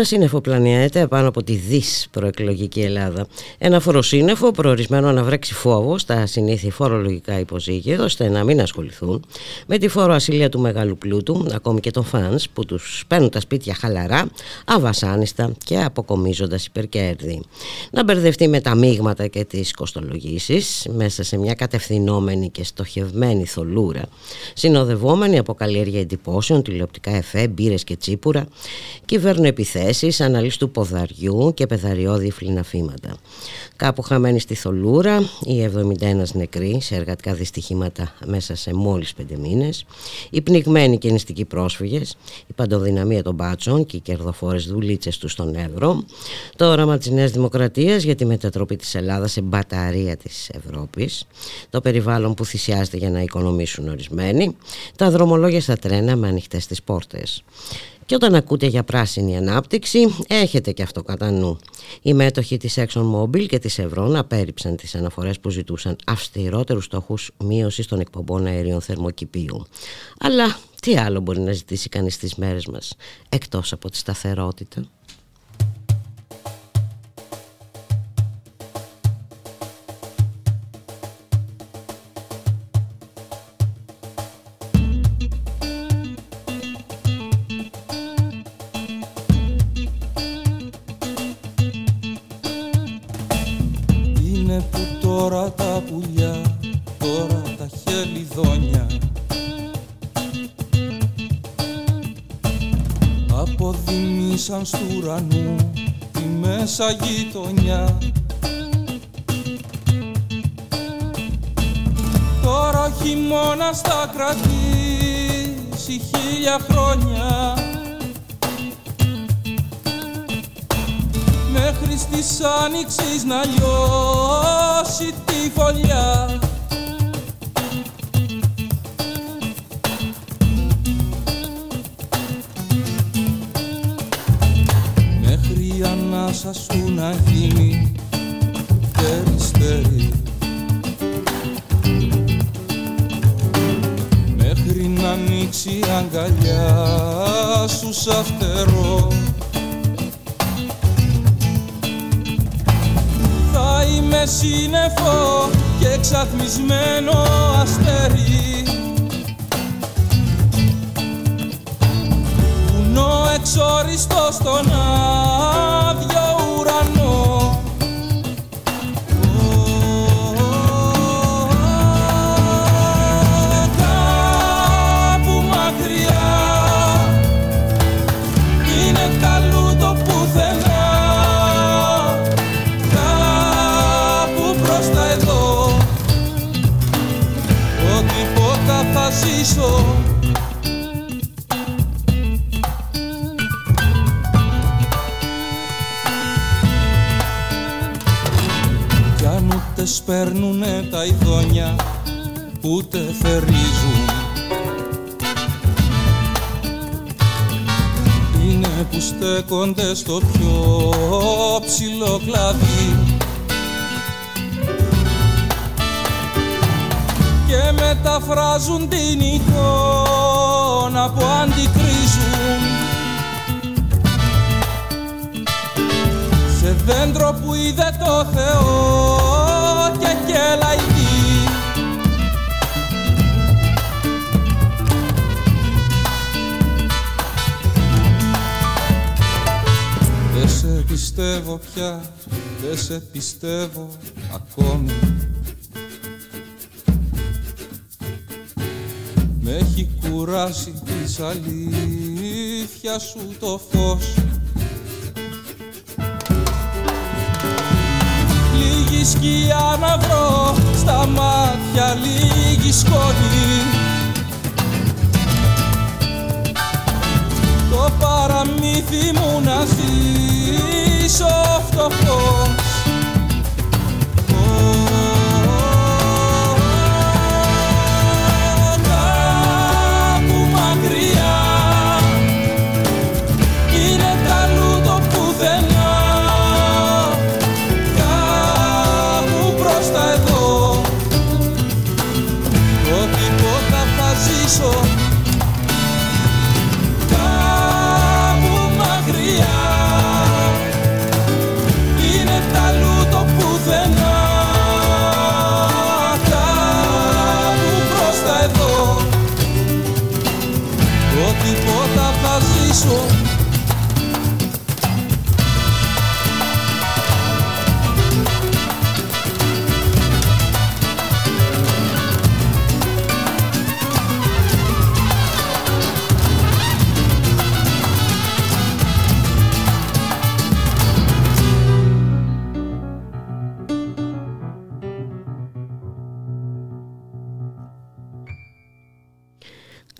Ένα σύννεφο πλανιέται πάνω από τη δις προεκλογική Ελλάδα. Ένα φοροσύννεφο προορισμένο να βρέξει φόβο στα συνήθη φορολογικά υποζύγια, ώστε να μην ασχοληθούν με τη φοροασυλία του μεγάλου πλούτου, ακόμη και των φαν που τους παίρνουν τα σπίτια χαλαρά, αβασάνιστα και αποκομίζοντας υπερκέρδη. Να μπερδευτεί με τα μείγματα και τις κοστολογήσεις μέσα σε μια κατευθυνόμενη και στοχευμένη θολούρα, συνοδευόμενη από καλλιέργεια εντυπώσεων, τηλεοπτικά εφέ, μπύρες και τσίπουρα, κυβέρνοεπιθέσεις θέσεις, αναλύση του ποδαριού και πεδαριώδη φλιναφήματα. Κάπου χαμένοι στη Θολούρα, οι 71 νεκροί σε εργατικά δυστυχήματα μέσα σε μόλις 5 μήνες, οι πνιγμένοι και νηστικοί πρόσφυγες, η παντοδυναμία των μπάτσων και οι κερδοφόρες δουλίτσες τους στον Εύρο, το όραμα της Νέας Δημοκρατίας για τη μετατροπή της Ελλάδας σε μπαταρία της Ευρώπης, το περιβάλλον που θυσιάζεται για να οικονομήσουν ορισμένοι, τα δρομολόγια στα τρένα με ανοιχτές τις πόρτες. Και όταν ακούτε για πράσινη ανάπτυξη, έχετε και αυτό κατά νου. Οι μέτοχοι της ExxonMobil και της Ευρώνα απέρριψαν τις αναφορές που ζητούσαν αυστηρότερους στόχους μείωσης των εκπομπών αερίων θερμοκηπίου. Αλλά τι άλλο μπορεί να ζητήσει κανείς στις μέρες μας, εκτός από τη σταθερότητα; Γειτονιά. Τώρα ο χειμώνας θα κρατήσει χίλια χρόνια. Μέχρι στις άνοιξης να λιώσει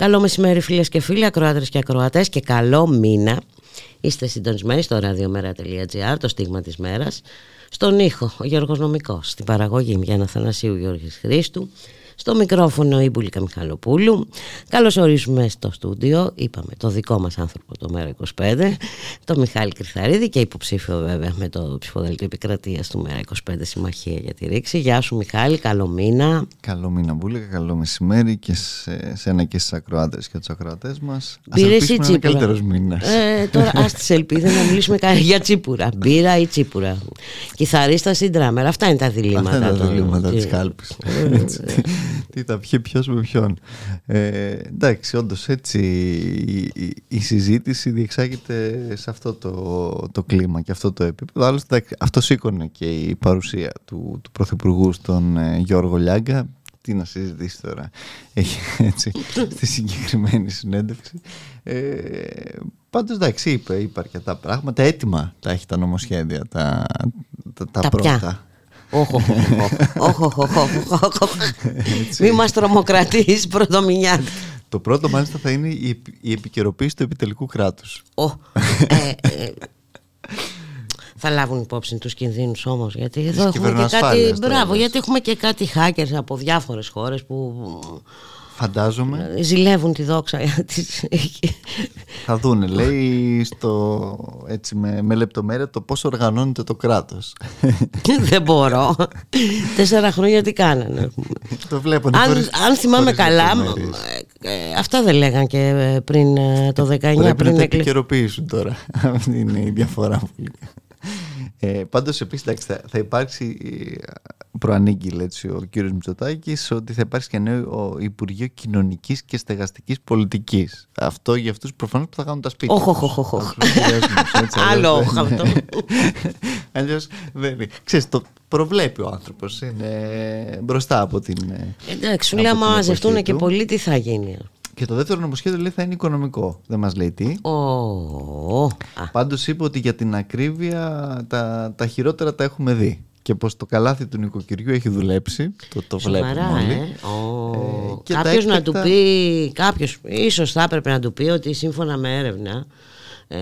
Καλό μεσημέρι φίλες και φίλοι, ακροάτρες και ακροατές και καλό μήνα. Είστε συντονισμένοι στο radiomera.gr, το στίγμα της μέρας. Στον ήχο, ο Γιώργος Νομικός, στην παραγωγή Μιάννα Θανασίου Γιώργης Χρήστου. Στο μικρόφωνο η Μπουλίκα Μιχαλοπούλου. Καλώς ορίζουμε στο στούντιο, είπαμε, το δικό μας άνθρωπο το ΜΕΡΑ25, το Μιχάλη Κρυθαρίδη και υποψήφιο βέβαια με το ψηφοδέλτιο επικρατείας του ΜΕΡΑ25 Συμμαχία για τη Ρήξη. Γεια σου Μιχάλη, καλό μήνα. Καλό μήνα Μπουλίκα, καλό μεσημέρι και σε σένα και στις ακροάτες και τους ακροατές μας. Μπήρα ή τσίπουρα. καλύτερος μήνας. Ε, τώρα ας τις ελπίδες να μιλήσουμε για τσίπουρα. Μπήρα ή τσίπουρα. Κιθαρίστας ή ντράμερ. Αυτά είναι τα διλήμματα. Αυτά είναι τα των- διλήμματα της Τι- κάλπης. Ε, Έτσι. Τι θα πιει ποιος με ποιον. Ε, εντάξει, όντως έτσι η, η- η συζήτηση διεξάγεται σε αυτό το, το κλίμα και αυτό το επίπεδο. Άλλωστε, εντάξει, αυτό σήκωνε και η παρουσία του, του Πρωθυπουργού στον ε, Γιώργο Λιάγκα. Τι να συζητήσει τώρα έχει, έτσι, στη συγκεκριμένη συνέντευξη. Ε, πάντως εντάξει είπε, είπε αρκετά πράγματα έτοιμα τα έχει τα νομοσχέδια τα, τα, τα Τα πρώτα ποια; Όχ, όχ, όχ, όχ, όχ, όχ, όχ, όχ. Μη μας τρομοκρατείς πρωτομηνιάτικα. Το πρώτο μάλιστα θα είναι η, επι- η επικαιροποίηση του επιτελικού κράτους. Ω, ε, ε, Θα λάβουν υπόψη τους κινδύνους όμως Γιατί εδώ έχουμε και κάτι κυβερνοασφάλειας τώρα Μπράβο λες. γιατί έχουμε και κάτι hackers από διάφορες χώρες Που Φαντάζομαι ζηλεύουν τη δόξα της. θα δούνε, λέει στο, έτσι με, με λεπτομέρεια το πώς οργανώνεται το κράτος. Δεν μπορώ Τέσσερα χρόνια τι κάνανε το βλέπω. αν, αν θυμάμαι καλά ε, ε, Αυτά δεν λέγαν και ε, πριν ε, το 19 Πρέπει να πριν το εκλε... επικαιροποιήσουν τώρα. Αυτή είναι η διαφορά μου. Ε, πάντως επίσης εντάξει, θα, θα υπάρξει ε, προανήγγειλε έτσι ο κύριος Μητσοτάκης ότι θα υπάρξει και νέο Υπουργείο Κοινωνικής και Στεγαστικής Πολιτικής. Αυτό για αυτούς προφανώς που θα κάνουν τα σπίτια. Όχ, τους. όχ, όχ, όχ. Αυτούς τους εργαζομένους, έτσι, Άλλο αλλιώς όχ δεν- αυτό. Αλλιώς δεν είναι. Ξέρεις, το προβλέπει ο άνθρωπος. Είναι μπροστά από την... ε, Εντάξει σου από λέει την άμα μαζευτούν εποχή και του. πολλοί τι θα γίνει Και το δεύτερο νομοσχέδιο λέει θα είναι οικονομικό. Δεν μας λέει τι. Ω, α, Πάντως είπε ότι για την ακρίβεια τα, τα χειρότερα τα έχουμε δει. Και πως το καλάθι του νοικοκυριού έχει δουλέψει. Το, το βλέπουμε Σοβαρά, όλοι. ε. Ω. Ε, και τα κάποιος να του έκτακτα- πει, κάποιος ίσως θα έπρεπε να του πει ότι σύμφωνα με έρευνα ε,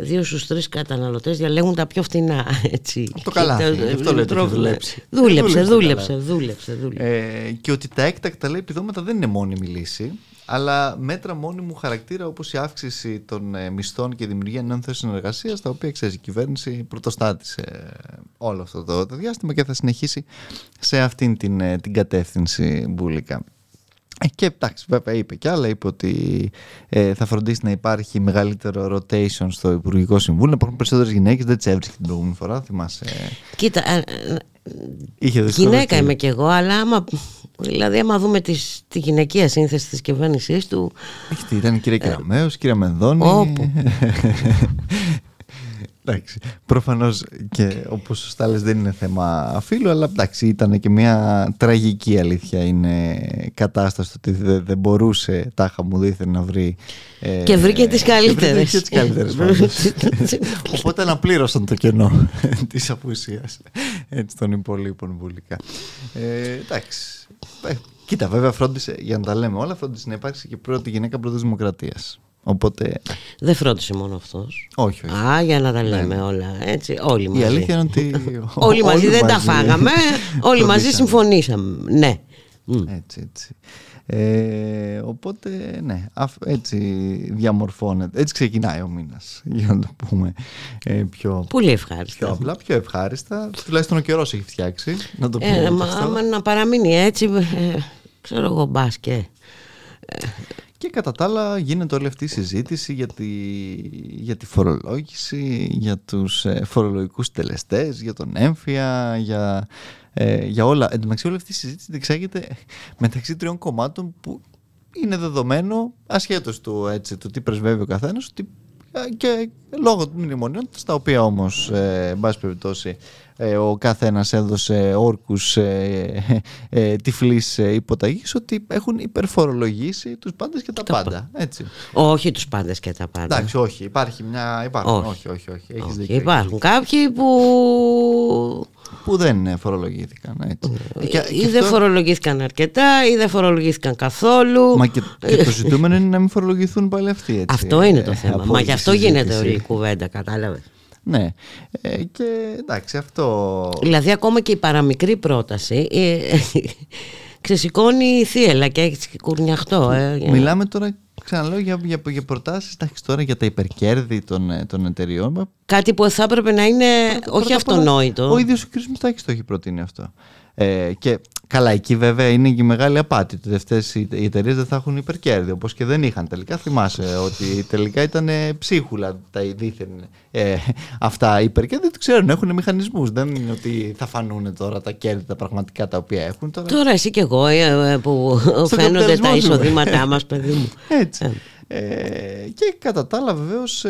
δύο στους τρεις καταναλωτές διαλέγουν τα πιο φτηνά έτσι. Το καλάθι, Και γι' αυτό λέει ότι έχει τρόφιμα. δουλέψει. Δούλεψε, Δούλεψε το δούλεψε, καλάθι. δούλεψε, δούλεψε. Ε, και ότι τα έκτακτα λέει επιδόματα δεν είναι μόνιμη λύση, αλλά μέτρα μόνιμου χαρακτήρα όπως η αύξηση των ε, μισθών και η δημιουργία νέων θέσεων εργασίας, τα οποία ξέρεις η κυβέρνηση πρωτοστάτησε ε, όλο αυτό το, το διάστημα και θα συνεχίσει σε αυτήν την, ε, την κατεύθυνση μπουλικα. Ε, Και εντάξει, βέβαια είπε κι άλλα. Είπε ότι ε, θα φροντίσει να υπάρχει μεγαλύτερο rotation στο Υπουργικό Συμβούλιο. Να υπάρχουν περισσότερες γυναίκες. Δεν τι έβρισκε την προηγούμενη φορά. Θυμάσαι. Κοίτα, ε, ε, Είχε δυσκολίες γυναίκα και- είμαι κι εγώ, αλλά άμα, δηλαδή άμα δούμε τις, τη γυναικεία σύνθεση της κυβέρνησής του, Έχει, τι, ήταν η κυρία Κεραμέως, κυρία Μενδώνη. Όπου. εντάξει. Προφανώς και όπως σωστά λες δεν είναι θέμα φίλου, αλλά εντάξει, ήταν και μια τραγική αλήθεια. Είναι κατάσταση ότι δεν, δεν μπορούσε τάχα μου δίθεν να βρει. ε, Και βρήκε τις και βρήκε καλύτερες. Και τις καλύτερες πάντως. Οπότε αναπλήρωσαν το κενό της απουσίας των υπολείπων βουλικά. Ε, εντάξει. Ε, Κοίτα, βέβαια φρόντισε, για να τα λέμε όλα, φρόντισε να υπάρξει και πρώτη γυναίκα πρώτης δημοκρατίας. Οπότε, δεν φρόντισε μόνο αυτός. όχι, όχι. Α, για να τα λέμε όλα. Έτσι, όλοι μαζί. Η αλήθεια είναι ότι. Όλοι μαζί δεν τα μαζί φάγαμε. Όλοι μαζί φροντίσαμε. συμφωνήσαμε. Ναι. Μμ. Έτσι, έτσι. Ε, οπότε, ναι, αφ- έτσι διαμορφώνεται. Έτσι ξεκινάει ο μήνας. Για να το πούμε ε, πιο, Πολύ πιο ευχάριστα. απλά, πιο ευχάριστα. Τουλάχιστον ο καιρός έχει φτιάξει. Να το πούμε. Ε, και μα, αυτό. άμα να παραμείνει έτσι, ε, ξέρω εγώ μπάσκε. Και κατά τα άλλα γίνεται όλη αυτή η συζήτηση για τη, για τη φορολόγηση, για τους ε, φορολογικούς τελεστές, για τον έμφυα, για, ε, για όλα. Εν τω μεταξύ όλη αυτή η συζήτηση διεξάγεται μεταξύ τριών κομμάτων που είναι δεδομένο, ασχέτως του, έτσι, του τι πρεσβεύει ο καθένας, ότι ε, και λόγω των μνημονίων, στα οποία όμως, ε, εν πάση περιπτώσει, ε, ο κάθε ένας έδωσε όρκους ε, ε, τυφλής ε, υποταγής ότι έχουν υπερφορολογήσει τους πάντες και τα, πάντα. Έτσι. Όχι τους πάντες και τα πάντα. Εντάξει, όχι. Υπάρχει μια... Υπάρχουν. Όχι, όχι, όχι. Έχεις όχι. δίκιο. Υπάρχουν κάποιοι που Που δεν ε, φορολογήθηκαν. Έτσι. Και- ή και δεν αυτό- φορολογήθηκαν αρκετά ή δεν φορολογήθηκαν καθόλου. Μα και, και το ζητούμενο είναι να μην φορολογηθούν πάλι αυτοί. Έτσι, Αυτό είναι το ε, θέμα. από Μα όλη γι' τη αυτό γίνεται συζήτηση. όλη η κουβέντα, κατάλαβες. Ναι. Ε, και εντάξει, αυτό. Δηλαδή, ακόμα και η παραμικρή πρόταση ε, ξεσηκώνει θύελα και έχει κουρνιαχτό. Ε, για- Μιλάμε τώρα, ξαναλέω, για, για, για προτάσεις τώρα για τα υπερκέρδη των, ε, των εταιριών. Μα Κάτι που θα έπρεπε να είναι όχι Πρώτα απ' όλα, αυτονόητο. Ο ίδιος ο κ. Μητσάκης το έχει προτείνει αυτό. Ε, και καλά, εκεί βέβαια είναι και η μεγάλη απάτη. Ότι αυτέ οι εταιρείες δεν θα έχουν υπερκέρδη. Όπως και δεν είχαν τελικά. Θυμάσαι ότι τελικά ήταν ε, ψίχουλα τα δίθεν ε, αυτά υπερκέρδη. Δεν ξέρουν, έχουν μηχανισμούς. Δεν είναι ότι θα φανούν τώρα τα κέρδη τα πραγματικά τα οποία έχουν. Τώρα, Τώρα εσύ και εγώ ε, ε, που φαίνονται καπιταλισμό τα ζούμε. εισοδήματά μας παιδί μου. Έτσι. Ε, και κατά τα άλλα βεβαίως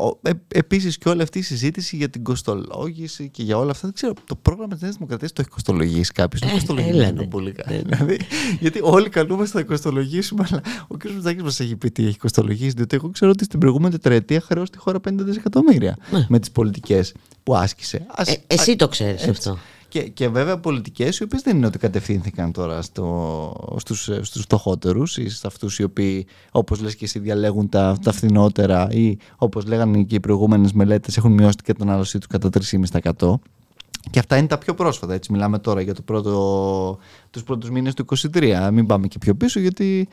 ε, ο- ε, επίσης και όλη αυτή η συζήτηση για την κοστολόγηση και για όλα αυτά δεν ξέρω το πρόγραμμα της Νέας Δημοκρατίας το έχει κοστολογήσει κάποιος είναι Ε, κοστολογημένο έλατε. πολύ καλά δηλαδή, γιατί όλοι καλούμαστε να κοστολογήσουμε αλλά ο κ. Μητσάκης μας έχει πει τι έχει κοστολογήσει διότι εγώ ξέρω ότι στην προηγούμενη τετραετία χρεώσει τη χώρα 50 δισεκατομμύρια με τις πολιτικές που άσκησε Ας- Ε, εσύ το ξέρεις έτσι. αυτό. Και, και βέβαια πολιτικές οι οποίες δεν είναι ότι κατευθύνθηκαν τώρα στο, στους, ε, στους φτωχότερους ή σε αυτούς οι οποίοι όπως λες και εσύ διαλέγουν τα, τα φθηνότερα ή όπως λέγανε και οι προηγούμενες μελέτες έχουν μειώσει την κατανάλωσή τους κατά 3,5%. Και αυτά είναι τα πιο πρόσφατα. Έτσι, μιλάμε τώρα για το πρώτο, τους πρώτους μήνες του 2023. Μην πάμε και πιο πίσω γιατί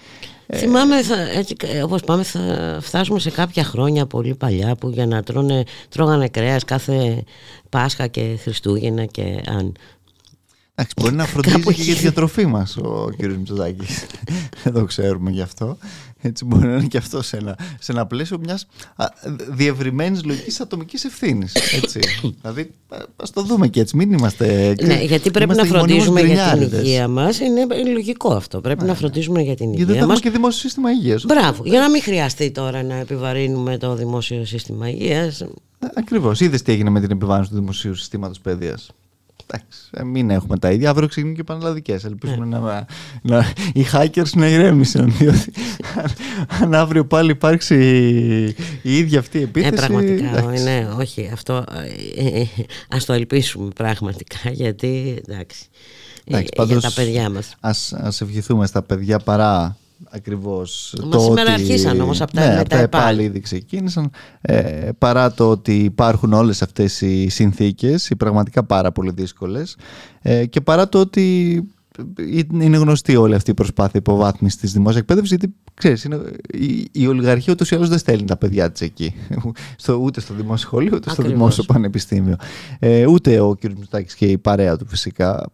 Θυμάμαι, θα, έτσι, ε, όπως πάμε θα φτάσουμε σε κάποια χρόνια πολύ παλιά που για να τρώνε, τρώγανε κρέας κάθε Πάσχα και Χριστούγεννα και αν. Εντάξει, μπορεί να φροντίζει Κάπου και για τη εκεί. διατροφή μας ο κ. Μητσοτάκης. Δεν το ξέρουμε γι' αυτό. Έτσι μπορεί να είναι και αυτό σε ένα, σε ένα πλαίσιο μιας διευρυμένης λογικής ατομικής ευθύνης. δηλαδή, ας το δούμε και έτσι. Μην είμαστε. Ναι, γιατί πρέπει είμαστε να μονίμως φροντίζουμε για την γκρινιάριδες. υγεία μας Είναι λογικό αυτό. Πρέπει να φροντίζουμε για την Γιατί δεν υγεία έχουμε μας και δημόσιο σύστημα υγείας. Μπράβο, για να μην χρειαστεί τώρα να επιβαρύνουμε το δημόσιο σύστημα υγείας Ακριβώς. Είδες τι έγινε με την επιβάρυνση του δημοσίου συστήματος παιδείας. Εντάξει, ε, μην έχουμε τα ίδια. Αύριο ξεκινούν και πανελλαδικές. Ελπίζουμε Ναι. να, να, οι hackers να ηρέμησαν. Διότι αν, αν αύριο πάλι υπάρξει η, η ίδια αυτή η επίθεση. Ε, πραγματικά, εντάξει. ναι, όχι, αυτό ε, ε, ε, ας το ελπίσουμε πραγματικά γιατί εντάξει, ε, Εντάξει, για πάντως, τα παιδιά μας. Ας, ας ευχηθούμε στα παιδιά παρά ακριβώς Μα το σήμερα ότι... αρχίσαν όμως από τα- ναι, με από τα τα ΕΠΑΛ. ΕΠΑΛ ήδη ξεκίνησαν ε, παρά το ότι υπάρχουν όλες αυτές οι συνθήκες οι πραγματικά πάρα πολύ δύσκολες ε, και παρά το ότι είναι γνωστή όλη αυτή η προσπάθεια υποβάθμισης της δημόσιας εκπαίδευσης γιατί ξέρεις, είναι, η, η ολιγαρχία ούτως ή άλλως δεν στέλνει τα παιδιά της εκεί στο, ούτε στο δημόσιο σχολείο ούτε στο Ακριβώς. δημόσιο πανεπιστήμιο ε, ούτε ο κ. Μητσοτάκης και η παρέα του φυσικά ε,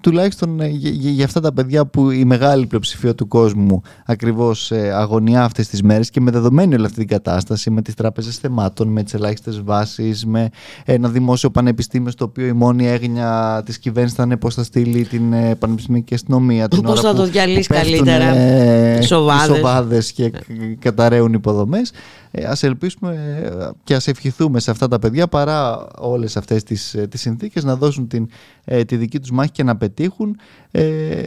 τουλάχιστον ε, για, για- για αυτά τα παιδιά που η μεγάλη πλειοψηφία του κόσμου ακριβώς ε, αγωνιά αυτές τις μέρες και με δεδομένη όλη αυτή την κατάσταση με τις τράπεζες θεμάτων, με τις ελάχιστες βάσεις με ένα δημόσιο πανεπιστήμιο στο οποίο η μόνη έγνοια της κυβέρνησης ήταν πώς θα στείλει την ε, πανεπιστημιακή αστυνομία την Πώς ώρα θα που- το διαλύσεις που πέφτουν, καλύτερα; ε, Σοβάδες. οι σοβάδες και κα- καταραίουν υποδομές ε, ας ελπίσουμε ε, και ας ευχηθούμε σε αυτά τα παιδιά παρά όλες αυτές τις, ε, τις συνθήκες να δώσουν την, ε, τη δική τους μάχη και να πετύχουν ε,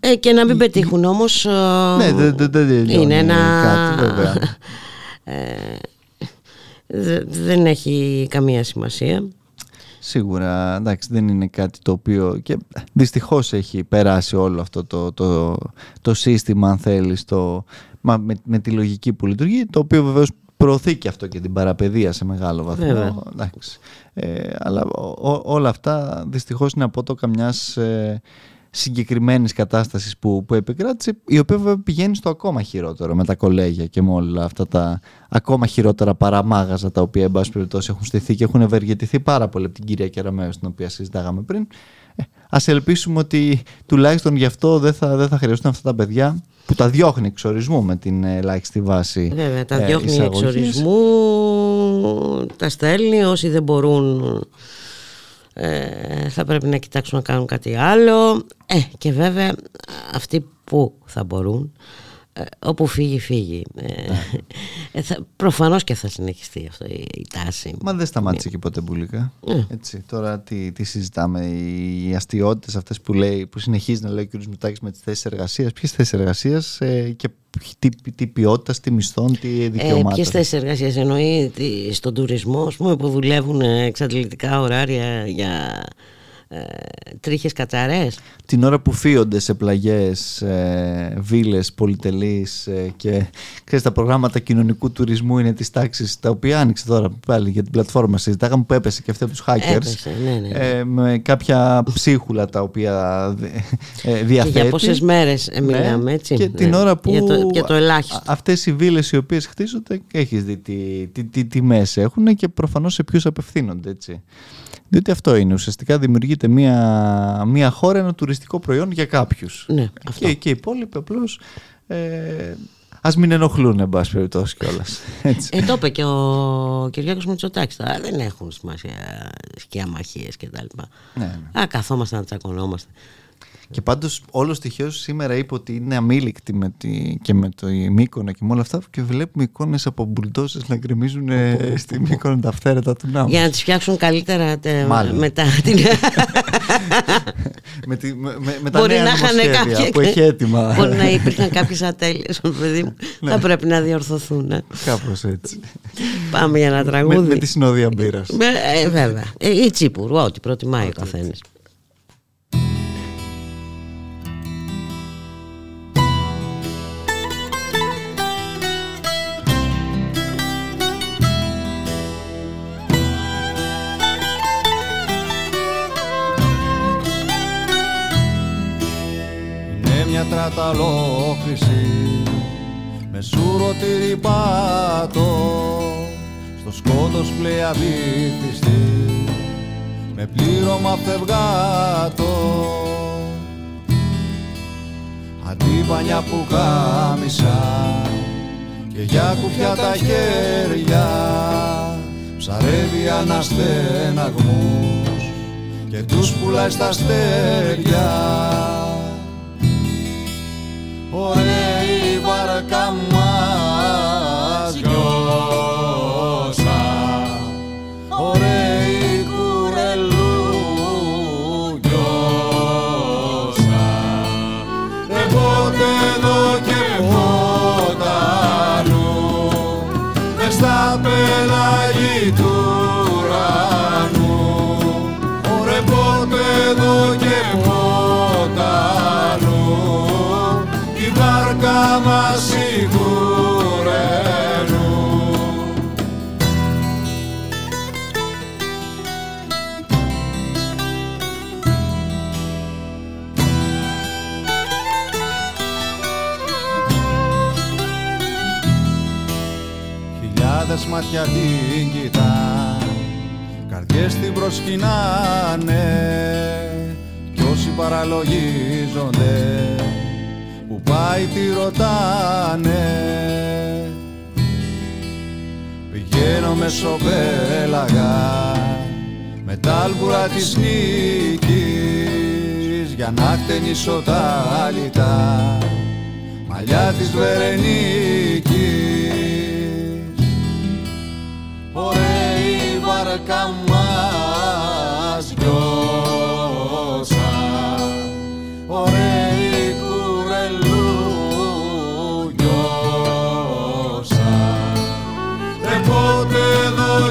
Ε, και να μην πετύχουν όμως ε, ναι, δεν δεν- δεν τελειώνει είναι ένα... κάτι βέβαια. ε, δε- δεν έχει καμία σημασία. Σίγουρα, εντάξει, δεν είναι κάτι το οποίο και δυστυχώς έχει περάσει όλο αυτό το, το, το σύστημα, αν θέλεις, το, μα, με, με τη λογική που λειτουργεί, το οποίο βεβαίως προωθεί και αυτό και την παραπαιδεία σε μεγάλο βαθμό. Βέβαια. Εντάξει. Ε, αλλά ο- ο- όλα αυτά δυστυχώς είναι απότοκα μιας ε, συγκεκριμένης κατάστασης που, που επικράτησε, η οποία βέβαια πηγαίνει στο ακόμα χειρότερο με τα κολέγια και με όλα αυτά τα ακόμα χειρότερα παραμάγαζα τα οποία εν πάση περιπτώσει έχουν στηθεί και έχουν ευεργετηθεί πάρα πολύ από την κυρία Κεραμέως την οποία συζητάγαμε πριν. Ε, ας ελπίσουμε ότι τουλάχιστον γι' αυτό δεν θα, δεν θα χρειαστούν αυτά τα παιδιά που τα διώχνει εξορισμού με την ελάχιστη βάση Βέβαια, τα ε, διώχνει εισαγωγής. εξορισμού, τα στέλνει όσοι δεν μπορούν ε, θα πρέπει να κοιτάξουν να κάνουν κάτι άλλο. Ε, και βέβαια αυτοί που θα μπορούν ε, όπου φύγει φύγει ε, ναι. ε, θα, προφανώς και θα συνεχιστεί αυτό η, η τάση Μα δεν σταμάτησε και ποτέ μπουλικά ναι. έτσι, τώρα τι, τι συζητάμε οι αστείωτες αυτές που, λέει, που συνεχίζει να λέει ο κ. Μητάκης με τις θέσεις εργασίας ποιες θέσεις εργασίας ε, και τι, τι ποιότητας, τι μισθών, τι δικαιωμάτων. Ε, Ποιες θέσεις εργασίας εννοεί στον τουρισμό, ας πούμε, που δουλεύουν εξαντλητικά ωράρια για ε, τρίχες κατσαρές την ώρα που φύονται σε πλαγιές ε, βίλες πολυτελείς ε, και ξέρεις, τα προγράμματα κοινωνικού τουρισμού είναι της τάξης τα οποία άνοιξε τώρα πάλι για την πλατφόρμα. Συζητάγαμε που έπεσε και αυτή από τους hackers έπεσε, ναι, ναι, ναι. Ε, με κάποια ψίχουλα τα οποία ε, διαθέτει και για πόσες μέρες ε, ναι, μιλάμε έτσι. και την ναι. ώρα που για το, για το ελάχιστο. αυτές οι βίλες οι οποίες χτίζονται έχεις δει τι, τι, τι, τι τιμές έχουν και προφανώς σε ποιους απευθύνονται έτσι διότι αυτό είναι. Ουσιαστικά δημιουργείται μια, μια χώρα, ένα τουριστικό προϊόν για κάποιους. Ναι, Και, και οι υπόλοιποι απλώς. Ε, Α μην ενοχλούν, εν πάση περιπτώσει κιόλας. Ε, το είπε και ο Κυριάκος Μητσοτάκης. Δεν έχουν σημασία σκιαμαχίε κτλ. Ναι, ναι. Α, καθόμαστε να τσακωνόμαστε. Και πάντως όλος τυχαίως σήμερα είπε ότι είναι αμήλικτη με τη, και με το Μύκονο και με όλα αυτά και βλέπουμε εικόνες από μπουλντόσε να γκρεμίζουν στη Μύκονο τα φθαίρετα του ναού. Για να τι φτιάξουν καλύτερα τε, μετά την. με, τη, με, με τα Μπορεί νέα να είχαν κάποια... που έχει έτοιμα. Μπορεί να υπήρχαν κάποιες ατέλειες, παιδί μου. Ναι. Θα πρέπει να διορθωθούν. Κάπως έτσι. Πάμε για ένα τραγούδι. Με, με τη συνοδεία μπύρας. Ε, βέβαια. Ε, ή τσίπουρου, ό,τι προτιμάει ο καθένας. Καταλόχριση με σούρο τυριπάτο στο σκότος πλέα βήθιστη με πλήρωμα φευγάτο. Αντίπανια που κάμισα και για κουφιά τα χέρια ψαρεύει αναστέναγμους και τους πουλάει στα αστέρια Ωραία η βάρκα μας μάτια την κοιτά. Καρδιές την προσκυνάνε κι όσοι παραλογίζονται που πάει τι ρωτάνε. Πηγαίνω μεσοπέλαγα με τα άλμπουρα της νίκης για να χτενίσω τα άλυτα. Μαλλιά της Βερενίκης Ωραία η βάρκα μας λιώσα Ωραία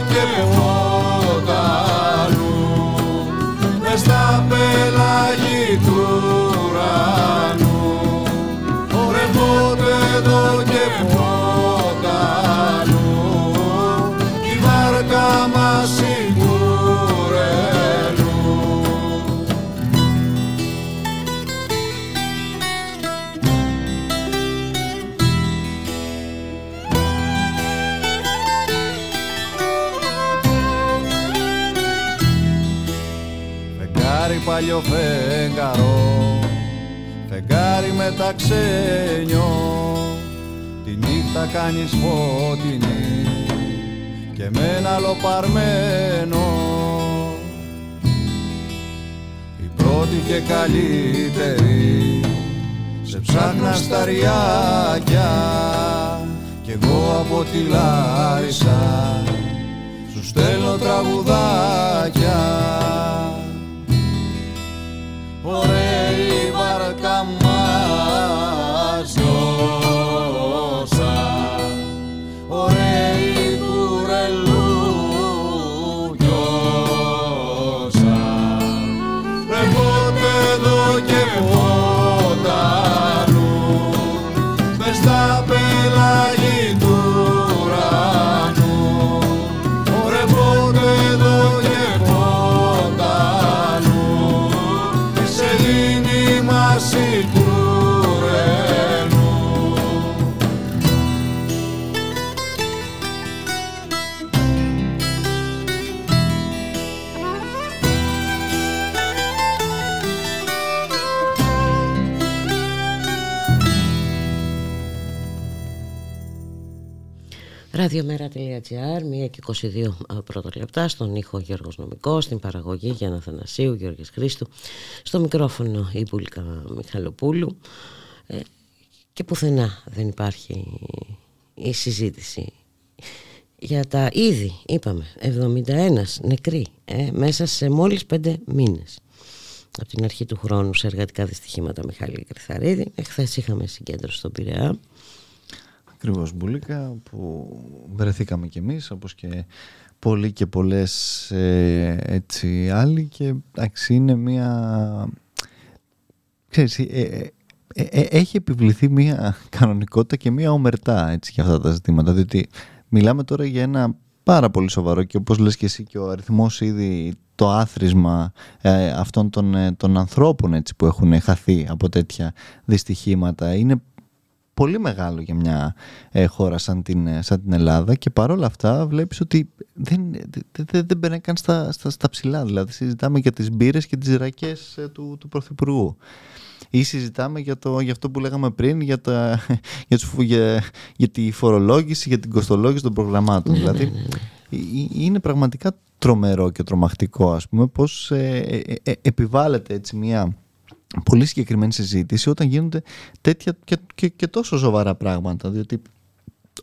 και φωτανού μες στα πελάγη του ουρανού. Ωρε πότε εδώ παλιό φεγγαρό. Φεγγάρι μεταξένιο τη νύχτα κάνεις φωτεινή. Και με ένα λοπαρμένο. Πρώτη και καλύτερη. Σε ψάχνα στα ριάκια. Κι εγώ από τη Λάρισα. Σου στέλνω τραγουδάκια Ωραία Ραδιομέρα.gr, 1 και 22 πρώτα λεπτά, στον ήχο Γιώργος Νομικός, στην παραγωγή Γιάννα Θανασίου, Γιώργης Χρήστου, στο μικρόφωνο η Μπουλίκα Μιχαλοπούλου ε, και πουθενά δεν υπάρχει η συζήτηση για τα ήδη, είπαμε, 71 νεκροί ε, μέσα σε μόλις 5 μήνες από την αρχή του χρόνου σε εργατικά δυστυχήματα Μιχάλη Κρυθαρίδη. Εχθές είχαμε συγκέντρωση στον Πειραιά. Ακριβώς Μπουλίκα που βρεθήκαμε κι εμείς όπως και πολλοί και πολλές ε, έτσι άλλοι. Και εντάξει είναι μια ξέρεις, ε, ε, ε, ε, έχει επιβληθεί μια κανονικότητα και μια ομερτά έτσι για αυτά τα ζητήματα. Διότι μιλάμε τώρα για ένα πάρα πολύ σοβαρό και όπως λες και εσύ και ο αριθμός ήδη το άθροισμα ε, αυτών των, ε, των ανθρώπων έτσι, που έχουν χαθεί από τέτοια δυστυχήματα είναι πολύ μεγάλο για μια ε, χώρα σαν την, ε, σαν την Ελλάδα και παρόλα αυτά βλέπεις ότι δεν, δεν, δεν, δεν μπαίνει καν στα, στα, στα ψηλά. Δηλαδή συζητάμε για τις μπύρες και τις ρακές ε, του, του Πρωθυπουργού. Ή συζητάμε για, το, για αυτό που λέγαμε πριν, για, τα, για, τους, για, για τη φορολόγηση, για την κοστολόγηση των προγραμμάτων. δηλαδή ε, ε, είναι πραγματικά τρομερό και τρομακτικό ας πούμε πως ε, ε, ε, επιβάλλεται έτσι μια πολύ συγκεκριμένη συζήτηση όταν γίνονται τέτοια και, και, και τόσο σοβαρά πράγματα. Διότι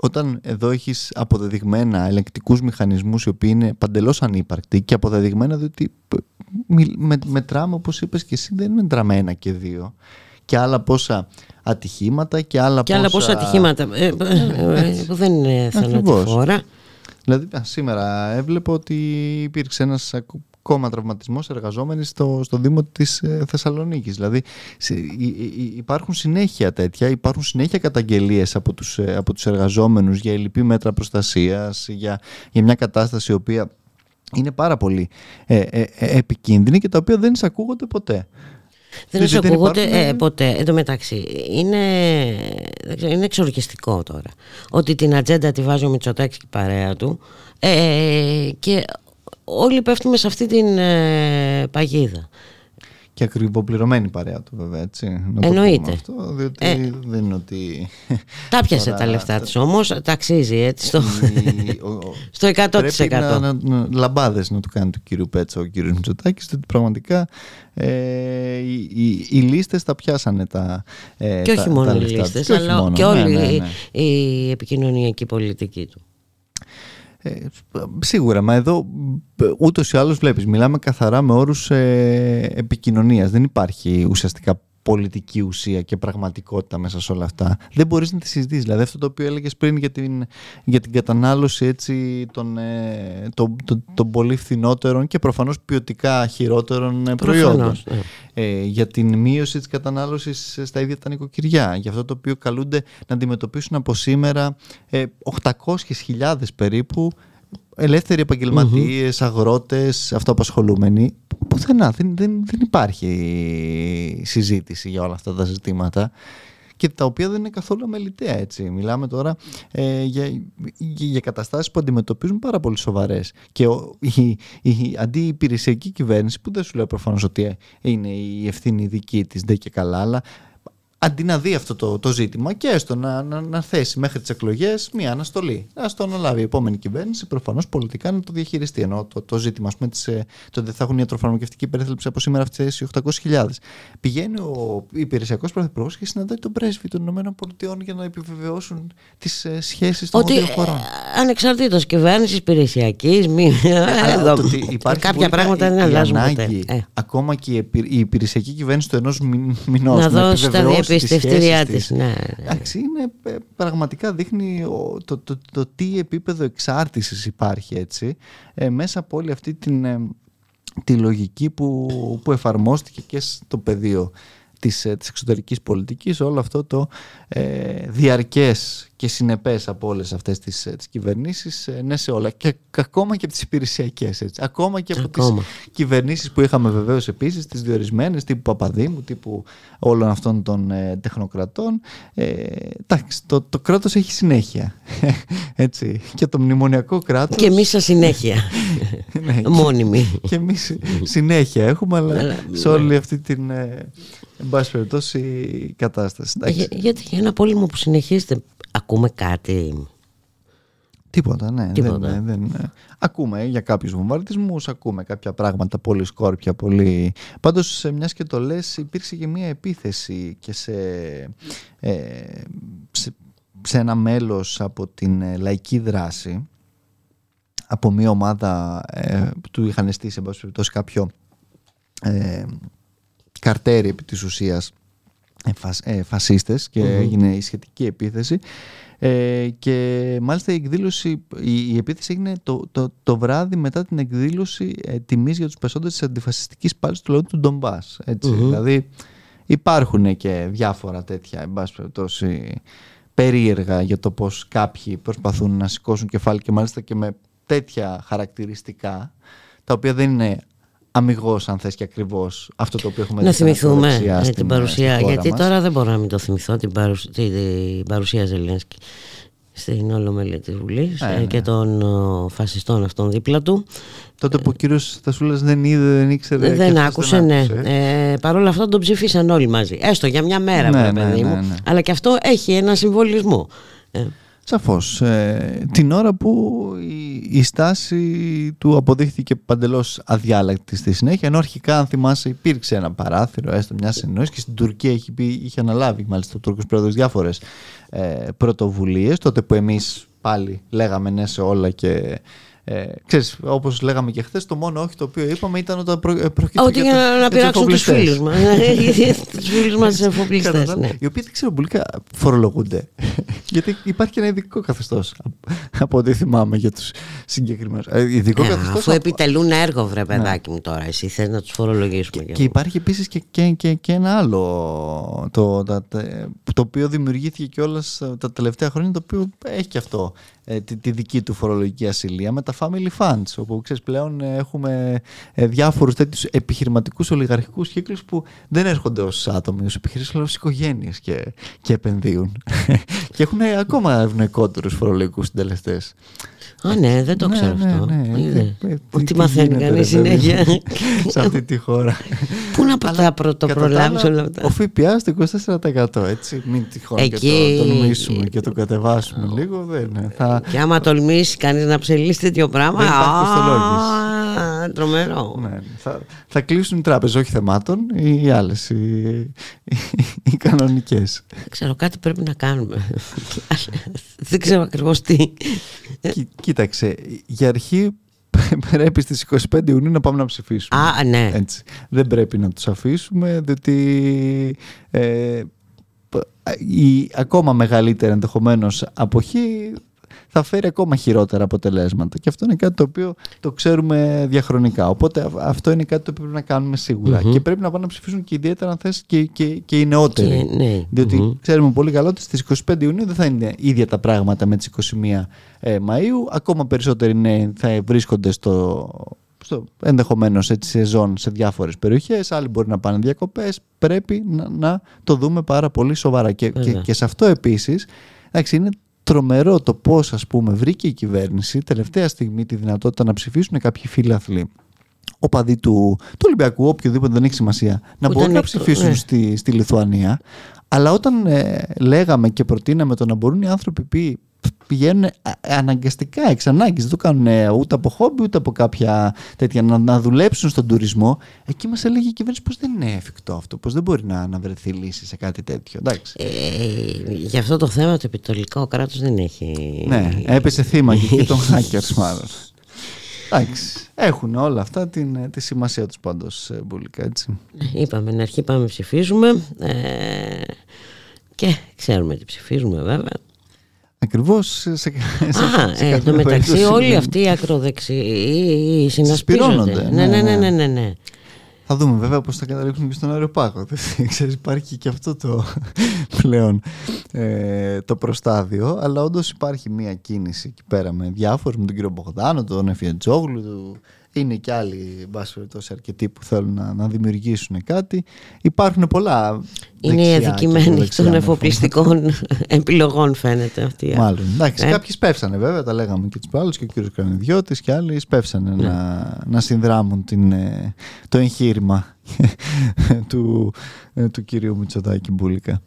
όταν εδώ έχεις αποδεδειγμένα ελεγκτικούς μηχανισμούς οι οποίοι είναι παντελώς ανύπαρκτοι και αποδεδειγμένα διότι μι- με, μετράμε όπως είπες και εσύ δεν μετράμε ένα και δύο και άλλα πόσα ατυχήματα και άλλα Και άλλα πόσα ατυχήματα ε, ε, ε, που δεν είναι Ακριβώς. θανατηφόρα. Δηλαδή α, σήμερα έβλεπα ότι υπήρξε ένας ακόμα τραυματισμός εργαζόμενης στο, στο Δήμο της ε, Θεσσαλονίκης. Δηλαδή σε- υ- υ- υπάρχουν συνέχεια τέτοια, υπάρχουν συνέχεια καταγγελίες από τους, ε, από τους εργαζόμενους για ελλειπή μέτρα προστασίας, για, για μια κατάσταση η οποία είναι πάρα πολύ ε, ε, ε, επικίνδυνη και τα οποία δεν εισακούγονται ποτέ. Δεν Διότι σου ακούγονται υπάρχουν- ε, ποτέ. Εν τω μεταξύ, είναι, δεν ξέρω, είναι εξορκιστικό τώρα. Ότι την ατζέντα τη βάζει ο Μητσοτάκης και η παρέα του ε, και όλοι πέφτουμε σε αυτή την ε, παγίδα. Και ακριβοπληρωμένη παρέα του βέβαια, έτσι. Να το Εννοείται. πούμε Αυτό, διότι Ε. δεν είναι ότι... Τα πιασε Τώρα, τα λεφτά της όμως, τα αξίζει έτσι στο, η- ο- ο- στο 100%. Πρέπει να, να, να, λαμπάδες να του κάνει του κύριου Πέτσα ο κύριος Μητσοτάκης ότι πραγματικά ε, οι, οι, οι λίστες τα πιάσανε τα ε, και τα- όχι μόνο τα οι λεφτά τους. λίστες, Και όχι αλλά μόνο, και ναι, όλη ναι, η- ναι. η επικοινωνιακή πολιτική του. Ε, σίγουρα, μα εδώ ε, ούτως ή άλλως βλέπεις, μιλάμε καθαρά με όρους ε, επικοινωνίας. Δεν υπάρχει ουσιαστικά πολιτική ουσία και πραγματικότητα μέσα σε όλα αυτά. Δεν μπορείς να τη συζητήσεις. Δηλαδή αυτό το οποίο έλεγες πριν για την, για την κατανάλωση έτσι, των, ε, των, των, των πολύ φθηνότερων και προφανώς ποιοτικά χειρότερων ε, προϊόντων. Προφανώς, ναι. Ε, για την μείωση της κατανάλωσης στα ίδια τα νοικοκυριά. Για αυτό το οποίο καλούνται να αντιμετωπίσουν από σήμερα ε, 800.000 περίπου ελεύθεροι επαγγελματίες, αγρότες, αυτοαπασχολούμενοι. Πουθενά, δεν, δεν, δεν υπάρχει συζήτηση για όλα αυτά τα ζητήματα και τα οποία δεν είναι καθόλου αμεληταία έτσι. Μιλάμε τώρα ε, για, για, για καταστάσεις που αντιμετωπίζουν πάρα πολύ σοβαρές και ο, η, η αντιυπηρεσιακή κυβέρνηση που δεν σου λέω προφανώς ότι είναι η ευθύνη δική της δεν και καλά αλλά αντί να δει αυτό το, το ζήτημα και έστω να, να, να θέσει μέχρι τις εκλογές μία αναστολή. Α το αναλάβει η επόμενη κυβέρνηση, προφανώς πολιτικά να το διαχειριστεί. Ενώ το, το ζήτημα, ας πούμε, της, ε, το ότι θα έχουν ιατροφαρμακευτική περίθαλψη από σήμερα φτάσει 800.000. Πηγαίνει ο υπηρεσιακός πρωθυπουργός και συναντάει τον πρέσβη των ΗΠΑ για να επιβεβαιώσουν τις ε, σχέσεις των δύο χωρών. Ε, Ανεξαρτήτως κυβέρνησης, υπηρεσιακής, μη. Κάποια πράγματα δεν αλλάζουν. Ε. Ακόμα και η υπηρεσιακή κυβέρνηση του ενός μηνός. Να δώσει τα διαπιστευτήριά της. Ναι, ναι. Εντάξει, είναι, ε, πραγματικά δείχνει το, το, το, τι επίπεδο εξάρτησης υπάρχει έτσι, ε, μέσα από όλη αυτή την, ε, τη λογική που, που εφαρμόστηκε και στο πεδίο της, ε, της εξωτερικής πολιτικής όλο αυτό το ε, διαρκές και συνεπές από όλες αυτές τις, ε, τις κυβερνήσεις ε, ναι σε όλα και ακόμα και από τις υπηρεσιακές έτσι. ακόμα και από ακόμα. τις κυβερνήσεις που είχαμε βεβαίως επίσης τις διορισμένες τύπου Παπαδήμου τύπου όλων αυτών των ε, τεχνοκρατών ε, εντάξει το, το κράτος έχει συνέχεια έτσι και το μνημονιακό κράτος και εμείς συνέχεια ναι, μόνιμη και, και εμείς συνέχεια έχουμε αλλά σε όλη ναι. αυτή την εν πάση περιπτώσει κατάσταση. Για, γιατί για ένα πόλεμο που συνεχίζεται ακούμε κάτι; Τίποτα, ναι. Τίποτα. Δεν, δεν, ακούμε για κάποιους βομβαρδισμούς, ακούμε κάποια πράγματα πολύ σκόρπια, πολύ... Πάντως, σε μιας και το λες, υπήρξε και μια επίθεση και σε, ε, σε, σε, ένα μέλος από την ε, λαϊκή δράση, από μια ομάδα ε, που του είχαν στήσει, εν κάποιο ε, καρτέρι επί της ουσίας ε, ε φασίστες και έγινε η σχετική επίθεση. Ε, και μάλιστα η εκδήλωση, η, επίθεση έγινε το, το, το, βράδυ μετά την εκδήλωση ε, τιμής για τους πεσόντες της αντιφασιστικής πάλης του λαού του Ντομπάς. Δηλαδή υπάρχουν και διάφορα τέτοια, εν πάση περιπτώσει, περίεργα για το πώς κάποιοι προσπαθούν να σηκώσουν κεφάλι και μάλιστα και με τέτοια χαρακτηριστικά τα οποία δεν είναι αμυγός, αν θες και ακριβώς αυτό το οποίο έχουμε δει. Να θυμηθούμε ε, την παρουσία. Γιατί μας. τώρα δεν μπορώ να μην το θυμηθώ την, παρουσία, την παρουσία Ζελένσκι στην Ολομέλεια της Βουλής ε, ε, ναι. και των φασιστών αυτών δίπλα του. Τότε που ο κύριος Στασούλα δεν είδε, δεν ήξερε. Δεν άκουσε, δεν άκουσε. ναι. Ε, Παρ' όλα αυτά τον ψήφισαν όλοι μαζί. Έστω για μια μέρα, ναι, ναι, παιδί μου. Ναι, ναι. Αλλά και αυτό έχει ένα συμβολισμό. Σαφώς. Ε, την ώρα που η, η, στάση του αποδείχθηκε παντελώς αδιάλακτη στη συνέχεια, ενώ αρχικά αν θυμάσαι υπήρξε ένα παράθυρο, έστω μια συνεννόηση και στην Τουρκία είχε, είχε αναλάβει μάλιστα ο Τούρκος Πρόεδρος διάφορες ε, πρωτοβουλίες, τότε που εμείς πάλι λέγαμε ναι σε όλα και ε, ξέρεις, όπως λέγαμε και χθες, το μόνο όχι το οποίο είπαμε ήταν όταν προ, ε, πρόκειται Ότι για να, να πειράξουν τους φίλους μας. τους φίλους μας εφοπλιστές. Ναι. Οι οποίοι δεν ξέρω πολύ φορολογούνται. Γιατί υπάρχει και ένα ειδικό καθεστώς από ό,τι θυμάμαι για τους συγκεκριμένους. Ε, ειδικό ε, καθεστώς αφού επιτελούν έργο βρε ναι. παιδάκι μου τώρα. Εσύ θες να τους φορολογήσουμε. Και, και υπάρχει επίσης και, και, και, και ένα άλλο το, το, το οποίο δημιουργήθηκε και όλα τα τελευταία χρόνια το οποίο έχει και αυτό ε, τη, τη, δική του φορολογική ασυλία με τα family funds όπου ξέρεις πλέον ε, έχουμε ε, διάφορους τέτοιους επιχειρηματικούς ολιγαρχικούς κύκλους που δεν έρχονται ως άτομοι, ως επιχειρήσεις αλλά ως οικογένειες και, και επενδύουν. Και έχουν ακόμα ευνοϊκότερους φορολογικούς συντελεστές Α, ναι, δεν το ναι, ξέρω ναι, αυτό. Ναι, ναι. Τι μαθαίνει κανείς συνέχεια. Σε αυτή τη χώρα. Πού να τα πρωτοπρολάβει όλα αυτά; Ο ΦΠΑ στο 24%. Έτσι. Μην τυχόν και το τολμήσουμε και το κατεβάσουμε λίγο. Δεν, θα... Και άμα τολμήσει κανείς να ψελίσει τέτοιο πράγμα. Δεν υπάρχει Τρομερό. Ναι, θα, θα κλείσουν οι τράπεζες, όχι θεμάτων, οι άλλες, οι, οι, οι κανονικές. Ξέρω, κάτι πρέπει να κάνουμε. δεν ξέρω ακριβώς τι. Κοίταξε, για αρχή πρέπει στις 25 Ιουνίου να πάμε να ψηφίσουμε. Α, ναι. Έτσι. Δεν πρέπει να τους αφήσουμε, διότι ε, η ακόμα μεγαλύτερη ενδεχομένως αποχή θα φέρει ακόμα χειρότερα αποτελέσματα. Και αυτό είναι κάτι το οποίο το ξέρουμε διαχρονικά. Οπότε αυτό είναι κάτι το οποίο πρέπει να κάνουμε Και πρέπει να πάνε να ψηφίσουν και ιδιαίτερα αν θες και, και, και οι νεότεροι. ναι. Διότι ξέρουμε πολύ καλά ότι στις 25 Ιουνίου δεν θα είναι ίδια τα πράγματα με τις 21 ε, Μαΐου. Ακόμα περισσότεροι νέοι θα βρίσκονται στο, στο ενδεχομένως έτσι σεζόν σε διάφορες περιοχές. Άλλοι μπορεί να πάνε διακοπές. Πρέπει να, να, το δούμε πάρα πολύ σοβαρά. Και, και, και σε αυτό επίσης είναι τρομερό το πώς, ας πούμε, βρήκε η κυβέρνηση τελευταία στιγμή τη δυνατότητα να ψηφίσουν κάποιοι φίλαθλοι οπαδοί του, του Ολυμπιακού, οποιοδήποτε δεν έχει σημασία, να μπορούν να ψηφίσουν ναι. στη, στη Λιθουανία, Αλλά όταν ε, λέγαμε και προτείναμε το να μπορούν οι άνθρωποι που πηγαίνουν αναγκαστικά εξ ανάγκης, δεν το κάνουν ούτε από χόμπι ούτε από κάποια τέτοια, να, να δουλέψουν στον τουρισμό, εκεί μας έλεγε η κυβέρνηση πως δεν είναι εφικτό αυτό, πως δεν μπορεί να, να βρεθεί λύση σε κάτι τέτοιο. Εντάξει. Ε, για αυτό το θέμα το επιτολικό κράτος δεν έχει... Ναι, έπεσε θύμα και των hackers μάλλον. Εντάξει, έχουν όλα αυτά την, τη σημασία τους πάντως ε, μπουλικά έτσι. Είπαμε, να αρχή πάμε ψηφίζουμε ε, και ξέρουμε τι ψηφίζουμε βέβαια. Ακριβώς σε, σε, Α, σε ε, μεταξύ όλοι αυτοί οι ακροδεξιοί συνασπίζονται. Ναι, ναι, ναι, ναι, ναι, ναι. Θα δούμε βέβαια πώς θα καταλήξουμε και στον αεροπάγο. Ξέρεις, υπάρχει και αυτό το πλέον ε, το προστάδιο, αλλά όντως υπάρχει μια κίνηση εκεί πέρα με διάφορους, με τον κύριο Μπογδάνο, τον Εφιατζόγλου, είναι και άλλοι, τόσοι αρκετοί που θέλουν να, να δημιουργήσουν κάτι. Υπάρχουν πολλά. Είναι οι αδικημένοι των εφοπλιστικών επιλογών, φαίνεται αυτή. Μάλλον. Εντάξει, ε; κάποιοι σπεύσανε βέβαια, τα λέγαμε και τους άλλου και ο κύριος Κανιδιώτης και άλλοι σπεύσανε ναι. να, να συνδράμουν την, ε, το εγχείρημα του, ε, του κυρίου Μητσοτάκη Μπούλικα.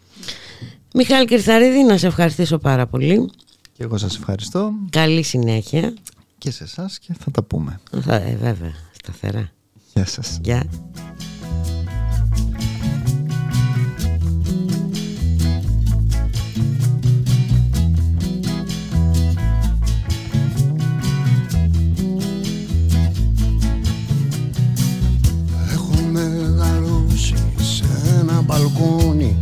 Μιχάλη Κυρθαρίδη, να σε ευχαριστήσω πάρα πολύ. Και εγώ σας ευχαριστώ. Καλή συνέχεια και σε εσάς και θα τα πούμε. Θα, ε, βέβαια, σταθερά. Γεια σας. Γεια. Έχω μεγαλώσει σε ένα μπαλκόνι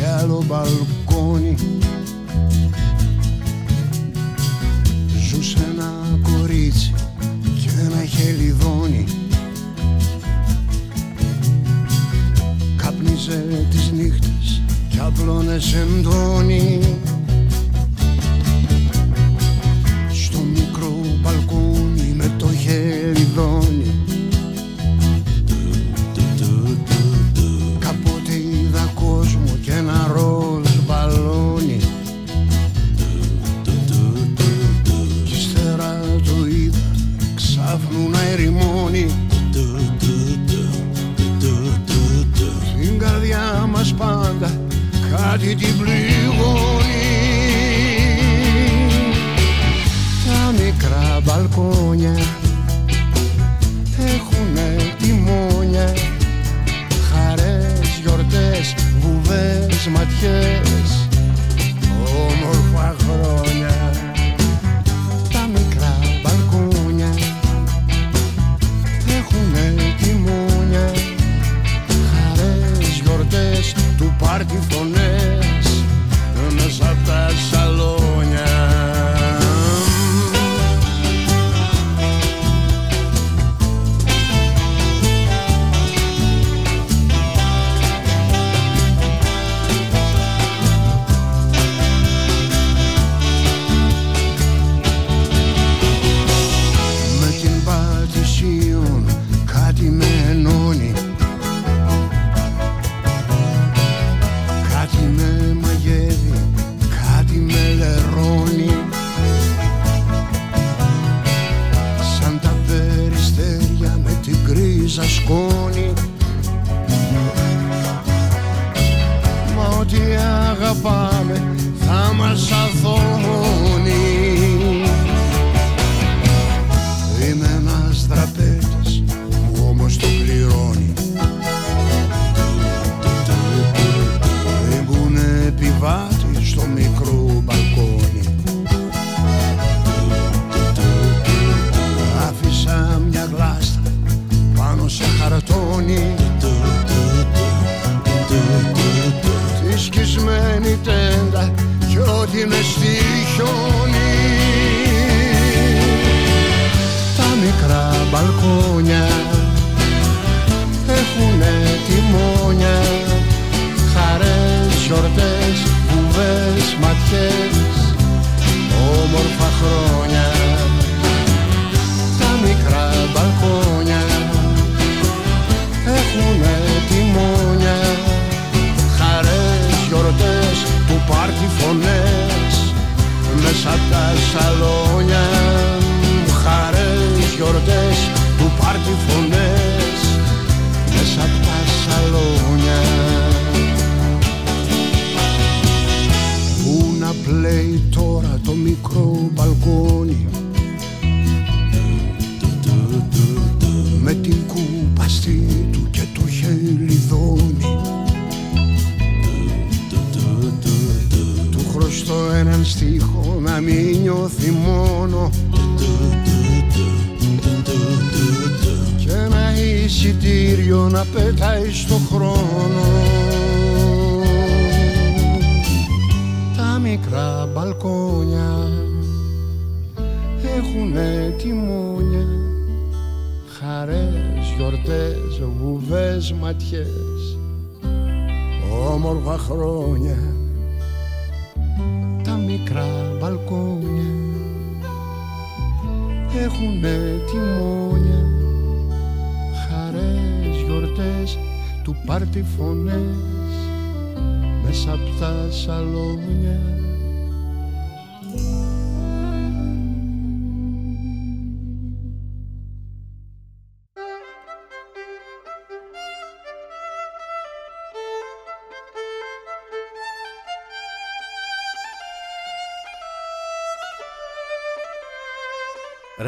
είχε άλλο μπαλκόνι Ζούσε ένα κορίτσι και ένα χελιδόνι Κάπνιζε τις νύχτες κι απλώνε εντόνι κάτι την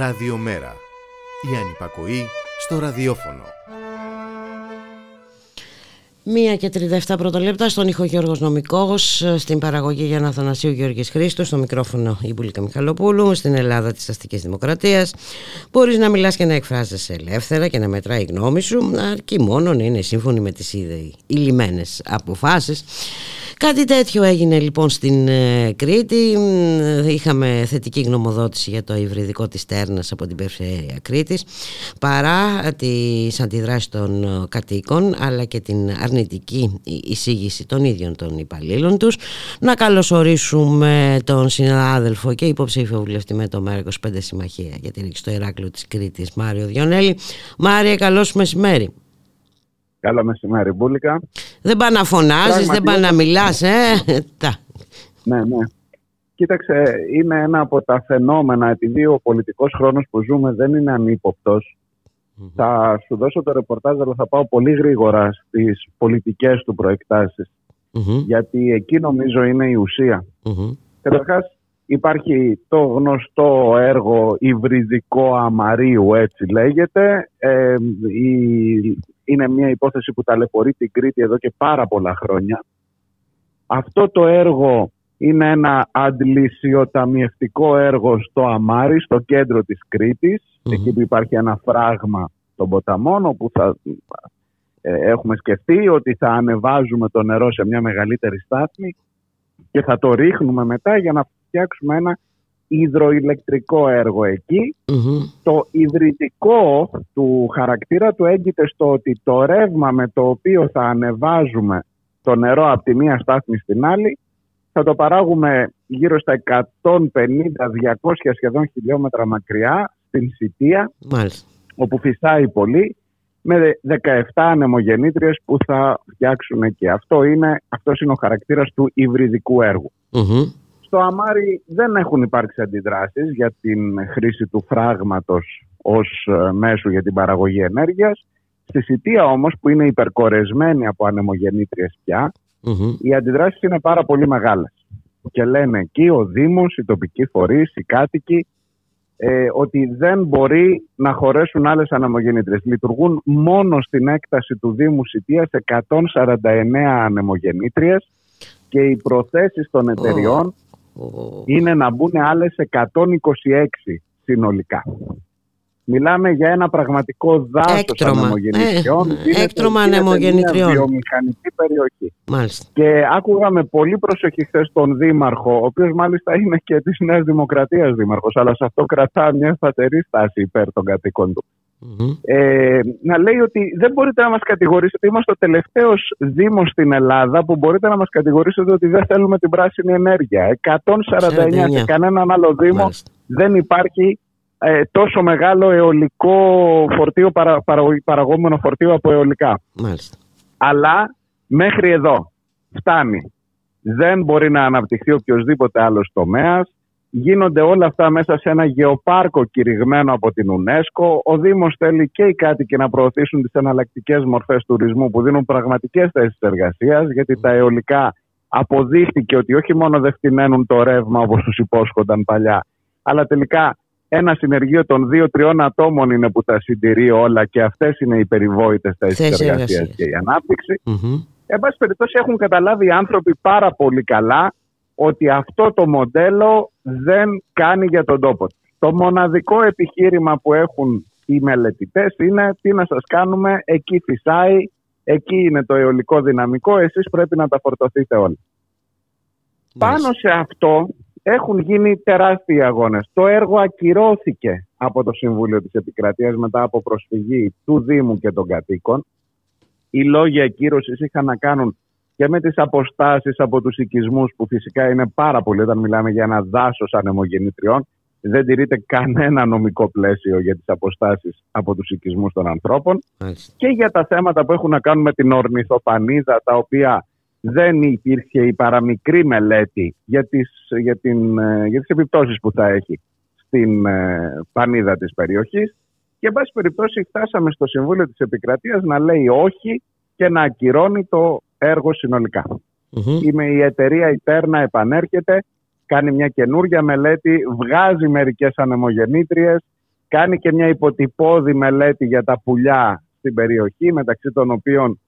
Ραδιομέρα. Η ανυπακοή στο ραδιόφωνο. Μία και 37 πρώτα λεπτά στον ήχο Γιώργος Νομικός, στην παραγωγή Γιάννα Αθανασίου Γιώργης Χρήστος, στο μικρόφωνο η Μπουλίκα Μιχαλοπούλου, στην Ελλάδα της Αστικής Δημοκρατίας. Μπορείς να μιλάς και να εκφράζεσαι ελεύθερα και να μετράει η γνώμη σου, αρκεί μόνο να είναι σύμφωνη με τις ήδη ηλυμένες αποφάσεις. Κάτι τέτοιο έγινε λοιπόν στην ε, Κρήτη. Είχαμε θετική γνωμοδότηση για το υβριδικό της Τέρνας από την Περιφέρεια Κρήτης παρά τις αντιδράσεις των ε, κατοίκων αλλά και την αρνητική εισήγηση των ίδιων των υπαλλήλων τους. Να καλωσορίσουμε τον συνάδελφο και υποψήφιο βουλευτή με το ΜΕΡΑ25 Συμμαχία για τη ρήξη στο Ηράκλειο της Κρήτης Μάριο Διονέλη. Μάρια καλώς μεσημέρι. Καλό μεσημέρι, Μπούλικα. Δεν πάει να φωνάζεις, δεν πάει να μιλάς, ε. ναι, ναι. Κοίταξε, είναι ένα από τα φαινόμενα, επειδή ο πολιτικός χρόνος που ζούμε δεν είναι ανύποπτος. Θα σου δώσω το ρεπορτάζ, αλλά θα πάω πολύ γρήγορα στις πολιτικές του προεκτασεις Γιατί εκεί νομίζω είναι η ουσία. mm Καταρχάς, υπάρχει το γνωστό έργο υβριδικό αμαρίου, έτσι λέγεται. Ε, η είναι μια υπόθεση που ταλαιπωρεί την Κρήτη εδώ και πάρα πολλά χρόνια. Αυτό το έργο είναι ένα αντλησιοταμιευτικό έργο στο Αμάρι, στο κέντρο της κρητης εκεί που υπάρχει ένα φράγμα των ποταμών, όπου θα ε, έχουμε σκεφτεί ότι θα ανεβάζουμε το νερό σε μια μεγαλύτερη στάθμη και θα το ρίχνουμε μετά για να φτιάξουμε ένα υδροηλεκτρικό έργο Το ιδρυτικό του χαρακτήρα του έγκυται στο ότι το ρεύμα με το οποίο θα ανεβάζουμε το νερό από τη μία στάθμη στην άλλη θα το παράγουμε γύρω στα 150-200 σχεδόν χιλιόμετρα μακριά στην Σιτία όπου φυσάει πολύ με 17 ανεμογεννήτριες που θα φτιάξουν εκεί. Αυτό είναι, αυτός είναι ο χαρακτήρας του υβριδικού στο Αμάρι δεν έχουν υπάρξει αντιδράσεις για την χρήση του φράγματος ως ε, μέσου για την παραγωγή ενέργειας. Στη Σιτία όμως που είναι υπερκορεσμένη από ανεμογεννήτριες πια, οι αντιδράσεις είναι πάρα πολύ μεγάλες. Και λένε εκεί ο Δήμος, οι τοπικοί φορείς, οι κάτοικοι, ε, ότι δεν μπορεί να χωρέσουν άλλες ανεμογεννήτριες. Λειτουργούν μόνο στην έκταση του Δήμου Σιτίας σε 149 ανεμογεννήτριες και οι προθέσεις των εταιριών είναι να μπουν άλλες 126 συνολικά. Μιλάμε για ένα πραγματικό δάσος ανεμογεννητριών. Ε, έκτρωμα ανεμογεννητριών. Είναι βιομηχανική περιοχή. Μάλιστα. Και άκουγα με πολύ προσοχή χθες τον Δήμαρχο, ο οποίος μάλιστα είναι και της Νέας Δημοκρατίας Δήμαρχος, αλλά σε αυτό κρατά μια σταθερή στάση υπέρ των κατοίκων του. Ε, να λέει ότι δεν μπορείτε να μας κατηγορήσετε, είμαστε ο τελευταίος Δήμος στην Ελλάδα που μπορείτε να μας κατηγορήσετε ότι δεν θέλουμε την πράσινη ενέργεια. 149 σε κανέναν άλλο Δήμο δεν υπάρχει ε, τόσο μεγάλο αιωλικό φορτίο, παρα, παραγόμενο φορτίο από αιωλικά. Αλλά μέχρι εδώ φτάνει. Δεν μπορεί να αναπτυχθεί οποιοδήποτε άλλος τομέας Γίνονται όλα αυτά μέσα σε ένα γεωπάρκο κηρυγμένο από την UNESCO. Ο Δήμος θέλει και οι κάτοικοι να προωθήσουν τις εναλλακτικές μορφές τουρισμού που δίνουν πραγματικές θέσεις εργασίας γιατί τα αιωλικά αποδείχθηκε ότι όχι μόνο δεν φτηνένουν το ρεύμα όπως τους υπόσχονταν παλιά αλλά τελικά ένα συνεργείο των δύο-τριών ατόμων είναι που τα συντηρεί όλα και αυτές είναι οι περιβόητες θέσεις εργασίας και η ανάπτυξη. Mm-hmm. Εν πάση περιπτώσει έχουν καταλάβει οι άνθρωποι πάρα πολύ καλά ότι αυτό το μοντέλο δεν κάνει για τον τόπο Το μοναδικό επιχείρημα που έχουν οι μελετητές είναι τι να σας κάνουμε, εκεί φυσάει, εκεί είναι το αιωλικό δυναμικό, εσείς πρέπει να τα φορτωθείτε όλοι. Πάνω σε αυτό έχουν γίνει τεράστιοι αγώνες. Το έργο ακυρώθηκε από το Συμβούλιο της Επικρατείας μετά από προσφυγή του Δήμου και των κατοίκων. Οι λόγοι ακύρωσης είχαν να κάνουν και με τις αποστάσεις από τους οικισμούς που φυσικά είναι πάρα πολύ όταν μιλάμε για ένα δάσος ανεμογεννητριών δεν τηρείται κανένα νομικό πλαίσιο για τις αποστάσεις από τους οικισμούς των ανθρώπων. Και για τα θέματα που έχουν να κάνουν με την ορνηθοπανίδα τα οποία δεν υπήρχε η παραμικρή μελέτη για τις, για, την, ε, για τις επιπτώσεις που θα έχει στην ε, πανίδα της περιοχής. Και εν πάση περιπτώσει φτάσαμε στο Συμβούλιο της Επικρατείας να λέει όχι και να ακυρώνει το έργο Είμαι η εταιρεία Ιτέρνα επανέρχεται, κάνει μια καινούργια μελέτη, βγάζει μερικές ανεμογεννήτριες, κάνει και μια υποτυπώδη μελέτη για τα πουλιά στην περιοχή, μεταξύ των οποίων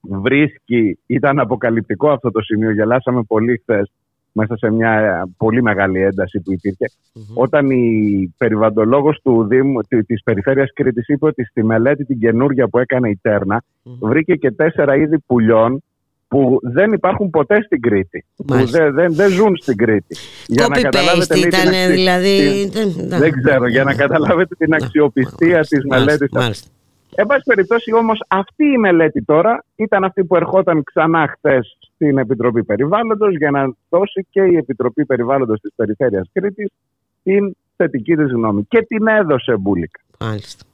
βρίσκει, ήταν αποκαλυπτικό αυτό το σημείο, γελάσαμε πολύ χθες μέσα σε μια πολύ μεγάλη ένταση που υπηρχε Όταν η περιβαντολόγος του Δήμου, της Περιφέρειας Κρήτης είπε ότι στη μελέτη την καινούργια που έκανε η τερνα βρήκε και τέσσερα είδη πουλιών που δεν υπάρχουν ποτέ στην Κρήτη. Που δεν, δεν, δεν ζουν στην Κρήτη. Για να καταλάβετε ήταν, την δηλαδή... δεν ξέρω, για να καταλάβετε την αξιοπιστία της μελέτης. Εν πάση περιπτώσει όμως αυτή η μελέτη τώρα ήταν αυτή που ερχόταν ξανά χθες στην Επιτροπή Περιβάλλοντος για να δώσει και η Επιτροπή Περιβάλλοντος της Περιφέρειας Κρήτης την θετική της γνώμη. Και την έδωσε μπουλικα.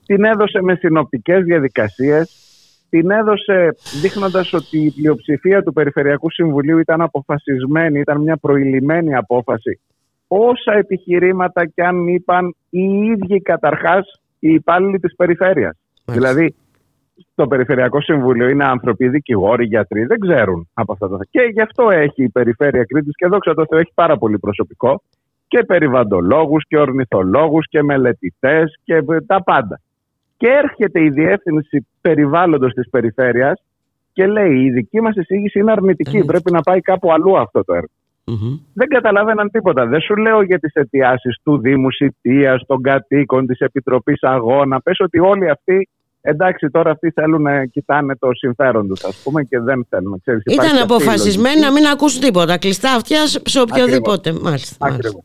Την έδωσε με συνοπτικές διαδικασίες την έδωσε δείχνοντας ότι η πλειοψηφία του Περιφερειακού Συμβουλίου ήταν αποφασισμένη, ήταν μια προηλημένη απόφαση. Όσα επιχειρήματα και αν είπαν οι ίδιοι καταρχάς οι υπάλληλοι της περιφέρειας. Δηλαδή, το Περιφερειακό Συμβούλιο είναι άνθρωποι, δικηγόροι, γιατροί, δεν ξέρουν από αυτά τα Και γι' αυτό έχει η Περιφέρεια Κρήτης και δόξα τω Θεώ έχει πάρα πολύ προσωπικό και περιβαντολόγους και ορνηθολόγους και μελετητές και τα πάντα. Και έρχεται η διεύθυνση περιβάλλοντος της περιφέρειας και λέει η δική μας εισήγηση είναι αρνητική, πρέπει να πάει κάπου αλλού αυτό το έργο. Δεν καταλάβαιναν τίποτα. Δεν σου λέω για τις αιτιάσεις του Δήμου Σιτίας, των κατοίκων, της Επιτροπής Αγώνα. Πες ότι όλοι αυτοί Εντάξει, τώρα αυτοί θέλουν να κοιτάνε το συμφέρον τους, ας πούμε, και δεν θέλουν. Ξέρεις, Ήταν αποφασισμένοι να μην ακούσουν τίποτα. Κλειστά αυτιά σε οποιοδήποτε. Μάλιστα. μάλιστα.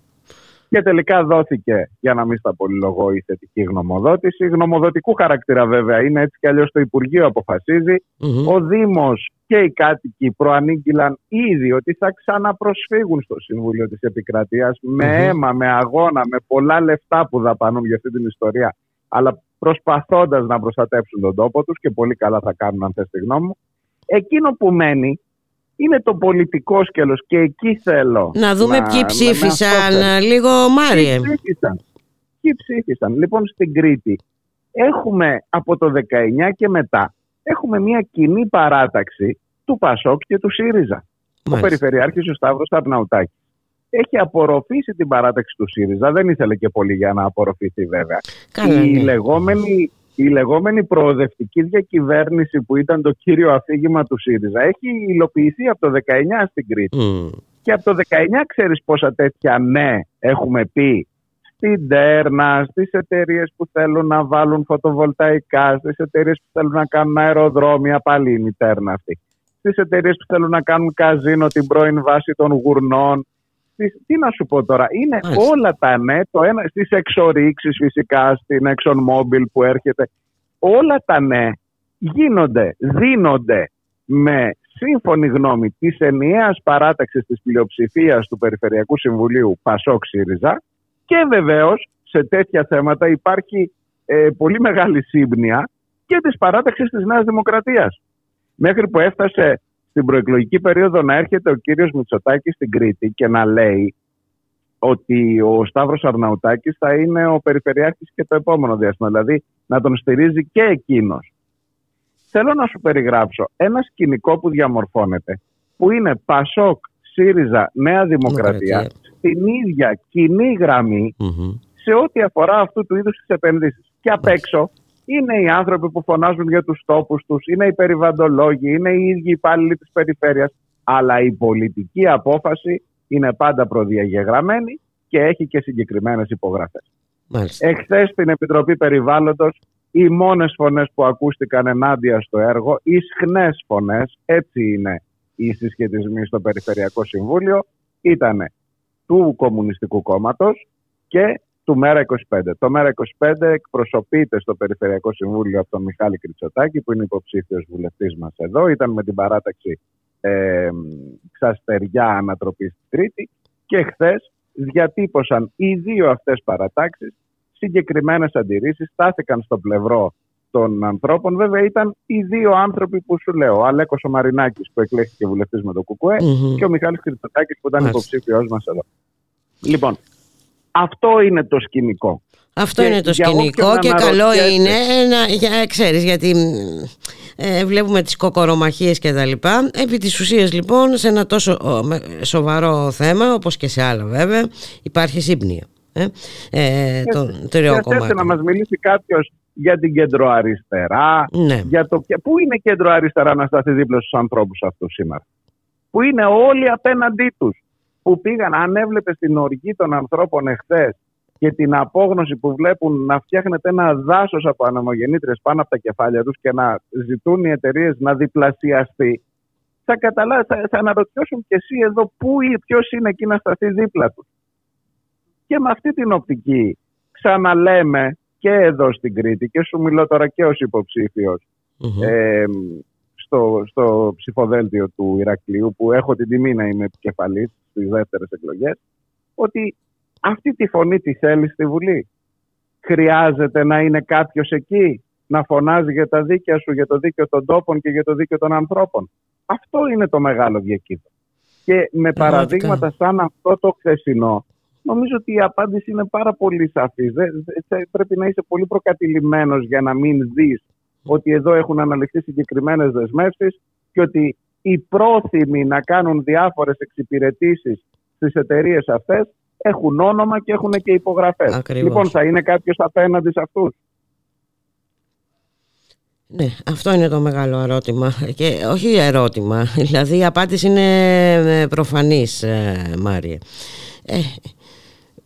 Και τελικά δόθηκε, για να μην στα πολυλογώ, η θετική γνωμοδότηση. Γνωμοδοτικού χαρακτήρα βέβαια είναι έτσι κι αλλιώς το Υπουργείο Ο Δήμος και οι κάτοικοι προανήγγυλαν ήδη ότι θα ξαναπροσφύγουν στο Συμβούλιο της Επικρατείας με αίμα, με αγώνα, με πολλά λεφτά που δαπανούν για αυτή την ιστορία. Αλλά προσπαθώντας να προστατεύσουν τον τόπο τους και πολύ καλά θα κάνουν, αν θες τη γνώμη μου. Εκείνο που μένει είναι το πολιτικό σκέλος και εκεί θέλω να δούμε να, ποιοι ψήφισαν να λίγο Μάριε. Ποιοι ψήφισαν; Ποιοι ψήφισαν; Λοιπόν στην Κρήτη έχουμε από το 19 και μετά έχουμε μια κοινή παράταξη του Πασόκ και του ΣΥΡΙΖΑ. Μάλιστα. Ο Περιφερειάρχης ο Σταύρος Αρναουτάκης έχει απορροφήσει την παράταξη του ΣΥΡΙΖΑ. Δεν ήθελε και πολύ για να απορροφήσει βέβαια. Καλά, η ναι. λεγόμενη η λεγόμενη προοδευτική διακυβέρνηση που ήταν το κύριο αφήγημα του ΣΥΡΙΖΑ έχει υλοποιηθεί από το 19 στην Κρήτη. Και από το 19 ξέρεις πόσα τέτοια ναι έχουμε πει στην Τέρνα, στις εταιρείες που θέλουν να βάλουν φωτοβολταϊκά, στις εταιρείες που θέλουν να κάνουν αεροδρόμια, πάλι είναι η Τέρνα αυτή. Στις εταιρείες που θέλουν να κάνουν καζίνο την πρώην βάση των γουρνών, τι να σου πω τώρα, είναι όλα τα ναι, το ένα, στις εξορίξεις φυσικά, στην ExxonMobil που έρχεται, όλα τα ναι γίνονται, δίνονται με σύμφωνη γνώμη της ενιαίας παράταξης της πλειοψηφίας του Περιφερειακού Συμβουλίου Πασόκ ΣΥΡΙΖΑ και βεβαίως σε τέτοια θέματα υπάρχει ε, πολύ μεγάλη σύμπνοια και της παράταξης της Νέας Δημοκρατίας. Μέχρι που έφτασε στην προεκλογική περίοδο να έρχεται ο κύριος Μητσοτάκης στην Κρήτη και να λέει ότι ο Σταύρος Αρναουτάκης θα είναι ο περιφερειάρχης και το επόμενο διάστημα, δηλαδή να τον στηρίζει και εκείνος. Θέλω να σου περιγράψω ένα σκηνικό που διαμορφώνεται, που είναι Πασόκ, ΣΥΡΙΖΑ, Νέα Δημοκρατία, στην ίδια κοινή σε ό,τι αφορά αυτού του είδους τις επενδύσεις. Και απ' έξω είναι οι άνθρωποι που φωνάζουν για τους τόπους τους, είναι οι περιβαντολόγοι, είναι οι ίδιοι υπάλληλοι της περιφέρειας, αλλά η πολιτική απόφαση είναι πάντα προδιαγεγραμμένη και έχει και συγκεκριμένες υπογραφές. Εχθές στην Επιτροπή Περιβάλλοντος οι μόνες φωνές που ακούστηκαν ενάντια στο έργο, οι σχνές φωνές, έτσι είναι οι συσχετισμοί στο Περιφερειακό Συμβούλιο, ήταν του Κομμουνιστικού Κόμματος και του ΜΕΡΑ25. Το ΜΕΡΑ25 εκπροσωπείται στο Περιφερειακό Συμβούλιο από τον Μιχάλη Κριτσοτάκη, που είναι υποψήφιος βουλευτής μας εδώ. Ήταν με την παράταξη ε, Ξαστεριά Ανατροπής στην Τρίτη και χθες διατύπωσαν οι δύο αυτές παρατάξεις συγκεκριμένες αντιρρήσεις, στάθηκαν στο πλευρό των ανθρώπων. Βέβαια, ήταν οι δύο άνθρωποι που σου λέω. Ο Αλέκος ο Μαρινάκης που εκλέχθηκε βουλευτής με το ΚΚΕ και ο Μιχάλης Κριτσοτάκη που ήταν υποψήφιό μας εδώ. Λοιπόν, αυτό είναι το σκηνικό. Αυτό είναι το σκηνικό και καλό είναι να, για, ξέρεις, γιατί ε, βλέπουμε τις κοκορομαχίες και τα λοιπά. Επί της ουσίας λοιπόν σε ένα τόσο σοβαρό θέμα όπως και σε άλλα βέβαια υπάρχει σύμπνοια. Ε, ε, το τριό κομμάτι. να μας μιλήσει κάποιος για την κεντροαριστερά. Ναι. Για το, πού είναι κεντροαριστερά να σταθεί δίπλα στους ανθρώπους αυτούς σήμερα; Πού είναι όλοι απέναντί τους; Που πήγαν, αν έβλεπε την οργή των ανθρώπων εχθές και την απόγνωση που βλέπουν να φτιάχνεται ένα δάσος από αναμογεννήτρε πάνω από τα κεφάλια τους και να ζητούν οι εταιρείες να διπλασιαστεί, θα, καταλά... θα, θα αναρωτιώσουν και εσύ εδώ πού ή ποιος είναι εκεί να σταθεί δίπλα τους. Και με αυτή την οπτική ξαναλέμε και εδώ στην Κρήτη και σου μιλώ τώρα και ως υποψηφιος ε, στο, στο ψηφοδέλτιο του Ηρακλείου που έχω την τιμή να είμαι επικεφαλής στις δεύτερες εκλογές ότι αυτή τη φωνή τη θέλει στη Βουλή. Χρειάζεται να είναι κάποιος εκεί να φωνάζει για τα δίκαια σου, για το δίκαιο των τόπων και για το δίκαιο των ανθρώπων. Αυτό είναι το μεγάλο διακύβο. Και με παραδείγματα σαν αυτό το χθεσινό, νομίζω ότι η απάντηση είναι πάρα πολύ σαφής. Πρέπει να είσαι πολύ προκατηλημένος για να μην δεις ότι εδώ έχουν αναλυθεί συγκεκριμένες δεσμεύσεις και ότι οι πρόθυμοι να κάνουν διάφορες εξυπηρετήσεις στις εταιρείες αυτές έχουν όνομα και έχουν και υπογραφές. Λοιπόν, θα είναι κάποιος απέναντι σε αυτούς; Ναι, αυτό είναι το μεγάλο ερώτημα και όχι ερώτημα, δηλαδή η απάντηση είναι ε, προφανής ε, Μάρια. Ε,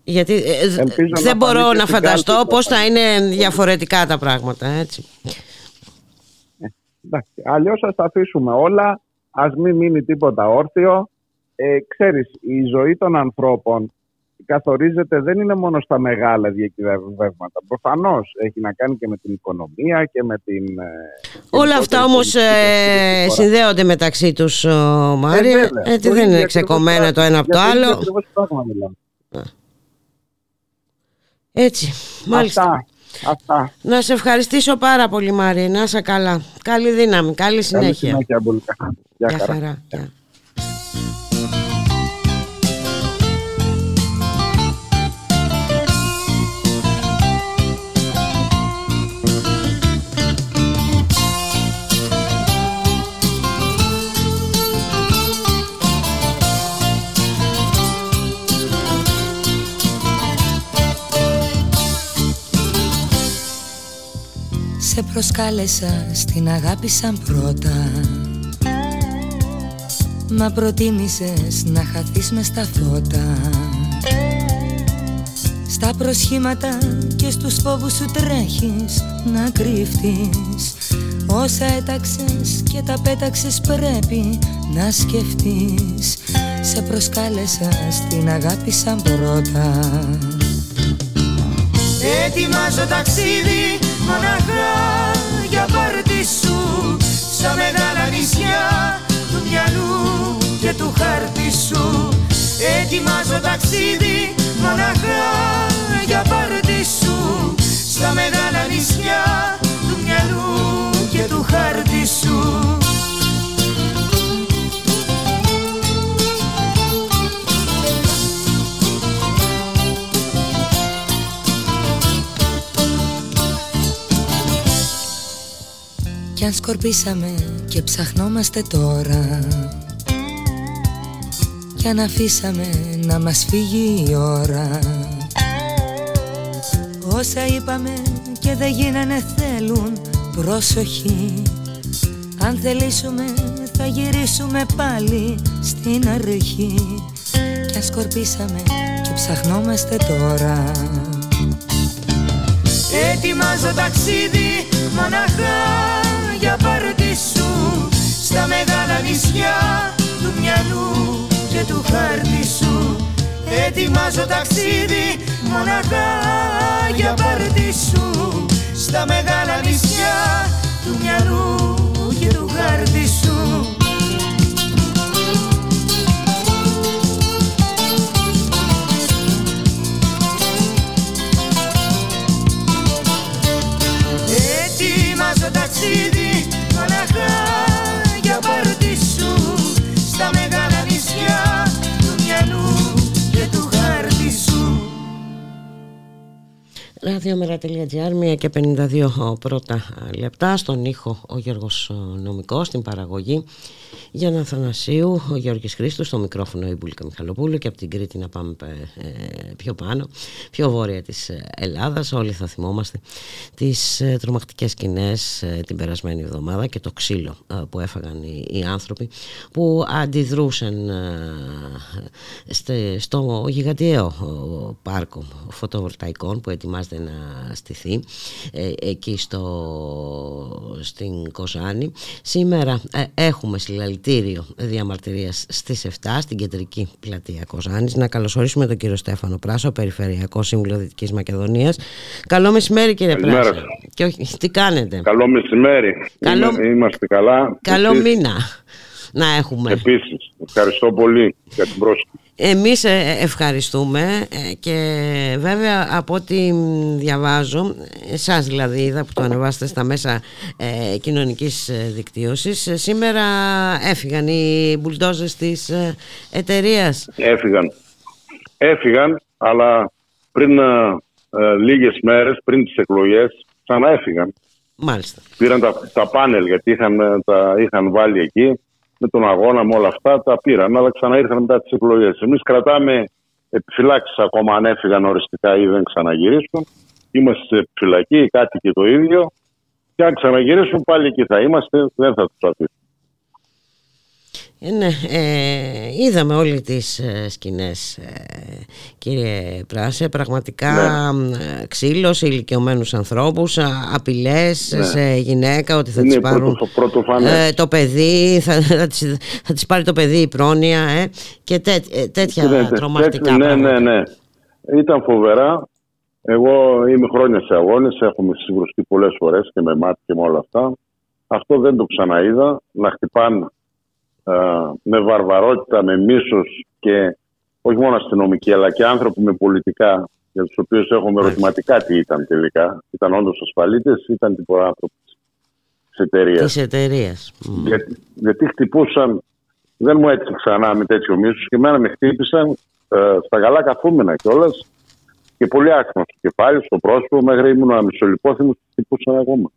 γιατί ε, δεν μπορώ να φανταστώ πώς θα είναι διαφορετικά τα πράγματα, έτσι. Εντάξει, αλλιώς ας τα αφήσουμε όλα, ας μην μείνει τίποτα όρθιο. Ε, ξέρεις, η ζωή των ανθρώπων καθορίζεται δεν είναι μόνο στα μεγάλα διακυβεύματα. Προφανώς έχει να κάνει και με την οικονομία και με την. Ε, Όλα αυτά όμως ε, συνδέονται μεταξύ τους, Μάρια. Ε, έτσι δεν είναι ξεκομμένα το ένα από το άλλο. Έτσι, μάλιστα. Αυτά. Να σε ευχαριστήσω πάρα πολύ Μάρια, να είσαι καλά. Καλή δύναμη, καλή συνέχεια. Καλή συνέχεια, Γεια χαρά. Σε προσκάλεσα στην αγάπη σαν πρώτα. Μα προτίμησες να χαθείς μες στα φώτα. Στα προσχήματα και στους φόβους σου τρέχεις να κρύφτεις Όσα έταξες και τα πέταξες πρέπει να σκεφτείς. Σε προσκάλεσα στην αγάπη σαν πρώτα. Ετοιμάζω ταξίδι μοναχά για πάρτι σου Στα μεγάλα νησιά του μυαλού και του χάρτη σου. Ετοιμάζω ταξίδι μοναχά για πάρτι σου Στα μεγάλα νησιά του μυαλού και του χάρτη αν σκορπίσαμε και ψαχνόμαστε τώρα. Κι αν αφήσαμε να μας φύγει η ώρα. Όσα είπαμε και δεν γίνανε θέλουν προσοχή Αν θελήσουμε θα γυρίσουμε πάλι στην αρχή. Κι αν σκορπίσαμε και ψαχνόμαστε τώρα. Ετοιμάζω ταξίδι μοναχά για πάρτι σου Στα μεγάλα νησιά του μυαλού και του χάρτη σου. Ετοιμάζω ταξίδι μοναχά για πάρτι σου Στα μεγάλα νησιά του μυαλού και του χάρτη σου Ραδιομέρα.gr, 1 και 52 πρώτα λεπτά στον ήχο ο Γιώργος Νομικός, στην παραγωγή Γιάννα Θανασίου, ο Γιώργης Χρήστος, στο μικρόφωνο η Μπουλίκα Μιχαλοπούλου και από την Κρήτη να πάμε ε, πιο πάνω, πιο βόρεια της ε, Ελλάδας. Όλοι θα θυμόμαστε τις ε, τρομακτικές σκηνές την περασμένη εβδομάδα και το ξύλο που έφαγαν οι άνθρωποι που αντιδρούσαν στο γιγαντιαίο πάρκο φωτοβολταϊκών που ετοιμάζεται να στηθεί εκεί στο, στην Κοζάνη. Σήμερα έχουμε συλλαλητήριο διαμαρτυρίας στις 7 στην κεντρική πλατεία Κοζάνης. Να καλωσορίσουμε τον κύριο Στέφανο Πράσο, Περιφερειακό Σύμβουλο Δυτικής Μακεδονίας. Καλό μεσημέρι κύριε Καλημέρα. Πράσο. Και όχι, τι κάνετε; Καλό μεσημέρι. Καλό... Είμαστε καλά. Καλό μήνα να έχουμε. Επίσης, ευχαριστώ πολύ για την πρόσκληση. Εμείς ε, ευχαριστούμε ε, και βέβαια από ό,τι διαβάζω, εσάς δηλαδή είδα που το ανεβάσετε στα μέσα ε, κοινωνικής ε, δικτύωσης, σήμερα έφυγαν οι μπουλντόζες της εταιρείας. Έφυγαν. Έφυγαν, αλλά πριν λίγες μέρες, πριν τις εκλογές, ξανά έφυγαν. Μάλιστα. Πήραν τα, τα πάνελ γιατί είχαν, τα είχαν βάλει εκεί με τον αγώνα, με όλα αυτά, τα πήραν, αλλά ξαναήρθαν μετά τις εκλογές. Εμείς κρατάμε επιφυλάξεις ακόμα αν έφυγαν οριστικά ή δεν ξαναγυρίσουν. Είμαστε σε επιφυλακή, οι κάτοικοι το ίδιο. Και αν ξαναγυρίσουν, πάλι εκεί θα είμαστε, δεν θα τους αφήσουμε. Ε, ναι, ε, είδαμε όλοι τις ε, σκηνές ε, κύριε Πράσε. Πραγματικά ναι. ξύλος σε ηλικιωμένους ανθρώπους απειλές ναι. σε γυναίκα ότι θα της πάρουν το παιδί θα, θα, της, θα της πάρει το παιδί η πρόνοια και τέ, τέτοια ναι, τρομακτικά ναι, ναι, ναι, ήταν φοβερά. Εγώ είμαι χρόνια σε αγώνες έχουμε συγκρουστεί πολλές φορές και με μάτι και με όλα αυτά. Αυτό δεν το ξαναείδα. Να χτυπάνε με βαρβαρότητα, με μίσος και όχι μόνο αστυνομικοί αλλά και άνθρωποι με πολιτικά για τους οποίους έχουμε ερωτηματικά τι ήταν τελικά. Ήταν όντως ασφαλίτες ή ήταν τίποτα άνθρωποι της εταιρείας. Της εταιρείας. Γιατί, γιατί χτυπούσαν, δεν μου έτυχε ξανά με τέτοιο μίσος και εμένα με χτύπησαν ε, στα καλά καθούμενα κιόλας και πολύ άσχημα στο κεφάλι, στο πρόσωπο, μέχρι ήμουν μισολυπόθυμος και χτυπούσαν ακόμα.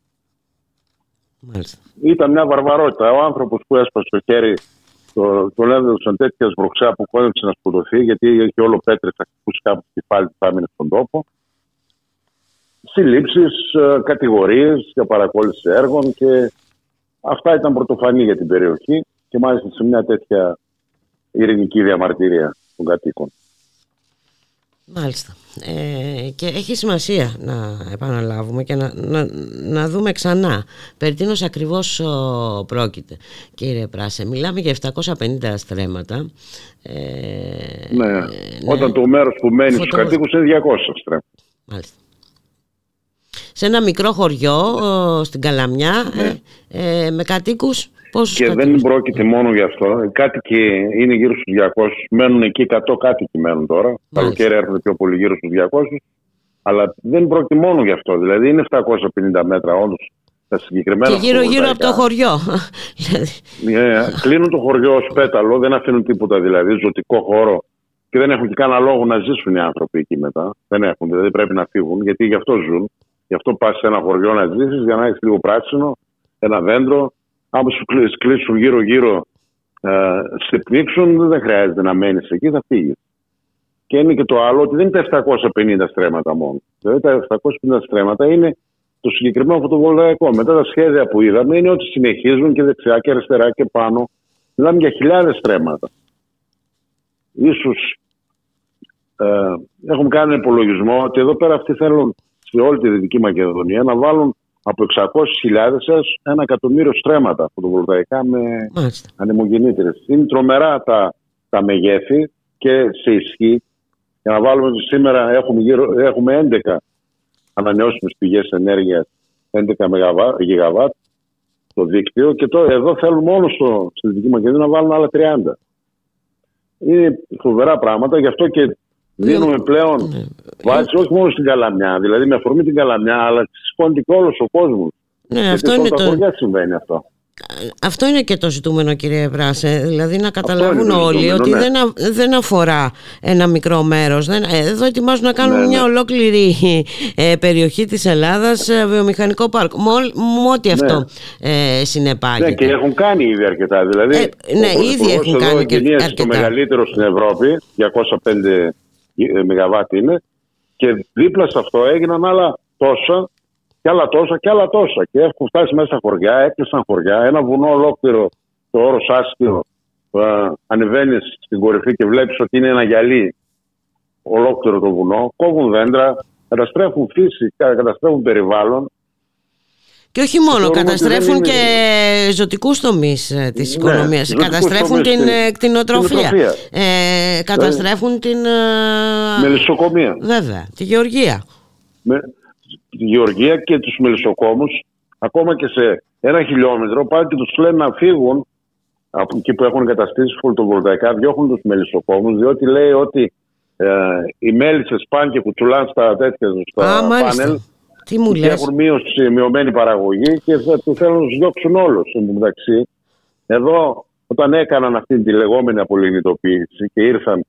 Μάλιστα. Ήταν μια βαρβαρότητα. Ο άνθρωπος που έσπασε το χέρι, το, τον έδωσαν τέτοια σбροξά που κόντεψε να σκοτωθεί, γιατί είχε όλο πέτρες, θα χτυπούσε κάπου το κεφάλι του, θα έμεινε στον τόπο. Συλλήψεις, ε, κατηγορίες για παρακόλληση έργων και αυτά ήταν πρωτοφανή για την περιοχή και μάλιστα σε μια τέτοια ειρηνική διαμαρτυρία των κατοίκων. Μάλιστα. Ε, και έχει σημασία να επαναλάβουμε και να, να, να δούμε ξανά περί τίνος ακριβώς πρόκειται κύριε Πράσε μιλάμε για 750 στρέμματα ε, ναι. ναι. όταν το μέρος που μένει Φωτο... στους κατοίκους είναι 200 στρέμματα Μάλιστα σε ένα μικρό χωριό στην Καλαμιά ναι. ε, ε, με κατοίκους Πόσους και κατοίκους; δεν πρόκειται μόνο γι' αυτό. Οι κάτοικοι είναι γύρω στους 200, μένουν εκεί 100 κάτοικοι μένουν τώρα. Καλοκαίρι έρχονται πιο πολύ γύρω στους 200. Αλλά δεν πρόκειται μόνο γι' αυτό. Δηλαδή είναι 750 μέτρα όντως τα συγκεκριμένα. Και γύρω-γύρω από το χωριό. yeah, κλείνουν το χωριό ως πέταλο, δεν αφήνουν τίποτα δηλαδή, ζωτικό χώρο. Και δεν έχουν και κανένα λόγο να ζήσουν οι άνθρωποι εκεί μετά. Δεν έχουν, δηλαδή πρέπει να φύγουν, γιατί γι' αυτό ζουν. Γι' αυτό πας σε ένα χωριό να ζήσεις, για να έχεις λίγο πράσινο ένα δέντρο. Αν σου κλείσουν γύρω-γύρω, ε, σε πνίξουν, δεν χρειάζεται να μένεις εκεί, θα φύγεις. Και είναι και το άλλο ότι δεν είναι τα 750 στρέμματα μόνο. Δηλαδή τα 750 στρέμματα είναι το συγκεκριμένο φωτοβολταϊκό. Μετά τα σχέδια που είδαμε είναι ότι συνεχίζουν και δεξιά και αριστερά και πάνω. Μιλάμε για χιλιάδες στρέμματα. Ίσως ε, έχουμε κάνει υπολογισμό ότι εδώ πέρα αυτοί θέλουν σε όλη τη Δυτική Μακεδονία να βάλουν από 600.000 έως ένα εκατομμύριο στρέμματα φωτοβολταϊκά με ανεμογεννήτρες. Είναι τρομερά τα, τα μεγέθη και σε ισχύ. Για να βάλουμε ότι σήμερα έχουμε, γύρω, έχουμε 11 ανανεώσιμες πηγές ενέργειας, 11 γιγαβάτ το δίκτυο και τώρα εδώ θέλουν μόνο στο, στη Δυτική Μακεδονία να βάλουν άλλα 30. Είναι φοβερά πράγματα, γι' αυτό και Δίνουμε πλέον ναι. βάση όχι μόνο στην Καλαμιά, δηλαδή με αφορμή την Καλαμιά, αλλά σηκώνεται και όλος ο κόσμος. Ναι, αυτό είναι το... χωριά συμβαίνει αυτό. Αυτό είναι και το ζητούμενο κύριε Βράσε, δηλαδή να καταλάβουν όλοι ότι ναι. δεν, δεν αφορά ένα μικρό μέρος. Δεν, εδώ ετοιμάζουν να κάνουν ναι, μια ναι. ολόκληρη ε, περιοχή της Ελλάδας ε, βιομηχανικό πάρκο, με ό,τι αυτό ε, συνεπάγεται. Ναι, και έχουν κάνει ήδη αρκετά. Δηλαδή, ε, ναι, ήδη έχουν κάνει και αρκετά. το μεγαλύτερο στην Ευρώπη, 205 ε, ΜΒ είναι. Και δίπλα σε αυτό έγιναν άλλα τόσα και άλλα τόσα και άλλα τόσα. Και έχουν φτάσει μέσα χωριά, έκλεισαν χωριά, ένα βουνό ολόκληρο το όρος άστιο ε, ανεβαίνει στην κορυφή και βλέπεις ότι είναι ένα γυαλί ολόκληρο το βουνό, κόβουν δέντρα, καταστρέφουν φύση, καταστρέφουν περιβάλλον και όχι μόνο, καταστρέφουν και ζωτικούς τομείς ε, της ναι, οικονομίας. Καταστρέφουν την ε, κτηνοτροφία. Ε, καταστρέφουν την... Ε, μελισσοκομεία. Βέβαια, τη γεωργία. Με, τη γεωργία και τους μελισσοκόμους, ακόμα και σε ένα χιλιόμετρο, πάνε και τους λένε να φύγουν από εκεί που έχουν εγκαταστήσει φωτοβολταϊκά, διώχνουν τους μελισσοκόμους, διότι λέει ότι ε, οι μέλισσες πάνε και κουτσουλάνε στα τέτοια στα Α, πάνελ τι μου λες; Έχουν μείωση, μειωμένη παραγωγή και θα του θέλουν να τους διώξουν όλους. μεταξύ, εδώ όταν έκαναν αυτή τη λεγόμενη απολυνητοποίηση και ήρθαν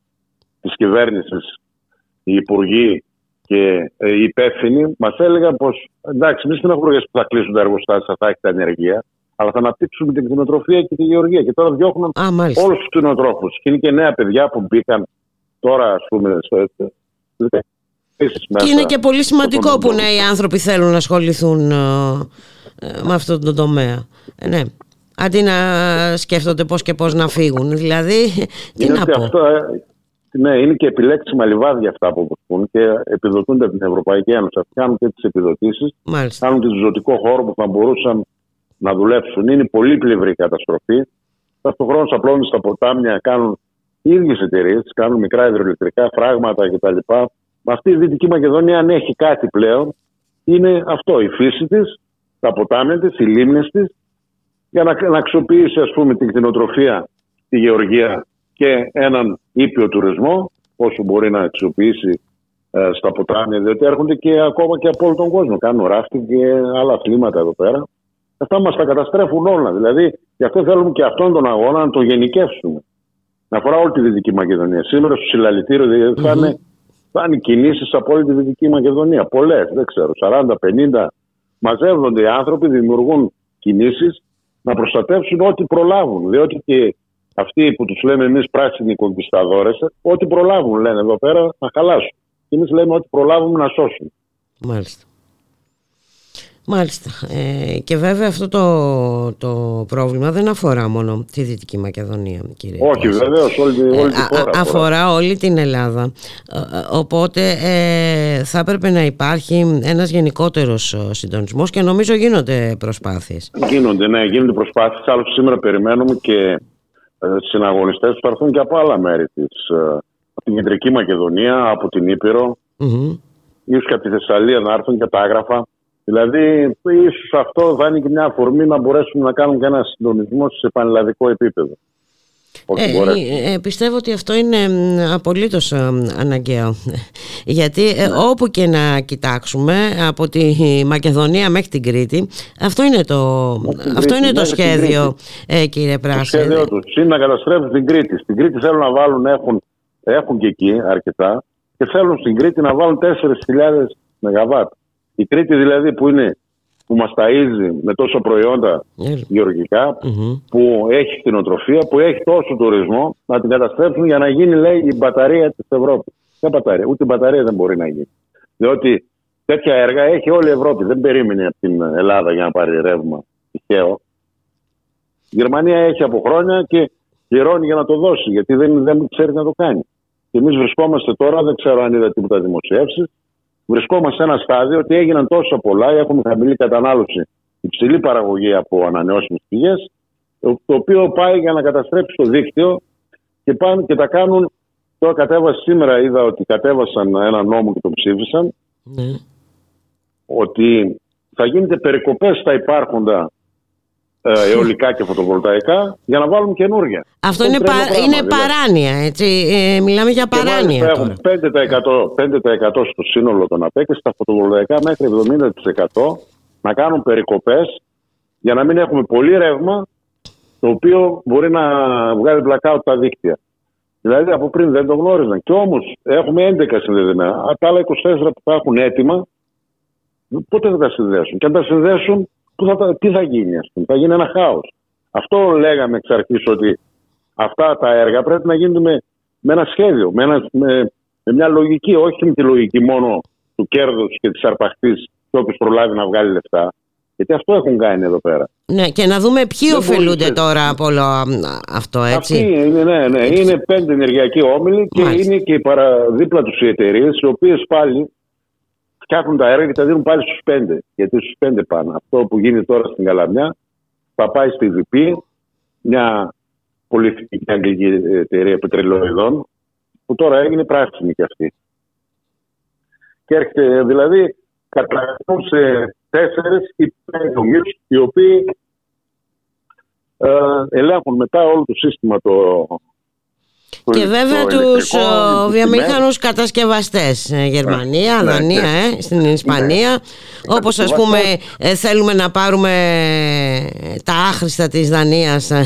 τη κυβέρνηση οι υπουργοί και ε, οι υπεύθυνοι, μας έλεγαν πως εντάξει, εμείς δεν έχουμε που θα κλείσουν τα εργοστάσια, θα έχετε ανεργία, αλλά θα αναπτύξουμε την κτηνοτροφία και τη γεωργία. Και τώρα διώχνουν όλους τους κτηνοτρόφους. Και είναι και νέα παιδιά που μπήκαν τώρα, ας πούμε, στο και είναι και πολύ σημαντικό που νέοι άνθρωποι θέλουν να ασχοληθούν ε, ε, με αυτόν τον τομέα. Ε, ναι. Αντί να σκέφτονται πώς και πώς να φύγουν. Δηλαδή, τι είναι να πω. Αυτό, ναι, είναι και επιλέξιμα λιβάδια αυτά που αποσκούν και επιδοτούνται από την Ευρωπαϊκή Ένωση. Αυτοί κάνουν και τις επιδοτήσεις, κάνουν και το ζωτικό χώρο που θα μπορούσαν να δουλέψουν. Είναι πολύ πλευρή καταστροφή. Ταυτόχρονα απλώνουν στα ποτάμια, κάνουν οι ίδιες εταιρείες, κάνουν μικρά υδροελεκτρικά φράγματα κτλ. Αυτή η Δυτική Μακεδονία, αν έχει κάτι πλέον, είναι αυτό. Η φύση της, τα ποτάμια της, οι λίμνες της, για να, να αξιοποιήσει ας πούμε, την κτηνοτροφία, τη γεωργία και έναν ήπιο τουρισμό, όσο μπορεί να αξιοποιήσει ε, στα ποτάμια, διότι έρχονται και ακόμα και από όλο τον κόσμο. Κάνουν ράφτη και άλλα αθλήματα εδώ πέρα. Αυτά μας τα καταστρέφουν όλα. Δηλαδή, γι' αυτό θέλουμε και αυτόν τον αγώνα να το γενικεύσουμε. Να αφορά όλη τη Δυτική Μακεδονία. Σήμερα στο συλλαλητήριο δηλαδή, θα είναι θα είναι κινήσεις από όλη τη Δυτική Μακεδονία. Πολλές, δεν ξέρω, 40-50. Μαζεύονται οι άνθρωποι, δημιουργούν κινήσεις να προστατεύσουν ό,τι προλάβουν. Διότι και αυτοί που τους λέμε εμείς πράσινοι κογκισταδόρε, ό,τι προλάβουν λένε εδώ πέρα να χαλάσουν. Και εμείς λέμε ότι προλάβουμε να σώσουν. Μάλιστα. Μάλιστα. Ε, και βέβαια αυτό το, το πρόβλημα δεν αφορά μόνο τη Δυτική Μακεδονία, κύριε. Όχι, βεβαίω, όλη, όλη τη χώρα. αφορά όλη την Ελλάδα. Ε, ε, οπότε ε, θα έπρεπε να υπάρχει ένας γενικότερος συντονισμός και νομίζω γίνονται προσπάθειες. Γίνονται, ναι, γίνονται προσπάθειες. Άλλωστε σήμερα περιμένουμε και συναγωνιστές που θα έρθουν και από άλλα μέρη της. Από την Κεντρική Μακεδονία, από την Ήπειρο. Mm-hmm. Ίσως και από τη Θεσσαλία να έρθουν και τα άγραφα. Δηλαδή, ίσως αυτό θα είναι και μια αφορμή να μπορέσουμε να κάνουμε και ένα συντονισμό σε πανελλαδικό επίπεδο. Ε, ε, πιστεύω ότι αυτό είναι απολύτως ε, αναγκαίο. Γιατί ε, ναι. όπου και να κοιτάξουμε από τη Μακεδονία μέχρι την Κρήτη αυτό είναι το, αυτό είναι το σχέδιο ε, κύριε Πράσε Το σχέδιο του. Είναι να καταστρέφουν την Κρήτη. Στην Κρήτη θέλουν να βάλουν έχουν, έχουν και εκεί αρκετά και θέλουν στην Κρήτη να βάλουν 4.000 ΜΒ η Κρήτη δηλαδή που είναι που μας ταΐζει με τόσα προϊόντα Ναι. γεωργικά, Μμμ. που έχει κτηνοτροφία, που έχει τόσο τουρισμό, να την καταστρέψουν για να γίνει, λέει, η μπαταρία της Ευρώπης. Ποια μπαταρία, ούτε η μπαταρία δεν μπορεί να γίνει. Διότι τέτοια έργα έχει όλη η Ευρώπη. Δεν περίμενε από την Ελλάδα για να πάρει ρεύμα τυχαίο. Η Γερμανία έχει από χρόνια και πληρώνει για να το δώσει, γιατί δεν, δεν ξέρει να το κάνει. Και εμείς βρισκόμαστε τώρα, δεν ξέρω αν είδα τίποτα δημοσιεύσεις, βρισκόμαστε σε ένα στάδιο ότι έγιναν τόσα πολλά, έχουμε χαμηλή κατανάλωση, υψηλή παραγωγή από ανανεώσιμες πηγές, το οποίο πάει για να καταστρέψει το δίκτυο και πάνε και τα κάνουν. Τώρα κατέβασε σήμερα, είδα ότι κατέβασαν ένα νόμο και το ψήφισαν, Ναι. ότι θα γίνεται περικοπές στα υπάρχοντα ε, αιωλικά και φωτοβολταϊκά για να βάλουν καινούργια. Αυτό Είναι είναι, τρελό πα- πράγμα, είναι δηλαδή. παράνοια, έτσι. Ε, μιλάμε για Και μάλιστα παράνοια τώρα. έχουν 5%, 5% στο σύνολο των ΑΠΕ και στα φωτοβολταϊκά μέχρι 70% να κάνουν περικοπές για να μην έχουμε πολύ ρεύμα το οποίο μπορεί να βγάλει blackout τα δίκτυα. Δηλαδή από πριν δεν το γνώριζαν. Και όμως έχουμε 11 συνδεδεμένα. Από τα άλλα 24 που θα έχουν έτοιμα, πότε θα τα συνδέσουν; Και αν τα συνδέσουν, πού θα τα- τι θα γίνει, ας πούμε. Θα γίνει ένα χάος. Αυτό λέγαμε εξ αρχής ότι αυτά τα έργα πρέπει να γίνουν με, με ένα σχέδιο, με, ένα, με, με μια λογική, όχι με τη λογική μόνο του κέρδους και της αρπαχτής και όποιος προλάβει να βγάλει λεφτά. Γιατί αυτό έχουν κάνει εδώ πέρα. Ναι, και να δούμε ποιοι Δεν ωφελούνται μπορείς- τώρα από όλο α, αυτό, Αυτοί έτσι. είναι, ναι, ναι, είναι πέντε ενεργειακοί όμιλοι και Μάλιστα. είναι και οι παρα, δίπλα τους οι εταιρείες, οι οποίες πάλι φτιάχνουν τα έργα και τα δίνουν πάλι στους πέντε. Γιατί στους πέντε πάνε. Αυτό που γίνεται τώρα στην Καλαμιά θα πάει στη VP, μια πολυεθνική αγγλική εταιρεία πετρελαιοειδών, που τώρα έγινε πράσινη κι αυτή. Και έρχεται, δηλαδή, καταγραφούν σε τέσσερι ή πέντε ομίλου, οι οποίοι ε, ελέγχουν μετά όλο το σύστημα το. Το Και ηλεκτρο- βέβαια τους ηλεκτρικό, ο, τις βιομήχανους κατασκευαστές ε, Γερμανία, Ναι, Δανία, ναι. ε, στην Ισπανία Ναι. όπως ας πούμε ε, θέλουμε να πάρουμε ε, τα άχρηστα της Δανίας ε,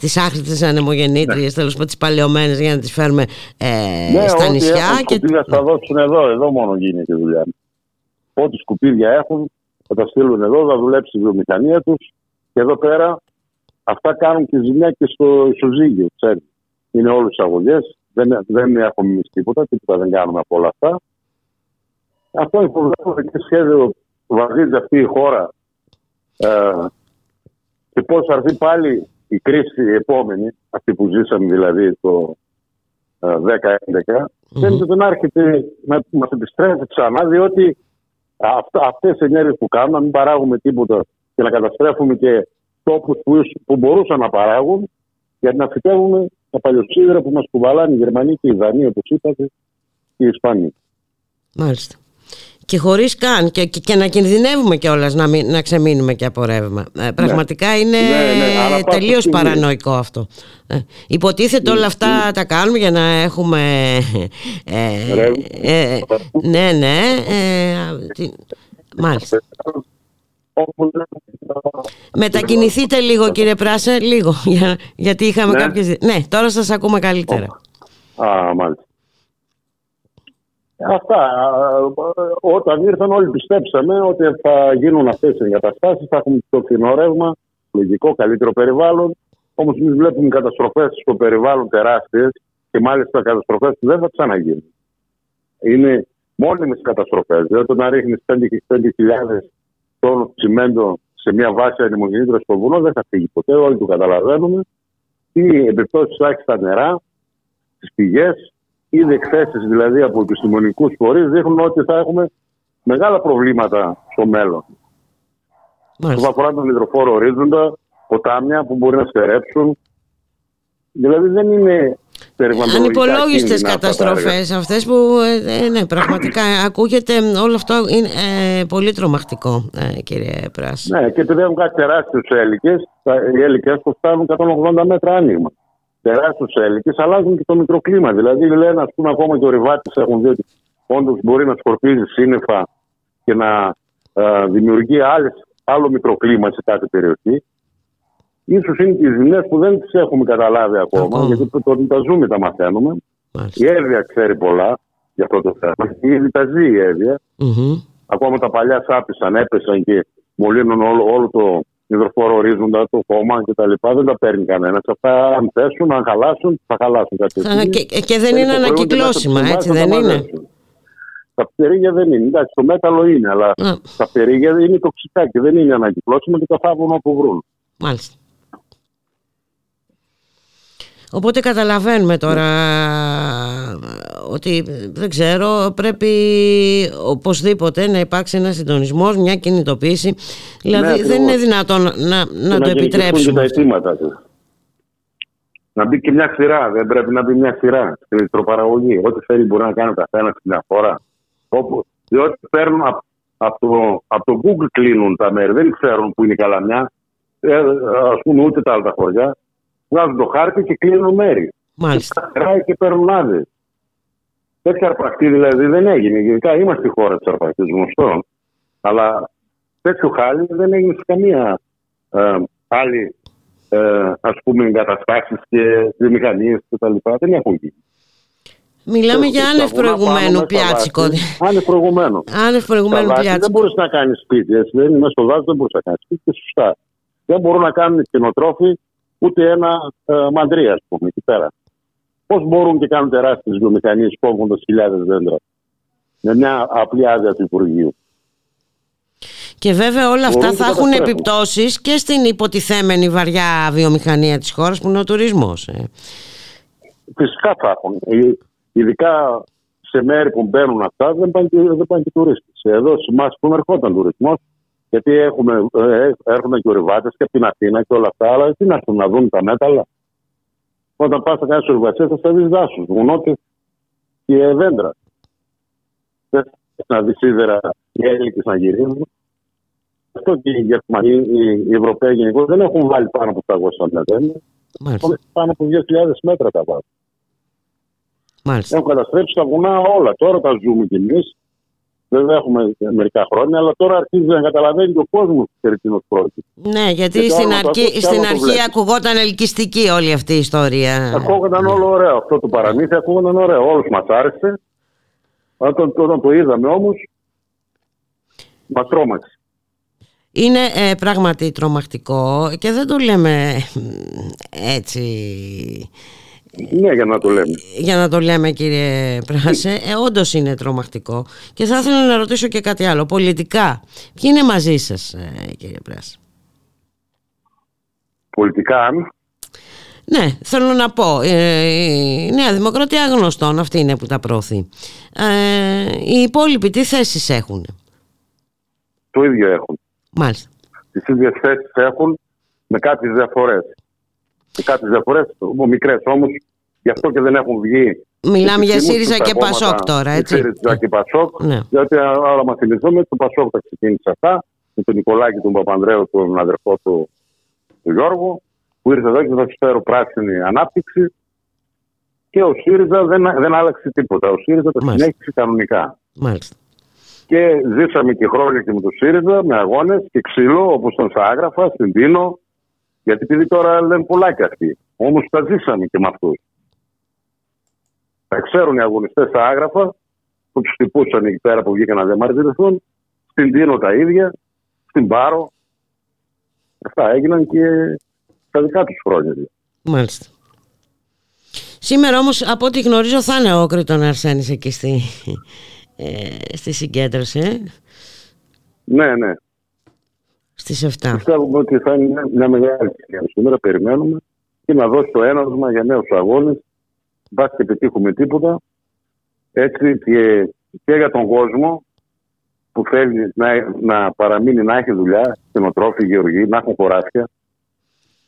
τις άχρηστες ανεμογεννήτριες τέλος πάντων τις παλαιωμένες για να τις φέρουμε ε, Ναι, στα ό,τι νησιά έχουν και... σκουπίδια θα δώσουν εδώ, εδώ μόνο γίνεται η δουλειά. Ό,τι σκουπίδια έχουν θα τα στείλουν εδώ, θα δουλέψει η βιομηχανία τους και εδώ πέρα αυτά κάνουν και ζημιά και στο ισοζύγιο. Ξέρετε. Είναι όλες αγωγές, δεν, δεν έχουμε εμείς τίποτα, τίποτα δεν κάνουμε από όλα αυτά. Αυτό είναι φοβερό και σχέδιο που βαδίζει αυτή η χώρα ε, και πώς θα έρθει πάλι η κρίση η επόμενη, αυτή που ζήσαμε δηλαδή το ε, 10-11, φαίνεται να έρχεται να μας επιστρέφει ξανά, διότι αυτά, αυτές οι ενέργειες που κάνουμε, να μην παράγουμε τίποτα και να καταστρέφουμε και τόπους που, που μπορούσαν να παράγουν, γιατί να φυτεύουμε τα παλιοσίδερα που μας κουβαλάνε οι Γερμανοί και οι Δανείοι, όπως είπατε, και οι Ισπανοί. Μάλιστα. Και χωρίς καν και, και, και να κινδυνεύουμε κιόλας να, μην- να ξεμείνουμε και από ρεύμα. Ε, πραγματικά είναι Ναι, ναι, αλλά πάσα τελείως στιγμή. παρανοϊκό αυτό. Ε, υποτίθεται όλα αυτά τα κάνουμε για να έχουμε... Ε, Ρεύμα. ε, ναι, ναι. Ε, τι- μάλιστα. Όπως Μετακινηθείτε λίγο κύριε Πράσε, λίγο, για, γιατί είχαμε Ναι. κάποιες... δι- Ναι, τώρα σας ακούμε καλύτερα. Α, μάλιστα. Αυτά. Α, Όταν ήρθαν όλοι πιστέψαμε ότι θα γίνουν αυτές οι εγκαταστάσεις, θα έχουμε το φθηνό ρεύμα, λογικό, καλύτερο περιβάλλον. Όμως εμείς βλέπουμε καταστροφές στο περιβάλλον τεράστιες και μάλιστα καταστροφές που δεν θα ξαναγίνουν. Είναι μόνιμες καταστροφές. Δηλαδή το να ρίχνεις 5.000 τόνους τσιμέντο σε μια βάση ανεμογεννήτρια στο βουνό δεν θα φύγει ποτέ, όλοι το καταλαβαίνουμε. Τι επιπτώσεις θα έχει στα νερά, στις πηγές, ήδη εκθέσεις δηλαδή από επιστημονικού φορείς δείχνουν ότι θα έχουμε μεγάλα προβλήματα στο μέλλον. Που Μάλιστα. αφορά τον υδροφόρο ορίζοντα, ποτάμια που μπορεί να στερέψουν. Δηλαδή δεν είναι περιβαλλοντολογικά Ανυπολόγιστες κίνδυνα αυτά τα έργα. καταστροφές αυτές που ε, ε, ναι, πραγματικά ακούγεται όλο αυτό είναι ε, πολύ τρομακτικό ε, κύριε Πράς. Ναι, και επειδή έχουν κάτι τεράστιους έλικες, οι έλικες που φτάνουν 180 μέτρα άνοιγμα. Τεράστιους έλικες αλλάζουν και το μικροκλίμα. Δηλαδή λένε, ας πούμε, ακόμα και ο Ριβάτης έχουν δει ότι όντως μπορεί να σκορπίζει σύννεφα και να ε, δημιουργεί άλλες, άλλο μικροκλίμα σε κάθε περιοχή. Ίσως είναι και οι ζημιές που δεν τις έχουμε καταλάβει ακόμα, Ακόμα. γιατί το, το, τα ζούμε, τα μαθαίνουμε. Μάλιστα. Η Εύβοια ξέρει πολλά για αυτό το θέμα. Ήδη τα ζει η Εύβοια. Μμμ. Ακόμα τα παλιά σάπησαν, έπεσαν και μολύνουν όλο, όλο το υδροφόρο ορίζοντα, το χώμα κτλ. Δεν τα παίρνει κανένας. Αυτά αν πέσουν, αν χαλάσουν, θα χαλάσουν κάτι. Και, και δεν είναι ανακυκλώσιμα, έτσι δεν είναι; Τα πτερίγια δεν είναι. Εντάξει, το μέταλλο είναι, αλλά mm. τα πτερίγια είναι τοξικά και δεν είναι ανακυκλώσιμα και τα θάβουν όπου βρουν. Μάλιστα. Οπότε καταλαβαίνουμε τώρα ότι δεν ξέρω πρέπει οπωσδήποτε να υπάρξει ένας συντονισμός, μια κινητοποίηση. Δηλαδή ναι, δεν είναι δυνατόν να, να το επιτρέψουμε. Και τα αιτήματα του. Να μπει και μια σειρά. Δεν πρέπει να μπει μια σειρά στην ηλεκτροπαραγωγή. Ό,τι θέλει μπορεί να κάνει ο καθένας στην μια φορά. Όπου, διότι παίρνουν από, από, το, από το Google κλείνουν τα μέρη. Δεν ξέρουν που είναι η καλαμιά. Ε, Α πούμε ούτε τα άλλα χωριά βγάζουν το χάρτη και κλείνουν μέρη. Μάλιστα. Και και παίρνουν άδειες. Τέτοια αρπακτή δηλαδή δεν έγινε. Γενικά είμαστε η χώρα τη αρπακτή γνωστό. Αλλά τέτοιο χάλι δεν έγινε σε καμία ε, άλλη ε, ας πούμε εγκαταστάσεις και βιομηχανίες κτλ. Δεν έχουν γίνει. Μιλάμε για άνευ προηγουμένου πιάτσικο. Άνευ προηγουμένου. Άνευ προηγουμένου πιάτσικο. Δεν μπορείς να κάνεις σπίτι. Έτσι. Δεν είναι στο δάσο, δεν μπορείς να κάνεις σπίτι. Και σωστά. Δεν μπορούν να κάνουν κτηνοτρόφοι ούτε ένα ε, μαντρί, ας πούμε, εκεί πέρα. Πώς μπορούν και κάνουν τεράστιες βιομηχανίες κόβοντα χιλιάδες δέντρα με μια απλή άδεια του Υπουργείου. Και βέβαια όλα αυτά θα έχουν επιπτώσεις και στην υποτιθέμενη βαριά βιομηχανία της χώρας που είναι ο τουρισμός. Ε. Φυσικά θα έχουν. Ε, ειδικά σε μέρη που μπαίνουν αυτά δεν πάνε και, δεν πάνε και τουρίστες. Εδώ σε εμάς που ερχόταν τουρισμός, γιατί έχουμε, ε, έρχονται και ορειβάτες και από την Αθήνα και όλα αυτά, αλλά τι να έρθουν να δουν τα μέταλλα. Όταν πας να κάνει ορειβατσέ, θα στα δεις δάσους, βουνότες και δέντρα. Δεν να δεις σίδερα οι Έλληνες να γυρίζουν. Αυτό και οι Γερμανοί, οι Ευρωπαίοι γενικώ δεν έχουν βάλει πάνω από 700 μέτρα. Πάνω από 2.000 μέτρα τα βάζουν. Έχουν καταστρέψει τα βουνά όλα. Τώρα τα ζούμε κι εμείς. Βέβαια έχουμε μερικά χρόνια, αλλά τώρα αρχίζει να καταλαβαίνει και ο κόσμος περί τίνο πρόκειται. Ναι, γιατί στην, αρχή, στην αρχή ακουγόταν ελκυστική όλη αυτή η ιστορία. Ακούγονταν όλο ωραίο. Αυτό το παραμύθι ακούγονταν ωραίο. Όλους μας άρεσε. Όταν, όταν το είδαμε όμως, μας τρόμαξε. Είναι ε, πράγματι τρομακτικό και δεν το λέμε έτσι ναι, για να το λέμε. Για να το λέμε, κύριε Πράσε. Ε, Όντως είναι τρομακτικό. Και θα ήθελα να ρωτήσω και κάτι άλλο. Πολιτικά, ποιοι είναι μαζί σας, ε, κύριε Πράσε; Πολιτικά, αν. Ναι, θέλω να πω. Ε, η Νέα Δημοκρατία γνωστών, αυτή είναι που τα προωθεί. Ε, οι υπόλοιποι τι θέσεις έχουν; Το ίδιο έχουν. Μάλιστα. Τις ίδιες θέσεις έχουν με κάποιες διαφορές και κάποιες διαφορές, μικρές όμως, γι' αυτό και δεν έχουν βγει. Μιλάμε για ΣΥΡΙΖΑ και Πασόκ τώρα, έτσι. ΣΥΡΙΖΑ και Πασόκ. Ναι. Γιατί άρα μας θυμηθούμε, το Πασόκ τα ξεκίνησε αυτά, με τον Νικολάκη, τον Παπανδρέου, τον αδερφό του, του Γιώργου, που ήρθε εδώ και θα του φέρω πράσινη ανάπτυξη. Και ο ΣΥΡΙΖΑ δεν, δεν άλλαξε τίποτα. Ο ΣΥΡΙΖΑ το συνέχισε κανονικά. Μάλιστα. Και ζήσαμε και χρόνια και με το ΣΥΡΙΖΑ, με αγώνες και ξύλο, όπως τον Σάγραφα, στην Τίνο, γιατί επειδή τώρα λένε πολλά και αυτοί. Όμως τα ζήσαμε και με αυτούς. Τα ξέρουν οι αγωνιστές στα άγραφα που τους τυπούσαν εκεί πέρα που βγήκαν να διαμαρτυρηθούν. Στην Τίνο τα ίδια, στην Πάρο. Αυτά έγιναν και στα δικά τους χρόνια. Μάλιστα. Σήμερα όμως από ό,τι γνωρίζω θα είναι ο Κρήτον Αρσένης εκεί στη, ε, στη συγκέντρωση. Ε; Ναι, ναι στις 7. Πιστεύουμε ότι θα είναι μια μεγάλη ευκαιρία. Σήμερα περιμένουμε και να δώσει το ένασμα για νέους αγώνες. Μπας και πετύχουμε τίποτα. Έτσι και, και για τον κόσμο που θέλει να, να παραμείνει να έχει δουλειά, κτηνοτρόφοι, γεωργοί, να έχουν χωράφια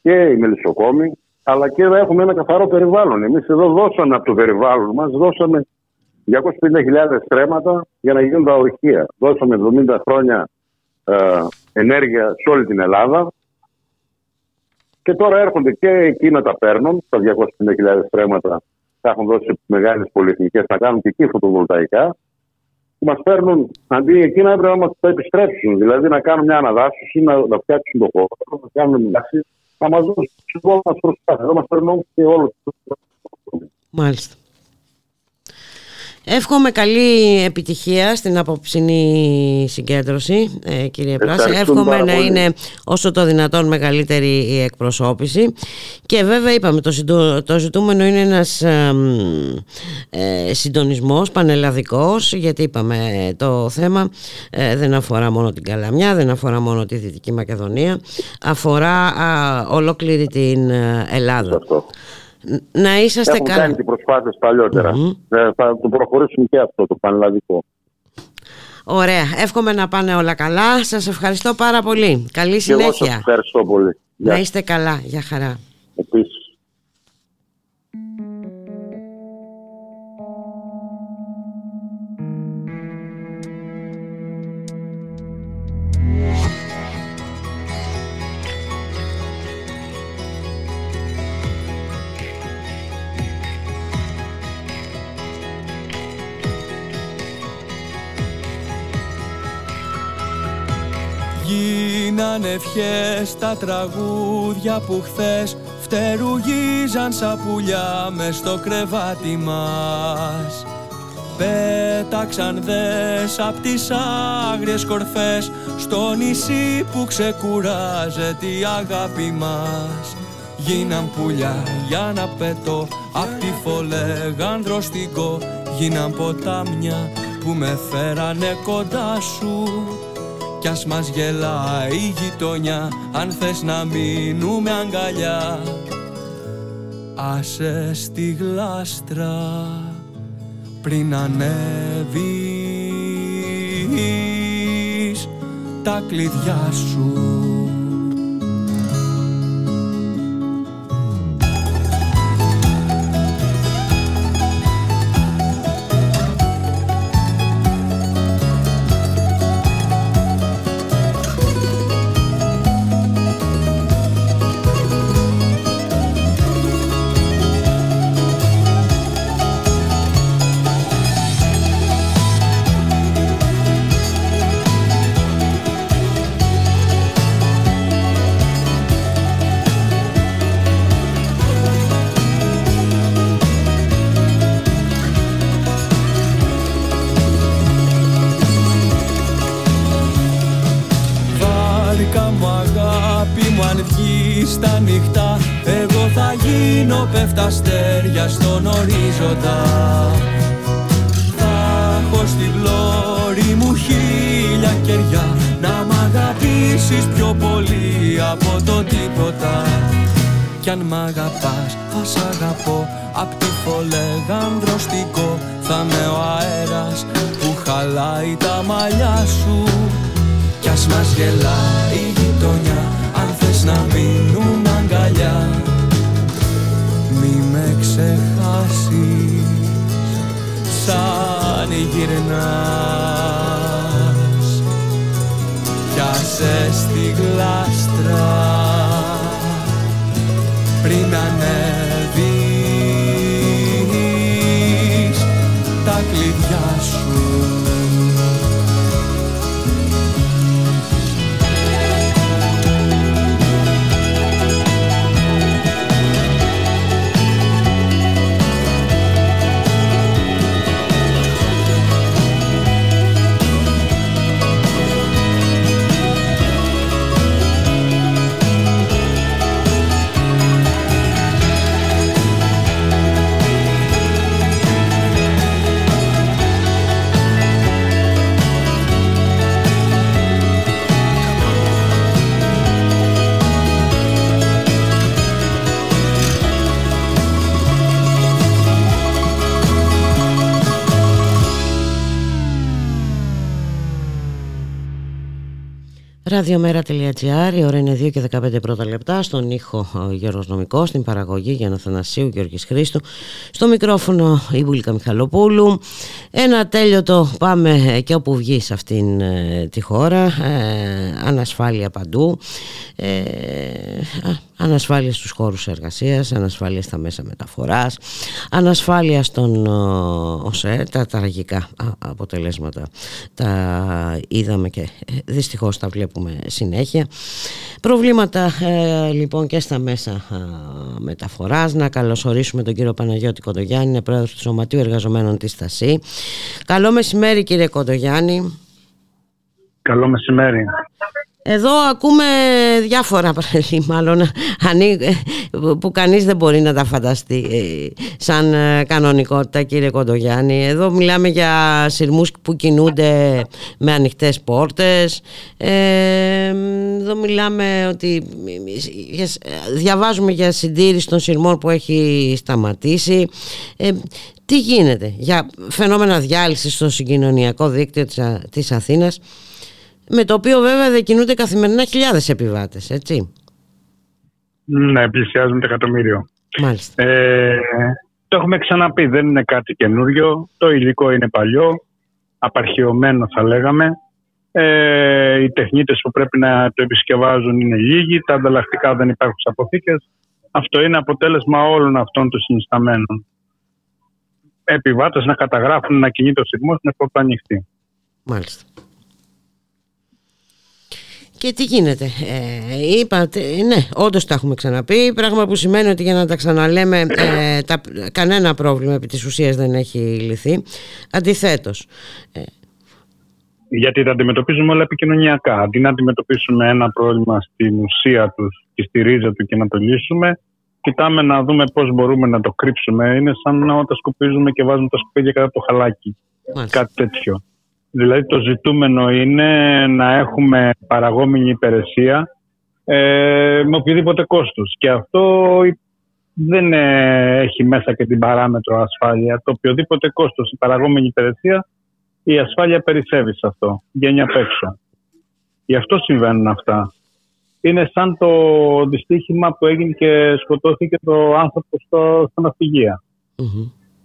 και οι μελισσοκόμοι, αλλά και να έχουμε ένα καθαρό περιβάλλον. Εμείς εδώ δώσαμε από το περιβάλλον μας, δώσαμε 250.000 στρέμματα για να γίνουν τα ορυχεία. Δώσαμε 70 χρόνια ε, ενέργεια σε όλη την Ελλάδα. Και τώρα έρχονται και εκεί να τα παίρνουν, τα 250.000 στρέμματα θα έχουν δώσει μεγάλες πολυεθνικές να κάνουν και εκεί φωτοβολταϊκά. Μας παίρνουν αντί εκείνα έπρεπε να μας τα επιστρέψουν. Δηλαδή να κάνουν μια αναδάσωση, να, να φτιάξουν το χώρο, να κάνουν μια τάξη, να μας δώσουν τι μας προσπάθειε. Εδώ μας παίρνουν και όλο το. Μάλιστα. Εύχομαι καλή επιτυχία στην απόψινή συγκέντρωση, ε, κύριε Πλάση. Εύχομαι να είναι όσο το δυνατόν μεγαλύτερη η εκπροσώπηση. Και βέβαια είπαμε, το, το ζητούμενο είναι ένας ε, συντονισμός πανελλαδικός, γιατί είπαμε το θέμα ε, δεν αφορά μόνο την Καλαμιά, δεν αφορά μόνο τη Δυτική Μακεδονία, αφορά ολόκληρη την ε, Ελλάδα. Να είσαστε καλά. Έχουν κάνει και προσπάθειες ε, Θα το προχωρήσουμε και αυτό το πανελλαδικό. Ωραία. Εύχομαι να πάνε όλα καλά. Σας ευχαριστώ πάρα πολύ. Καλή συνέχεια. Και εγώ σας ευχαριστώ πολύ. Να είστε καλά. Για χαρά. Επίσης. Γίναν ευχές τα τραγούδια που χθες φτερουγίζαν σαν πουλιά μες στο κρεβάτι μας. Πέταξαν δες απ' τις άγριες κορφές στο νησί που ξεκουράζεται η αγάπη μας. Γίναν πουλιά για να πετώ απ' τη φωλέ δροστικό Γίναν ποτάμια που με φέρανε κοντά σου κι ας μας γελάει η γειτονιά Αν θες να μείνουμε αγκαλιά. Άσε στη γλάστρα πριν ανέβεις τα κλειδιά σου ορίζοντα Θα έχω στην πλώρη μου χίλια κεριά. Να μ' αγαπήσεις πιο πολύ από το τίποτα. Κι αν μ' αγαπάς θα σ' αγαπώ. Απ' τη φωλέγαν δροστικό Θα με ο αέρας που χαλάει τα μαλλιά σου. Κι ας μας γελάει σαν γυρνάς. Πιάσε στη γλάστρα Ραδιομέρα.gr, η ώρα είναι 2 και 15 πρώτα λεπτά, στον ήχο Γιώργος Νομικός, στην παραγωγή Γιάννα Θανασίου, Γιώργης Χρήστου, στο μικρόφωνο η Βουλίκα Μιχαλοπούλου. Ένα τέλειωτο πάμε και όπου βγει σε αυτήν ε, τη χώρα, ε, ανασφάλεια παντού. Ε, Ανασφάλεια στους χώρους εργασίας, ανασφάλεια στα μέσα μεταφοράς, ανασφάλεια στον ΟΣΕ, τα τραγικά αποτελέσματα τα είδαμε και ε, δυστυχώς τα βλέπουμε συνέχεια. Προβλήματα ε, λοιπόν και στα μέσα μεταφοράς. Να καλωσορίσουμε τον κύριο Παναγιώτη Κοντογιάννη, είναι πρόεδρος του Σωματείου Εργαζομένων της ΣΤΑΣΥ. Καλό μεσημέρι κύριε Κοντογιάννη. Καλό μεσημέρι. Εδώ ακούμε διάφορα μάλλον που κανείς δεν μπορεί να τα φανταστεί ε, σαν ε, κανονικότητα κύριε Κοντογιάννη. Εδώ μιλάμε για σειρμούς που κινούνται με ανοιχτές πόρτες. Ε, εδώ μιλάμε ότι διαβάζουμε για συντήρηση των σειρμών που έχει σταματήσει. τι γίνεται για φαινόμενα διάλυσης στο συγκοινωνιακό δίκτυο της Αθήνας; Με το οποίο βέβαια δεν κινούνται καθημερινά χιλιάδες επιβάτες, έτσι. Ναι, πλησιάζουν το εκατομμύριο. Μάλιστα. Ε, το έχουμε ξαναπεί, δεν είναι κάτι καινούριο. Το υλικό είναι παλιό, απαρχαιωμένο θα λέγαμε. Ε, οι τεχνίτες που πρέπει να το επισκευάζουν είναι λίγοι, τα ανταλλακτικά δεν υπάρχουν σε αποθήκες. Αυτό είναι αποτέλεσμα όλων αυτών των συνισταμένων. Επιβάτες να καταγράφουν να κινείται ο σειρμός με πόρτα ανοιχτή. Μάλιστα. Και τι γίνεται; Ε, είπατε, ναι, όντως τα έχουμε ξαναπεί. Πράγμα που σημαίνει ότι για να τα ξαναλέμε, ε, τα, κανένα πρόβλημα επί της ουσίας δεν έχει λυθεί. Αντιθέτως. Ε, γιατί τα αντιμετωπίζουμε όλα επικοινωνιακά. Αντί να αντιμετωπίσουμε ένα πρόβλημα στην ουσία τους και στη ρίζα του και να το λύσουμε, κοιτάμε να δούμε πώς μπορούμε να το κρύψουμε. Είναι σαν να τα σκουπίζουμε και βάζουμε τα σκουπίδια κατά το χαλάκι. Κάτι τέτοιο. Δηλαδή το ζητούμενο είναι να έχουμε παραγόμενη υπηρεσία ε, με οποιοδήποτε κόστος. Και αυτό δεν ε, έχει μέσα και την παράμετρο ασφάλεια. Το οποιοδήποτε κόστος η παραγόμενη υπηρεσία, η ασφάλεια περισσεύει σε αυτό. Βγαίνει απ' έξω. Γι' αυτό συμβαίνουν αυτά. Είναι σαν το δυστύχημα που έγινε και σκοτώθηκε το άνθρωπο στο, στο ναυπηγεια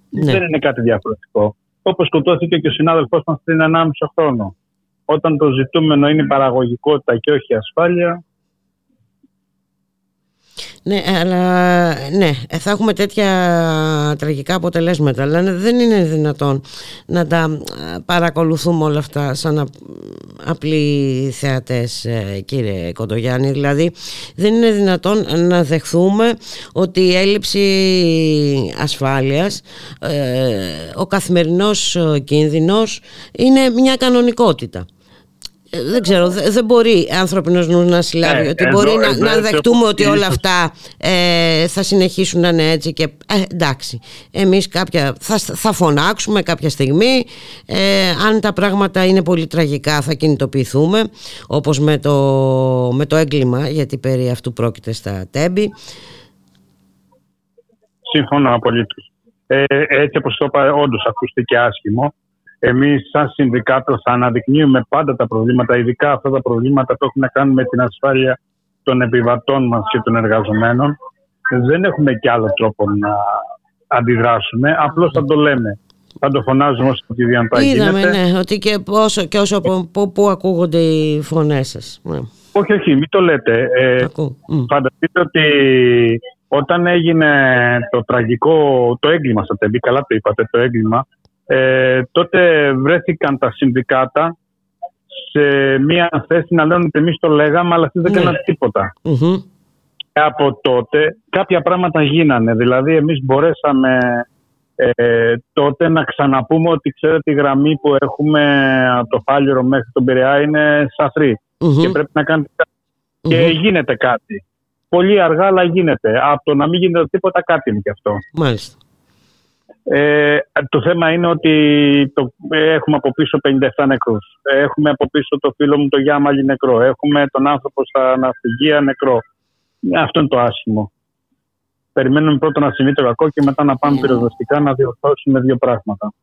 Δεν είναι κάτι διαφορετικό όπως σκοτώθηκε και ο συνάδελφός μας πριν 1,5 χρόνο. Όταν το ζητούμενο είναι η παραγωγικότητα και όχι η ασφάλεια. Ναι, αλλά ναι, θα έχουμε τέτοια τραγικά αποτελέσματα, αλλά δεν είναι δυνατόν να τα παρακολουθούμε όλα αυτά σαν απλοί θεατές, ε, κύριε Κοντογιάννη. Δηλαδή, δεν είναι δυνατόν να δεχθούμε ότι η έλλειψη ασφάλειας, ε, ο καθημερινός κίνδυνος είναι μια κανονικότητα. Ε, δεν ξέρω, δεν μπορεί ανθρώπινος νους να συλλάβει ότι μπορεί να, να δεχτούμε ότι όλα αυτά ε, θα συνεχίσουν να είναι έτσι και ε, εντάξει, εμείς κάποια, θα, θα φωνάξουμε κάποια στιγμή. Ε, αν τα πράγματα είναι πολύ τραγικά θα κινητοποιηθούμε όπως με το, με το έγκλημα γιατί περί αυτού πρόκειται στα τέμπη. Σύμφωνα απολύτως. Ε, έτσι όπως το είπα όντως ακούστηκε άσχημο Εμείς, σαν συνδικάτο, θα αναδεικνύουμε πάντα τα προβλήματα, ειδικά αυτά τα προβλήματα που έχουν να κάνουν με την ασφάλεια των επιβατών μας και των εργαζομένων. Δεν έχουμε κι άλλο τρόπο να αντιδράσουμε, απλώς θα το λέμε. Θα το φωνάζουμε όσο τη διαντά Είδαμε, ναι, ότι και, όσο, και όσο που, που ακούγονται οι φωνές σας. Ναι. Όχι, όχι, μην το λέτε. Ε, φανταστείτε ότι όταν έγινε το τραγικό, το έγκλημα στα τεμπή, καλά το είπατε, το έγκλημα, ε, τότε βρέθηκαν τα συνδικάτα σε μια θέση να λένε ότι εμείς το λέγαμε, αλλά αυτοί δεν ναι. έκαναν τίποτα. Από τότε κάποια πράγματα γίνανε. Δηλαδή, εμείς μπορέσαμε ε, τότε να ξαναπούμε ότι ξέρετε η γραμμή που έχουμε από το Φάλιρο μέχρι τον Πειραιά είναι και πρέπει να κάνετε κάτι. Και γίνεται κάτι. Πολύ αργά, αλλά γίνεται. Από το να μην γίνεται τίποτα, κάτι είναι και αυτό. Μάλιστα. Ε, το θέμα είναι ότι το, έχουμε από πίσω 57 νεκρούς. Έχουμε από πίσω το φίλο μου το Γιάμαλι νεκρό. Έχουμε τον άνθρωπο στα ναυπηγεία νεκρό. Αυτό είναι το άσχημο. Περιμένουμε πρώτα να συμβεί το κακό και μετά να πάμε πυροσβεστικά να διορθώσουμε δύο πράγματα.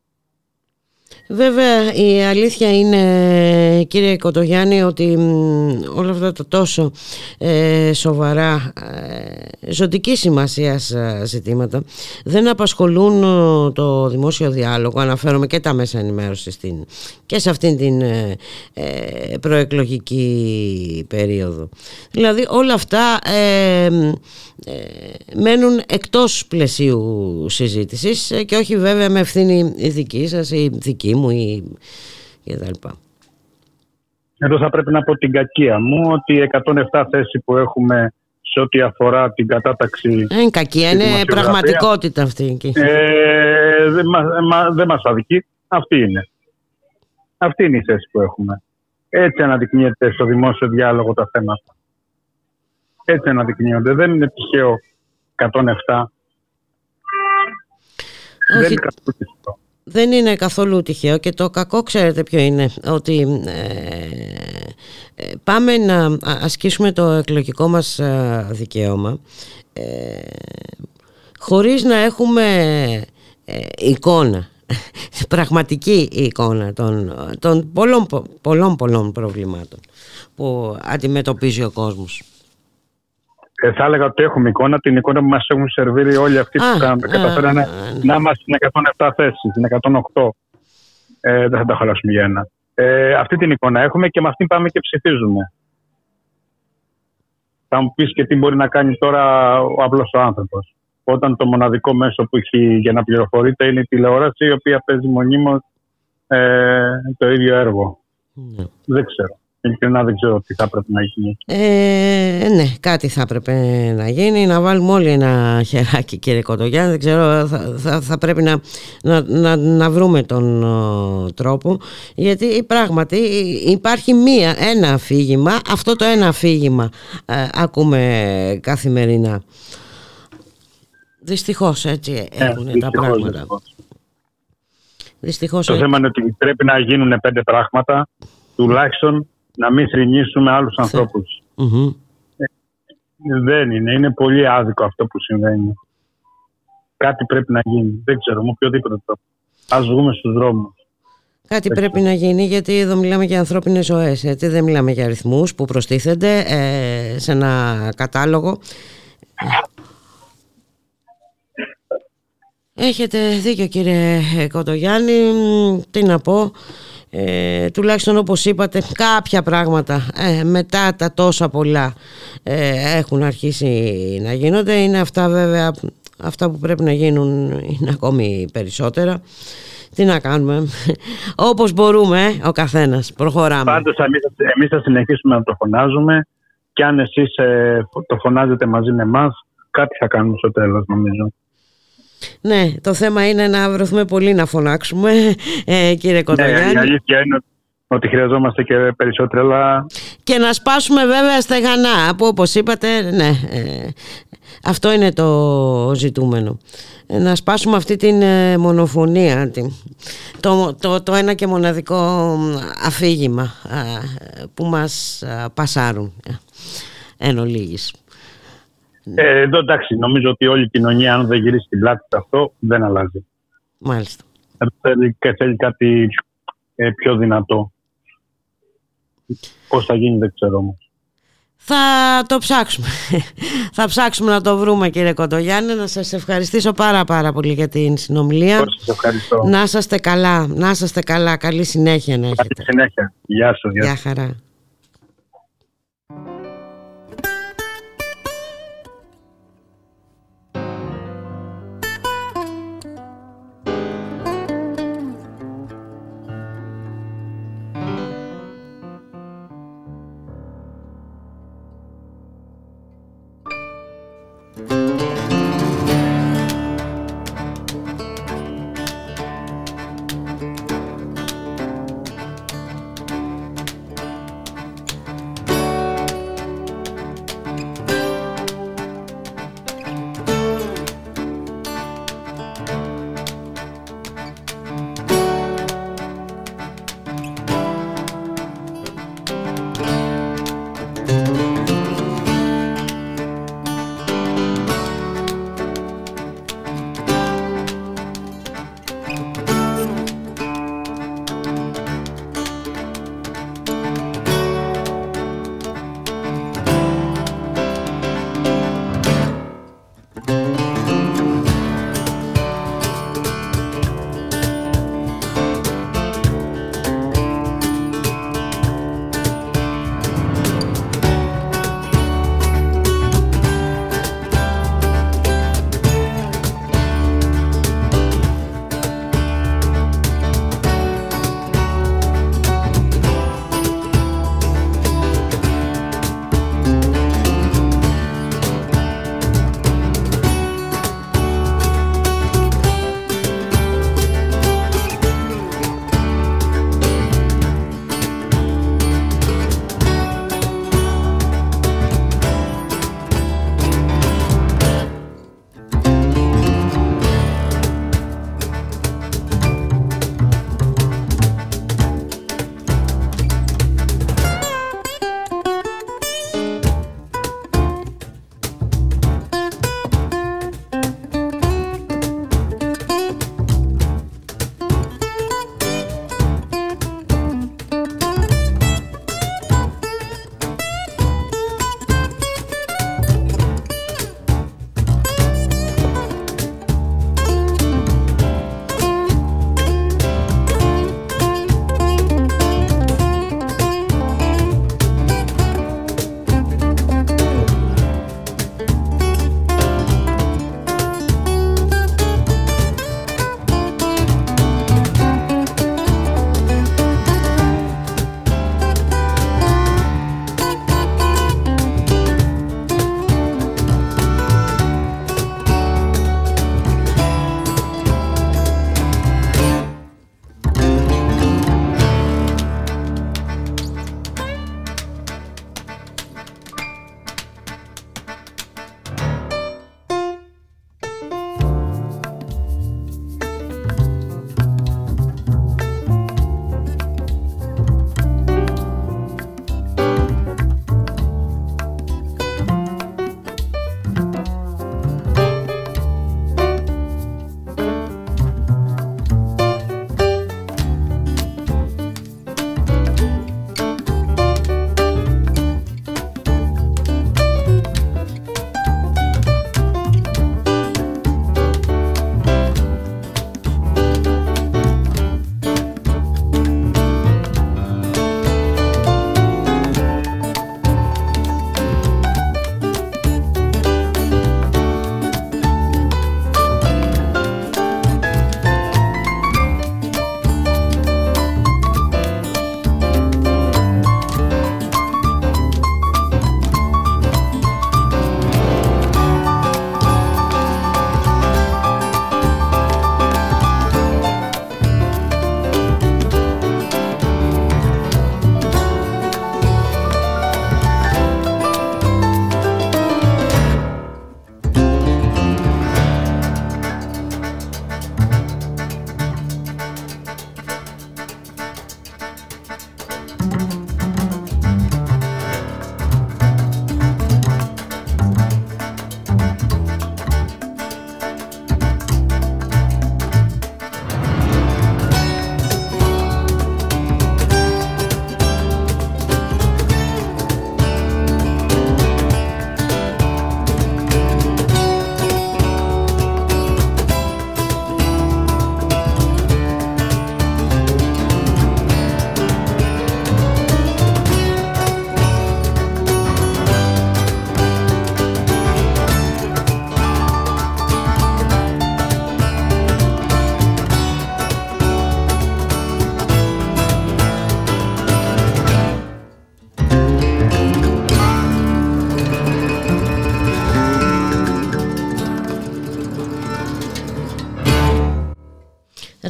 Βέβαια η αλήθεια είναι κύριε Κοτογιάννη ότι όλα αυτά τα τόσο ε, σοβαρά ε, ζωτική σημασίας ε, ζητήματα δεν απασχολούν ε, το δημόσιο διάλογο. Αναφέρομαι και τα μέσα ενημέρωσης στην, και σε αυτήν την ε, προεκλογική περίοδο. Δηλαδή όλα αυτά μένουν εκτός πλαισίου συζήτησης και όχι βέβαια με ευθύνη δική σας ή δική μου ή κτλ. Εδώ θα πρέπει να πω την κακία μου ότι οι 107 θέσεις που έχουμε σε ό,τι αφορά την κατάταξη. Δεν είναι κακία, είναι πραγματικότητα αυτή. Ε, δεν μα, δε μας αδικεί. Αυτή είναι. Αυτή είναι η θέση που έχουμε. Έτσι αναδεικνύεται στο δημόσιο διάλογο τα θέματα. Έτσι αναδεικνύονται. Δεν είναι τυχαίο 107. Δεν είναι δεν είναι καθόλου τυχαίο και το κακό ξέρετε ποιο είναι ότι ε, ε, πάμε να ασκήσουμε το εκλογικό μας ε, δικαίωμα ε, χωρίς να έχουμε εικόνα πραγματική εικόνα των, των πολλών, πολλών πολλών προβλημάτων που αντιμετωπίζει ο κόσμος. Ε, θα έλεγα ότι έχουμε εικόνα, την εικόνα που μας έχουν σερβίρει όλοι αυτοί που καταφέρανε ναι. να είμαστε στην 107 θέση, στην 108. Ε, δεν θα τα χαλάσουμε για ένα. Ε, αυτή την εικόνα έχουμε και με αυτή πάμε και ψηφίζουμε. Θα μου πεις και τι μπορεί να κάνεις τώρα ο απλός ο άνθρωπος. Όταν το μοναδικό μέσο που έχει για να πληροφορείται είναι η τηλεόραση, η οποία παίζει μονίμως ε, το ίδιο έργο. Ναι. Δεν ξέρω. Ειλικρινά δεν ξέρω τι θα έπρεπε να γίνει. Ε, ναι, κάτι θα έπρεπε να γίνει. Να βάλουμε όλοι ένα χεράκι, κύριε Κοτογιάννη. Δεν ξέρω, θα, θα, πρέπει να, να, να, να, βρούμε τον τρόπο. Γιατί πράγματι υπάρχει μία, ένα αφήγημα. Αυτό το ένα αφήγημα ε, ακούμε καθημερινά. Δυστυχώς έτσι ε, έχουν τα πράγματα. Δυστυχώς. Το θέμα είναι ότι πρέπει να γίνουν πέντε πράγματα τουλάχιστον να μην θρυνήσουμε άλλους Ε, δεν είναι. Είναι πολύ άδικο αυτό που συμβαίνει. Κάτι πρέπει να γίνει. Δεν ξέρω, με οποιοδήποτε τρόπο. Ας βγούμε στους δρόμους. Κάτι πρέπει να γίνει γιατί εδώ μιλάμε για ανθρώπινες ζωές, έτσι δεν μιλάμε για αριθμούς που προστίθενται ε, σε ένα κατάλογο. Έχετε δίκιο κύριε Κοτογιάννη, τι να πω, ε, τουλάχιστον όπως είπατε κάποια πράγματα ε, μετά τα τόσα πολλά ε, έχουν αρχίσει να γίνονται. Είναι αυτά βέβαια αυτά που πρέπει να γίνουν είναι ακόμη περισσότερα. Τι να κάνουμε όπως μπορούμε ο καθένας. Προχωράμε. Πάντως εμείς, εμείς θα συνεχίσουμε να το φωνάζουμε και αν εσείς το φωνάζετε μαζί με εμάς κάτι θα κάνουμε στο τέλος νομίζω ναι, το θέμα είναι να βρεθούμε πολύ να φωνάξουμε, ε, κύριε Κονταγιάννη. Ναι, η αλήθεια είναι ότι χρειαζόμαστε και περισσότερα, Και να σπάσουμε βέβαια στεγανά, που όπως είπατε, ναι, ε, αυτό είναι το ζητούμενο. Ε, να σπάσουμε αυτή την ε, μονοφωνία, το, το, το ένα και μοναδικό αφήγημα που μας πασάρουν εν ολίγης. Ε, εδώ εντάξει, νομίζω ότι όλη η κοινωνία, αν δεν γυρίσει την πλάτη σε αυτό, δεν αλλάζει. Μάλιστα. Θέλει, θέλει κάτι ε, πιο δυνατό. Πώς θα γίνει δεν ξέρω όμως. Θα το ψάξουμε. θα ψάξουμε να το βρούμε κύριε Κοντογιάννη. Να σας ευχαριστήσω πάρα πάρα πολύ για την συνομιλία. Σας ευχαριστώ. Να είστε καλά. Να είστε καλά. Καλή συνέχεια να έχετε. Καλή συνέχεια. Γεια σας. Γεια χαρά.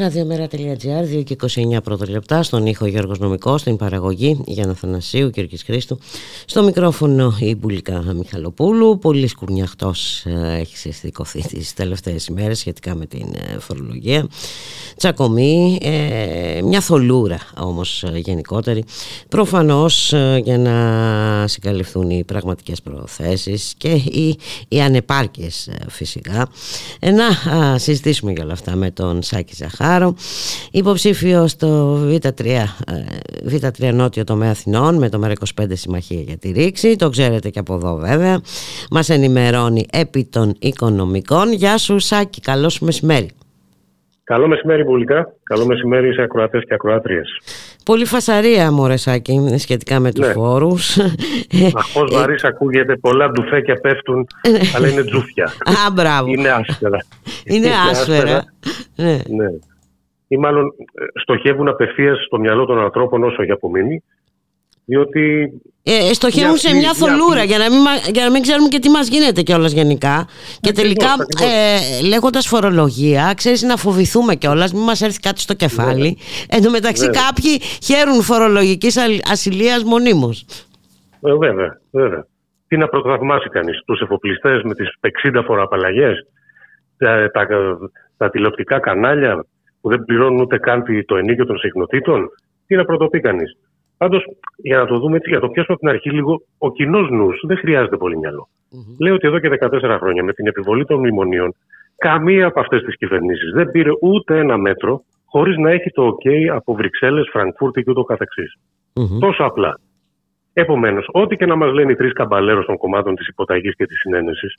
radiomera.gr 2 και 29 πρώτα λεπτά στον ήχο Γιώργος Νομικός στην παραγωγή Γιάννα Θανασίου Γιώργης Χρήστου στο μικρόφωνο η Μπουλικά Μιχαλοπούλου. Πολύ σκουρνιαχτός ε, έχεις συστηκωθεί τις τελευταίες ημέρες σχετικά με την ε, φορολογία. Τσακωμή ε, μια θολούρα όμως γενικότερη. Προφανώς για να συγκαλυφθούν οι πραγματικές προθέσεις και οι, οι ανεπάρκειες φυσικά. Να συζητήσουμε για όλα αυτά με τον Σάκη Ζαχά υποψήφιο στο Β3, ε, Β3 Νότιο τομέα Αθηνών με το ΜΕΡΑ25 Συμμαχία για τη Ρήξη. Το ξέρετε και από εδώ βέβαια. Μας ενημερώνει επί των οικονομικών. Γεια σου Σάκη, καλώς μεσημέρι. Καλό μεσημέρι Βουλικά, καλό μεσημέρι σε ακροατές και ακροάτριες. Πολύ φασαρία Μωρεσάκη σχετικά με τους ναι. φόρους. Αχώς βαρύς ακούγεται, πολλά ντουφέκια πέφτουν, ναι. αλλά είναι τζούφια. Α, μπράβο. Είναι άσφαιρα. Είναι άσφαιρα. ναι. ναι ή μάλλον ε, στοχεύουν απευθείας στο μυαλό των ανθρώπων όσο έχει απομείνει. Διότι. Ε, στοχεύουν σε μια θολούρα για να, μην, για να μην ξέρουμε και τι μας γίνεται κιόλας γενικά. Και τελικά, ε, λέγοντας φορολογία, ξέρεις να φοβηθούμε κιόλας, μην μας έρθει κάτι στο κεφάλι. Εν τω μεταξύ, κάποιοι χαίρουν φορολογικής ασυλίας μονίμως. Ε, βέβαια, βέβαια. Τι να πρωτοθαυμάσει κανείς, τους εφοπλιστές με τις 60 φοροαπαλλαγές, τα, τα, τα τηλεοπτικά κανάλια, που δεν πληρώνουν ούτε καν το ενίκιο των συχνοτήτων, τι να πρωτοπεί κανείς. Πάντως, για να το δούμε έτσι, για το πιάσουμε από την αρχή λίγο, ο κοινός νους δεν χρειάζεται πολύ μυαλό. Mm-hmm. Λέω ότι εδώ και 14 χρόνια με την επιβολή των μνημονίων, καμία από αυτές τις κυβερνήσεις δεν πήρε ούτε ένα μέτρο χωρίς να έχει το OK από Βρυξέλλες, Φραγκφούρτη και ούτω καθεξής. Mm-hmm. Τόσο απλά. Επομένως, ό,τι και να μας λένε οι τρεις καμπαλέρω των κομμάτων της υποταγής και της συνένεσης,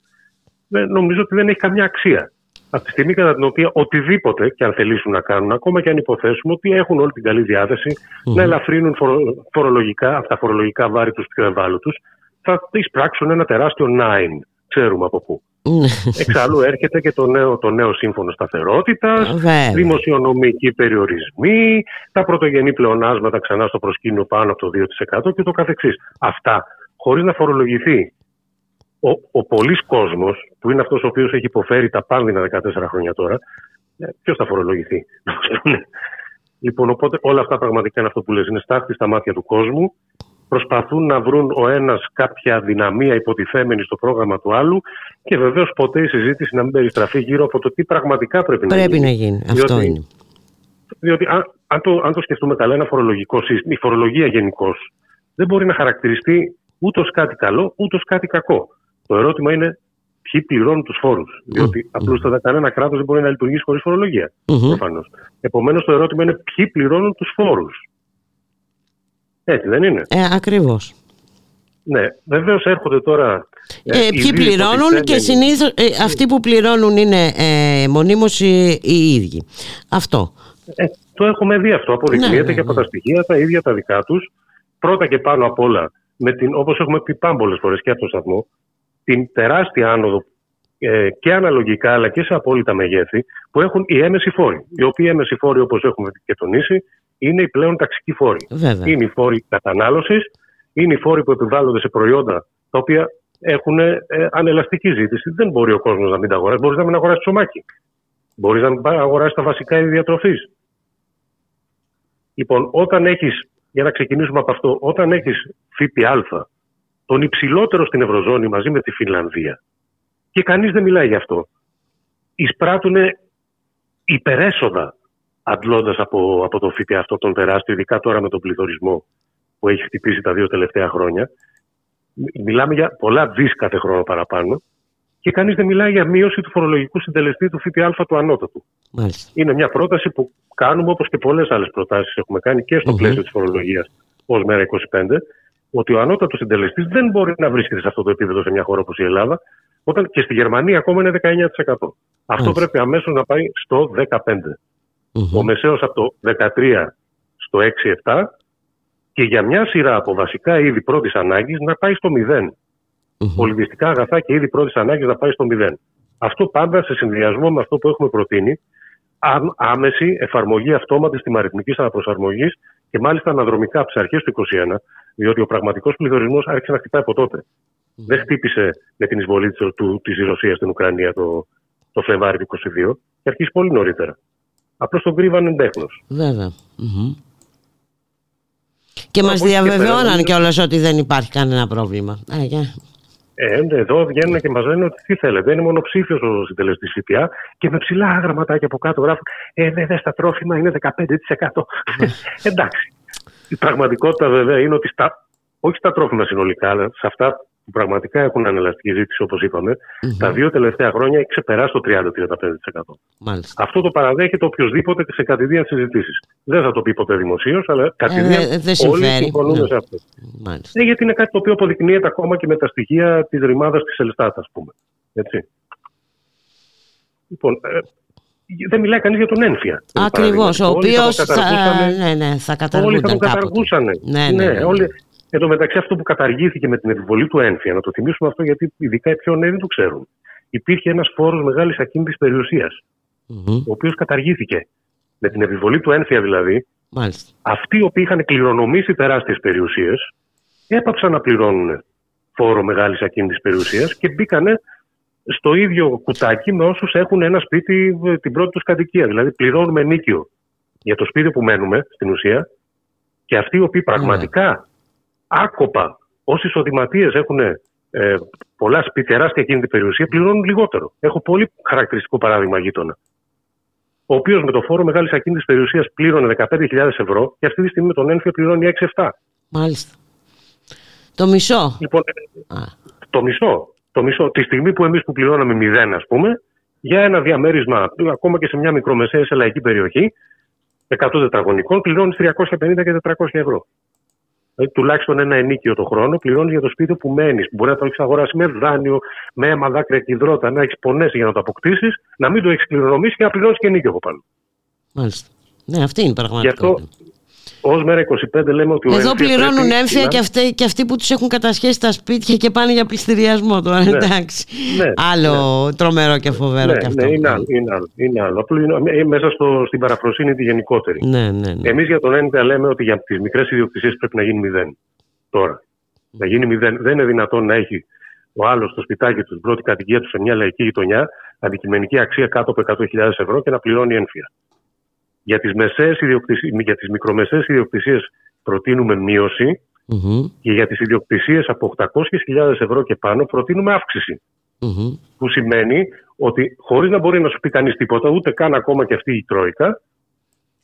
νομίζω ότι δεν έχει καμιά αξία από τη στιγμή κατά την οποία οτιδήποτε και αν θελήσουν να κάνουν, ακόμα και αν υποθέσουμε ότι έχουν όλη την καλή να ελαφρύνουν φορολογικά, αυτά τα φορολογικά βάρη τους πιο ευάλωτους, θα εισπράξουν ένα τεράστιο nine. Ξέρουμε από πού. Ναι. Εξάλλου έρχεται και το νέο, το νέο σύμφωνο σταθερότητας, δημοσιονομικοί περιορισμοί, τα πρωτογενή πλεονάσματα ξανά στο προσκήνιο πάνω από το 2% και το καθεξής. Αυτά χωρίς να φορολογηθεί ο, ο πολλή κόσμος, που είναι αυτός ο οποίος έχει υποφέρει τα πάνδυνα 14 χρόνια τώρα, ε, ποιος θα φορολογηθεί. λοιπόν, οπότε όλα αυτά πραγματικά είναι αυτό που λες, είναι στάχτη στα μάτια του κόσμου. Προσπαθούν να βρουν ο ένας κάποια δυναμία υποτιθέμενη στο πρόγραμμα του άλλου και βεβαίως ποτέ η συζήτηση να μην περιστραφεί γύρω από το τι πραγματικά πρέπει, να γίνει. Πρέπει να γίνει. Αυτό είναι. Διότι αν, αν, το, αν το σκεφτούμε καλά, ένα φορολογικό σύστημα, η φορολογία γενικώς δεν μπορεί να χαρακτηριστεί ούτε ω κάτι καλό ούτε ω κάτι κακό. Το ερώτημα είναι ποιοι πληρώνουν τους φόρους. Διότι mm. απλούστατα κανένα κράτος δεν μπορεί να λειτουργήσει χωρίς φορολογία. Mm-hmm. Προφανώς. Επομένως, το ερώτημα είναι ποιοι πληρώνουν τους φόρους. Έτσι δεν είναι. Ε, Ακριβώς. Ναι, βεβαίως έρχονται τώρα. Ε, ε ποιοι πληρώνουν και συνήθως ε, αυτοί που πληρώνουν είναι ε, μονίμως οι, οι, ίδιοι. Αυτό. Ε, το έχουμε δει αυτό. Αποδεικνύεται ναι, ναι, και από ναι. τα στοιχεία τα ίδια τα δικά τους. Πρώτα και πάνω απ' όλα, όπως έχουμε πει πάμπολε φορές και από το σταθμό, την τεράστια άνοδο ε, και αναλογικά αλλά και σε απόλυτα μεγέθη που έχουν οι έμεση φόροι. Οι οποίοι έμεση φόροι, όπως έχουμε και τονίσει, είναι οι πλέον ταξικοί φόροι. Είναι οι φόροι κατανάλωσης, είναι οι φόροι που επιβάλλονται σε προϊόντα τα οποία έχουν ε, ανελαστική ζήτηση. Δεν μπορεί ο κόσμος να μην τα αγοράσει. Μπορείς να μην αγοράσεις τσομάκι. Μπορείς να μην αγοράσεις τα βασικά είδη διατροφής. Λοιπόν, όταν έχεις, για να ξεκινήσουμε από αυτό, όταν έχεις ΦΠΑ τον υψηλότερο στην Ευρωζώνη μαζί με τη Φινλανδία. Και κανείς δεν μιλάει γι' αυτό. Εισπράττουν υπερέσοδα αντλώντας από, από το ΦΠΑ αυτό τον τεράστιο, ειδικά τώρα με τον πληθωρισμό που έχει χτυπήσει τα δύο τελευταία χρόνια. Μιλάμε για πολλά δις κάθε χρόνο παραπάνω και κανείς δεν μιλάει για μείωση του φορολογικού συντελεστή του ΦΠΑ του ανώτατου. Μάλιστα. Είναι μια πρόταση που κάνουμε όπως και πολλές άλλες προτάσεις έχουμε κάνει και στο πλαίσιο της φορολογίας ως μέρα 25, ότι ο ανώτατος συντελεστής δεν μπορεί να βρίσκεται σε αυτό το επίπεδο σε μια χώρα όπως η Ελλάδα, όταν και στη Γερμανία ακόμα είναι 19%. Αυτό πρέπει αμέσως να πάει στο 15%. Ο μεσαίος από το 13% στο 6-7% και για μια σειρά από βασικά είδη πρώτης ανάγκης να πάει στο 0. Mm-hmm. Πολιτιστικά αγαθά και είδη πρώτης ανάγκης να πάει στο 0. Αυτό πάντα σε συνδυασμό με αυτό που έχουμε προτείνει, άμεση εφαρμογή αυτόματης τιμαριθμικής αναπροσαρμογής και μάλιστα αναδρομικά από τις αρχές του 2021, διότι ο πραγματικός πληθωρισμός άρχισε να χτυπάει από τότε. Mm-hmm. Δεν χτύπησε με την εισβολή της Ρωσίας στην Ουκρανία το, το Φλεβάρι του 2022 και αρχίσει πολύ νωρίτερα. Απλώς τον κρύβανε εντέχνο. Βέβαια. Mm-hmm. Και μας διαβεβαιώναν κιόλας ότι δεν υπάρχει κανένα πρόβλημα. Ε, εδώ βγαίνουν και μας λένε ότι τι θέλετε. Δεν είναι μονοψήφιος ο συντελεστής ΦΠΑ και με ψηλά γραμματάκια από κάτω γράφουν Ε, βέβαια στα τρόφιμα είναι 15%. Εντάξει. Η πραγματικότητα βέβαια είναι ότι στα, όχι στα τρόφιμα συνολικά, αλλά σε αυτά που πραγματικά έχουν ανελαστική ζήτηση, όπως τα δύο τελευταία χρόνια έχει ξεπεράσει το 30-35%. Αυτό το παραδέχεται οποιοδήποτε σε κατηδίαν συζητήσεις. Δεν θα το πει ποτέ δημοσίως, αλλά κατηδίαν ε, όλοι συμφωνούν ναι. σε αυτό. Ε, γιατί είναι κάτι το οποίο αποδεικνύεται ακόμα και με τα στοιχεία της ρημάδας της Ελστάτα, ας πούμε. Έτσι. Λοιπόν, ε, δεν μιλάει κανείς για τον ένφια. Ακριβώς. Ο οποίος θα, ναι, ναι, θα καταργούσαν. Όλοι θα τον καταργούσαν. Ναι, ναι, ναι, όλοι, Εν τω μεταξύ, αυτό που καταργήθηκε με την επιβολή του έμφυα, να το θυμίσουμε αυτό γιατί ειδικά οι πιο νέοι δεν το ξέρουν. Υπήρχε ένας φόρο μεγάλης ακίνητης περιουσίας, ο οποίος καταργήθηκε. Με την επιβολή του ένφια δηλαδή, Μάλιστα. αυτοί οι οποίοι είχαν κληρονομήσει τεράστιες περιουσίες, έπαψαν να πληρώνουν φόρο μεγάλης ακίνητης περιουσίας και μπήκανε στο ίδιο κουτάκι με όσους έχουν ένα σπίτι ε, την πρώτη τους κατοικία. Δηλαδή, πληρώνουμε νίκιο για το σπίτι που μένουμε στην ουσία και αυτοί οι οποίοι πραγματικά άκοπα όσοι εισοδηματίες έχουν ε, πολλά σπίτια, τεράστια εκείνη την περιουσία, πληρώνουν λιγότερο. Έχω πολύ χαρακτηριστικό παράδειγμα γείτονα. Ο οποίος με το φόρο μεγάλης ακίνητης περιουσίας πλήρωνε 15.000 ευρώ και αυτή τη στιγμή με τον ένφιο πληρώνει 6-7. Μάλιστα. Το μισό. Λοιπόν, το μισό. Το μισό. Τη στιγμή που εμείς που πληρώναμε 0, ας πούμε, για ένα διαμέρισμα, ακόμα και σε μια μικρομεσαία σε λαϊκή περιοχή, 100 τετραγωνικών, πληρώνει 350 και 400 ευρώ. Δηλαδή, τουλάχιστον ένα ενίκιο το χρόνο πληρώνεις για το σπίτι που μένεις. Μπορεί να το έχεις αγοράσει με δάνειο, με αίμα, δάκρυα και υδρότα, να έχεις πονέσει για να το αποκτήσεις, να μην το έχεις κληρονομήσει και να πληρώνεις και ενίκιο από πάνω. Μάλιστα. Ναι, αυτή είναι η πραγματικότητα. Ω μέρα 25 λέμε ότι. Εδώ πληρώνουν έμφυα και, αυτοί, και αυτοί που τους έχουν κατασχέσει τα σπίτια και πάνε για πληστηριασμό τώρα. Ναι, εντάξει. Ναι, άλλο ναι. τρομερό και φοβερό ναι, και αυτό. Ναι, είναι άλλο. Είναι άλλο, είναι άλλο. είναι μέσα στο, στην παραφροσύνη τη γενικότερη. Ναι, ναι, ναι. Εμείς για τον έμφυα λέμε ότι για τις μικρές ιδιοκτησίες πρέπει να γίνει μηδέν. Τώρα. Να γίνει μηδέν. Δεν είναι δυνατόν να έχει ο άλλος στο σπιτάκι του, την πρώτη κατοικία του σε μια λαϊκή γειτονιά, αντικειμενική αξία κάτω από 100.000 ευρώ και να πληρώνει έμφυα. Για τις, μεσαίες για τις μικρομεσαίες ιδιοκτησίες προτείνουμε και για τις ιδιοκτησίες από 800.000 ευρώ και πάνω προτείνουμε Που σημαίνει ότι χωρίς να μπορεί να σου πει κανείς τίποτα, ούτε καν ακόμα και αυτή η Τρόικα,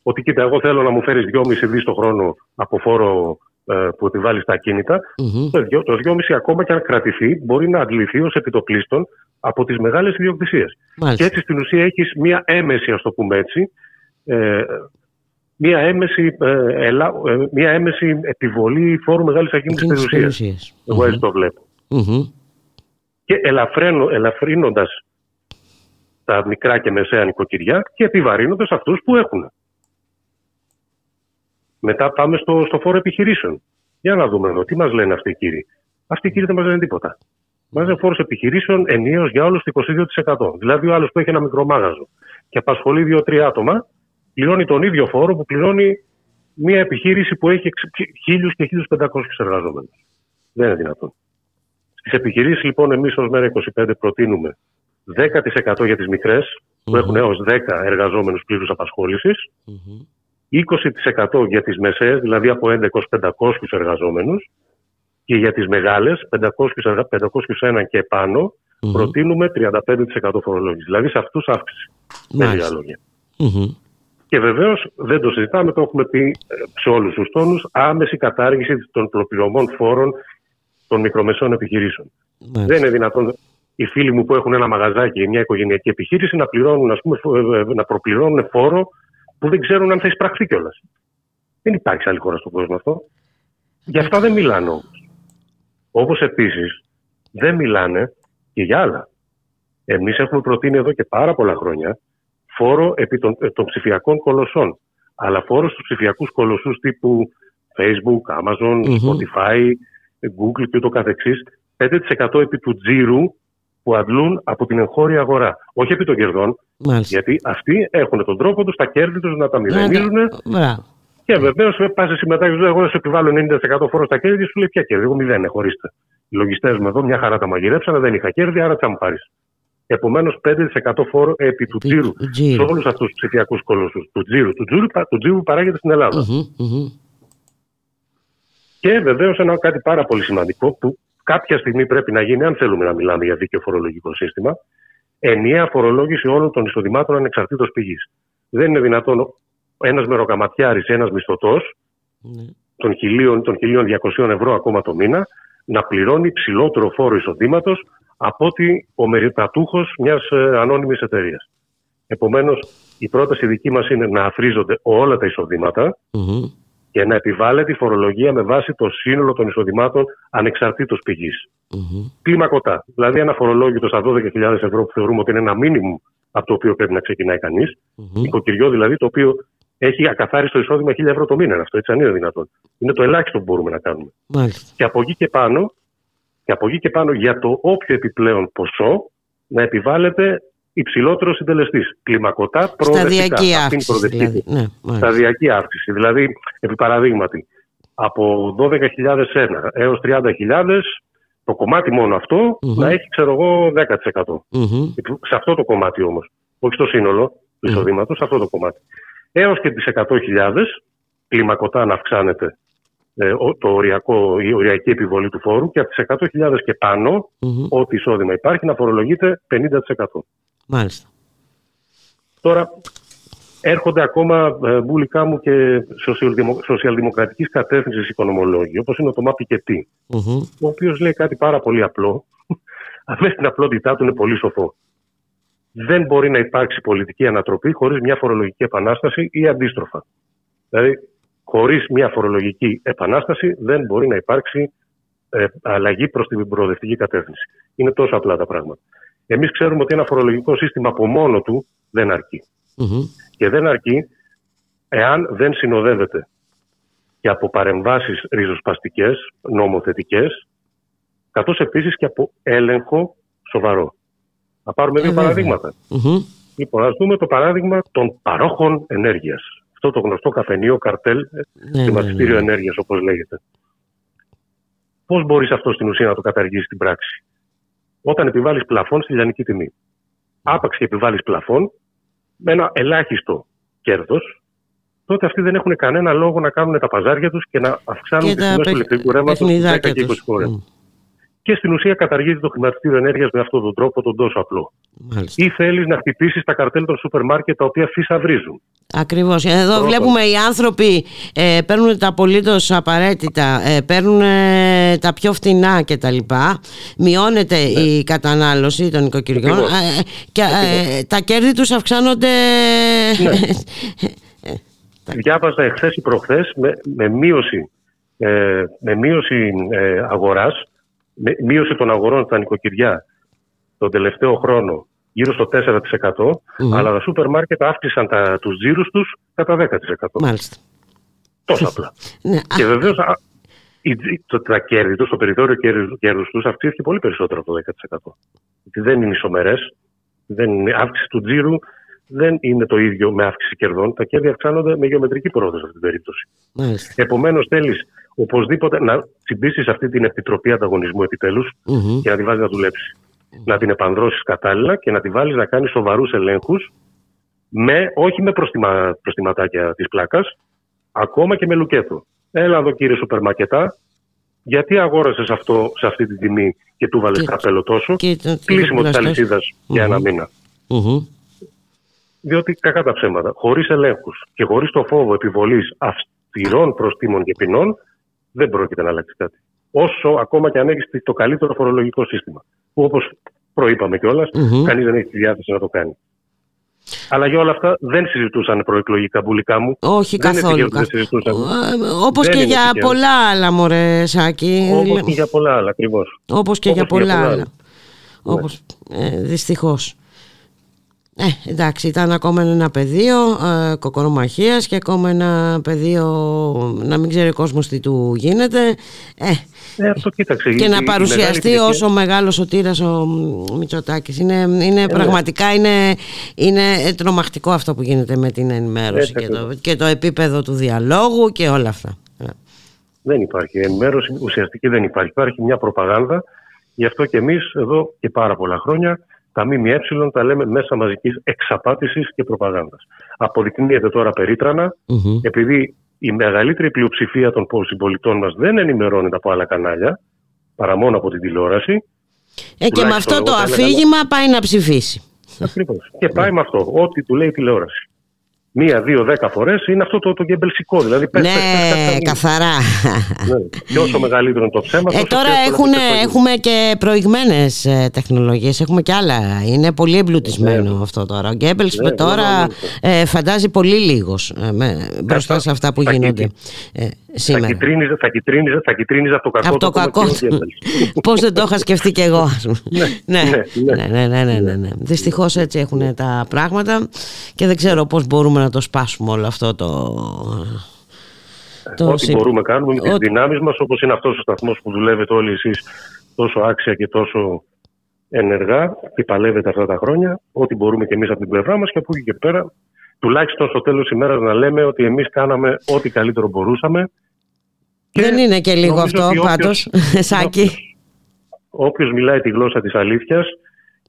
ότι κοίτα, εγώ θέλω να μου φέρεις 2,5 δις το χρόνο από φόρο ε, που επιβάλλει στα ακίνητα, mm-hmm. το 2,5 ακόμα και αν κρατηθεί μπορεί να αντληθεί ως επιτοπλίστων από τις μεγάλες ιδιοκτησίες. Και έτσι στην ουσία έχεις μία έμεση, ας το πούμε έτσι, ε, μια έμεση, ε, ε, μια έμεση επιβολή φόρου μεγάλης ακίνητης περιουσίας. Εγώ έτσι το βλέπω. Και ελαφρύνοντας τα μικρά και μεσαία νοικοκυριά και επιβαρύνοντας αυτούς που έχουν. Μετά πάμε στο, στο φόρο επιχειρήσεων. Για να δούμε εδώ τι μας λένε αυτοί οι κύριοι. Αυτοί οι κύριοι δεν μας λένε τίποτα. Μας λένε φόρος επιχειρήσεων ενίω για όλους το 22%. Δηλαδή, ο άλλος που έχει ένα μικρό μάγαζο και απασχολεί δύο-τρία άτομα, πληρώνει τον ίδιο φόρο που πληρώνει μια επιχείρηση που έχει 1.000 και 1.500 εργαζόμενους. Δεν είναι δυνατόν. Στις επιχειρήσεις, λοιπόν, εμείς ως μέρα 25 προτείνουμε 10% για τις μικρές, που έχουν έως 10 εργαζόμενους πλήρους απασχόλησης, 20% για τις μεσαίες, δηλαδή από 11 έως 500 εργαζόμενους, και για τις μεγάλες, 501 και επάνω, προτείνουμε 35% φορολόγηση. Δηλαδή σε αυτούς αύξηση. Με λίγα λόγια. Και βεβαίως δεν το συζητάμε, το έχουμε πει ε, σε όλους τους τόνους, άμεση κατάργηση των προπληρωμών φόρων των μικρομεσαίων επιχειρήσεων. Δεν είναι δυνατόν οι φίλοι μου που έχουν ένα μαγαζάκι ή μια οικογενειακή επιχείρηση να, πληρώνουν, ας πούμε, ε, ε, να προπληρώνουν φόρο που δεν ξέρουν αν θα εισπραχθεί κιόλας. Δεν υπάρχει άλλη χώρα στον κόσμο αυτό. Γι' αυτά δεν μιλάνε όμως. Όπως επίσης δεν μιλάνε και για άλλα. Εμείς έχουμε προτείνει εδώ και πάρα πολλά χρόνια φόρο επί των, ε, των ψηφιακών κολοσσών. Αλλά φόρο στους ψηφιακούς κολοσσούς τύπου Facebook, Amazon, Spotify, Google και ούτω καθεξής, 5% επί του τζίρου που αντλούν από την εγχώρια αγορά. Όχι επί των κερδών, γιατί αυτοί έχουν τον τρόπο τους, τα κέρδη τους να τα μηδενίζουν. Και βεβαίως πας σε συμμετάχει, εγώ σου επιβάλλω 90% φόρο στα κέρδη, σου λέει ποια κέρδη. Εγώ μηδέν, χωρίστε. Οι λογιστές μου εδώ μια χαρά τα μαγειρέψανε, δεν είχα κέρδη, άρα τι θα μου πάρεις. Επομένως, 5% φόρο επί του τζίρου σε όλους αυτούς τους ψηφιακούς κολοσσούς. Του τζίρου, του τζίρου, του τζίρου που παράγεται στην Ελλάδα. Και βεβαίως ένα κάτι πάρα πολύ σημαντικό που κάποια στιγμή πρέπει να γίνει, αν θέλουμε να μιλάμε για δίκαιο φορολογικό σύστημα, ενιαία φορολόγηση όλων των εισοδημάτων ανεξαρτήτως πηγής. Δεν είναι δυνατόν ένας μεροκαματιάρης, ένας μισθωτός ναι. των, των 1.200 ευρώ ακόμα το μήνα να πληρώνει ψηλότερο φόρο εισοδήματος από ότι ο μεριτατούχος μιας ε, ανώνυμης εταιρείας. Επομένως, η πρόταση δική μας είναι να αφρίζονται όλα τα εισοδηματα και να επιβάλλεται η φορολογία με βάση το σύνολο των εισοδημάτων ανεξαρτήτως πηγής. Mm-hmm. Κλιμακωτά. Δηλαδή ένα φορολόγητο στα 12.000 ευρώ που θεωρούμε ότι είναι ένα μήνυμο από το οποίο πρέπει να ξεκινάει κανείς. Mm-hmm. Οικοκυριό δηλαδή το οποίο έχει ακαθάριστο εισόδημα 1.000 ευρώ το μήνα. Αυτό έτσι αν είναι δυνατόν. Είναι το ελάχιστο που μπορούμε να κάνουμε. Και από εκεί και πάνω, και από εκεί και πάνω για το όποιο επιπλέον ποσό να επιβάλλεται υψηλότερο συντελεστής. Κλιμακωτά προοδευτικά. Σταδιακή αύξηση. Δηλαδή. Ναι, Σταδιακή αύξηση. Δηλαδή, επί παραδείγματι, από 12.001 έως 30.000 το κομμάτι μόνο να έχει, ξέρω εγώ, 10%. Σε αυτό το κομμάτι όμως. Όχι στο σύνολο του εισοδήματος, σε αυτό το κομμάτι. Έως και τις 100.000 κλιμακωτά να αυξάνεται ε, το οριακό, η οριακή επιβολή του φόρου και από τις 100.000 και πάνω, ό,τι εισόδημα υπάρχει, να φορολογείται 50%. Μάλιστα. Τώρα έρχονται ακόμα ε, μπουλικά μου και σοσιαλδημοκρατικής κατεύθυνσης οικονομολόγοι, όπως είναι ο Τωμά Πικετή, mm-hmm. ο οποίος λέει κάτι πάρα πολύ απλό, αλλά στην απλότητά του είναι πολύ σοφό. Δεν μπορεί να υπάρξει πολιτική ανατροπή χωρίς μια φορολογική επανάσταση ή αντίστροφα. Δηλαδή, χωρίς μια φορολογική επανάσταση δεν μπορεί να υπάρξει ε, αλλαγή προς την προοδευτική κατεύθυνση. Είναι τόσο απλά τα πράγματα. Εμείς ξέρουμε ότι ένα φορολογικό σύστημα από μόνο του δεν αρκει Και δεν αρκεί εάν δεν συνοδεύεται και από παρεμβάσεις ριζοσπαστικές, νομοθετικές, καθώς επίσης και από έλεγχο σοβαρό. Να πάρουμε δύο παραδείγματα. Λοιπόν, ας δούμε το παράδειγμα των παρόχων ενέργειας. Αυτό το γνωστό καφενείο, καρτέλ, ναι, χρηματιστήριο ναι, ναι. ενέργειας όπως λέγεται. Πώς μπορείς αυτό στην ουσία να το καταργήσεις στην πράξη; Όταν επιβάλλεις πλαφόν στη λιανική τιμή. Άπαξ και επιβάλλεις πλαφόν με ένα ελάχιστο κέρδος, τότε αυτοί δεν έχουν κανένα λόγο να κάνουν τα παζάρια τους και να αυξάνουν τις τιμές του ηλεκτρικού ρεύματος 10 και 20 φορέ και στην ουσία καταργείται το χρηματιστήριο ενέργειας με αυτόν τον τρόπο, τον τόσο απλό. Μάλιστα. Ή θέλεις να χτυπήσεις τα καρτέλ των σούπερ μάρκετ τα οποία φυσαυρίζουν. Ακριβώς. Εδώ βλέπουμε οι άνθρωποι ε, παίρνουν τα απολύτως απαραίτητα, ε, παίρνουν ε, τα πιο φτηνά κτλ. Μειώνεται ναι. η κατανάλωση των οικοκυριών ε, και ε, τα κέρδη τους αυξάνονται. Ναι. Διάβαζα εχθές ή προχθές με, με μείωση, με μείωση αγοράς μείωση των αγορών στα νοικοκυριά τον τελευταίο χρόνο γύρω στο 4%, αλλά τα σούπερ μάρκετ αύξησαν τα, τους τζίρους τους κατά 10%. Μάλιστα. Τόσο απλά. ναι, και βεβαίως τα κέρδη τους, το περιθώριο κέρδους τους αυξήθηκε πολύ περισσότερο από το 10%. Γιατί δεν είναι ισομερές, δεν είναι αύξηση του τζίρου δεν είναι το ίδιο με αύξηση κερδών. Τα κέρδη αυξάνονται με γεωμετρική πρόοδος σε αυτήν την περίπτωση. Επομένως, θέλεις οπωσδήποτε να τσιμπήσεις αυτή την επιτροπή ανταγωνισμού και να τη βάζεις να δουλέψει. Να την επανδρώσεις κατάλληλα και να τη βάλεις να κάνει σοβαρούς ελέγχους, με, όχι με προστιμα, προστιματάκια της πλάκας, ακόμα και με λουκέτο. Έλα εδώ κύριε Σουπερμακετά, γιατί αγόρασες αυτό σε αυτή τη τιμή και του βάλες καπέλο τόσο; Κλείσιμο της αλυσίδας για ένα Διότι κακά τα ψέματα, χωρίς ελέγχους και χωρίς το φόβο επιβολής αυστηρών προστήμων και ποινών, δεν πρόκειται να αλλάξει κάτι. Όσο ακόμα και αν έχει το καλύτερο φορολογικό σύστημα. Που όπως προείπαμε κιόλας, mm-hmm. κανείς δεν έχει τη διάθεση να το κάνει. Αλλά για όλα αυτά δεν συζητούσαν προεκλογικά μπουλικά μου. Όχι δεν καθόλου. Όπως και για πολλά άλλα, μωρέ Σάκη. Όπως και για πολλά άλλα, ακριβώς. Όπως και για πολλά άλλα. Όπως, ε, δυστυχώς. Ε, εντάξει, ήταν ακόμα ένα πεδίο ε, κοκορομαχίας και ακόμα ένα πεδίο να μην ξέρει ο κόσμος τι του γίνεται. Ε, ε, αυτό κοίταξε. Και να παρουσιαστεί όσο μεγάλος ο τύρας ο Μητσοτάκης. Είναι, είναι ε, ναι. πραγματικά είναι, είναι τρομακτικό αυτό που γίνεται με την ενημέρωση και, το, και το επίπεδο του διαλόγου και όλα αυτά. Ε. Δεν υπάρχει. Ενημέρωση ουσιαστική δεν υπάρχει. Υπάρχει μια προπαγάνδα. Γι' αυτό και εμείς εδώ και πάρα πολλά χρόνια τα ΜΜΕ τα λέμε μέσα μαζικής εξαπάτησης και προπαγάνδας. Αποδεικνύεται τώρα επειδή η μεγαλύτερη πλειοψηφία των συμπολιτών μας δεν ενημερώνεται από άλλα κανάλια, παρά μόνο από την τηλεόραση. Ε, και με αυτό το αφήγημα πάει να ψηφίσει. Ακριβώς. Και πάει με αυτό, ό,τι του λέει η τηλεόραση μία, δύο, δέκα φορές είναι αυτό το, το γκεμπελσικό. Δηλαδή, πες, ναι, πες, καθαρά. Ναι. Και όσο μεγαλύτερο είναι το ψέμα. Ε, τώρα έχουν, έχουμε και προηγμένες τεχνολογίες, έχουμε και άλλα. Είναι πολύ εμπλουτισμένο ναι. αυτό τώρα. Ο Γκέμπελ ναι, τώρα ε, φαντάζει πολύ λίγος ε, μπροστά σε αυτά που γίνονται. Ε, σήμερα. Θα κυτρίνιζε, θα κυτρίνιζε, θα κυτρίνιζε από το κακό. Από το, κακό. Πώς δεν το είχα σκεφτεί κι εγώ, ναι, ναι, ναι, ναι, ναι, ναι. Δυστυχώς έτσι έχουν τα πράγματα και δεν ξέρω πώς μπορούμε να το σπάσουμε όλο αυτό το. το Ό,τι μπορούμε κάνουμε με τι δυνάμεις μας, όπως είναι αυτός ο σταθμός που δουλεύετε όλοι εσείς τόσο άξια και τόσο ενεργά και παλεύετε αυτά τα χρόνια. Ό,τι μπορούμε και εμείς από την πλευρά μας και από εκεί και πέρα τουλάχιστον στο τέλος της ημέρας να λέμε ότι εμείς κάναμε ό,τι καλύτερο μπορούσαμε δεν είναι και λίγο αυτό πάντως, Σάκη. Όποιος μιλάει τη γλώσσα της αλήθειας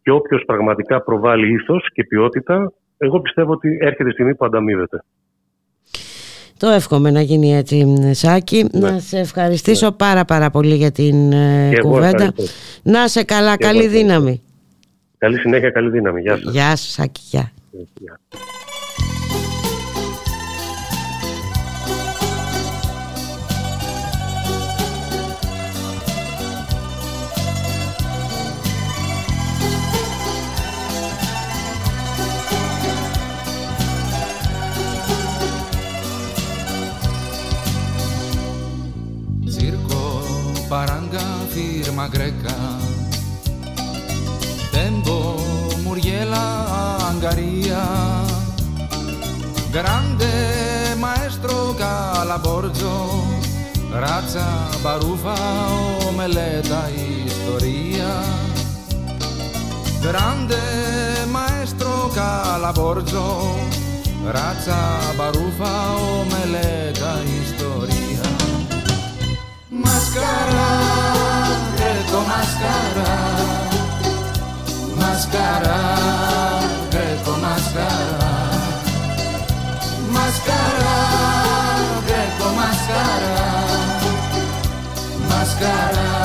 και όποιος πραγματικά προβάλλει ήθος και ποιότητα, εγώ πιστεύω ότι έρχεται η στιγμή που ανταμείβεται. Το εύχομαι να γίνει έτσι, Σάκη. Ναι. Να σε ευχαριστήσω ναι. πάρα πάρα πολύ για την ε, κουβέντα. Να σε καλά, καλή δύναμη. Καλή συνέχεια, καλή δύναμη. Γεια σας. Γεια σας, Σάκη. Γεια. firma greca Tempo Muriela Angaria Grande maestro Calaborgio Razza Barufa Omeleta Historia Grande maestro Calaborgio Razza Barufa Omeleta Historia Mascara máscara, máscara, greco máscara, máscara, greco máscara, máscara.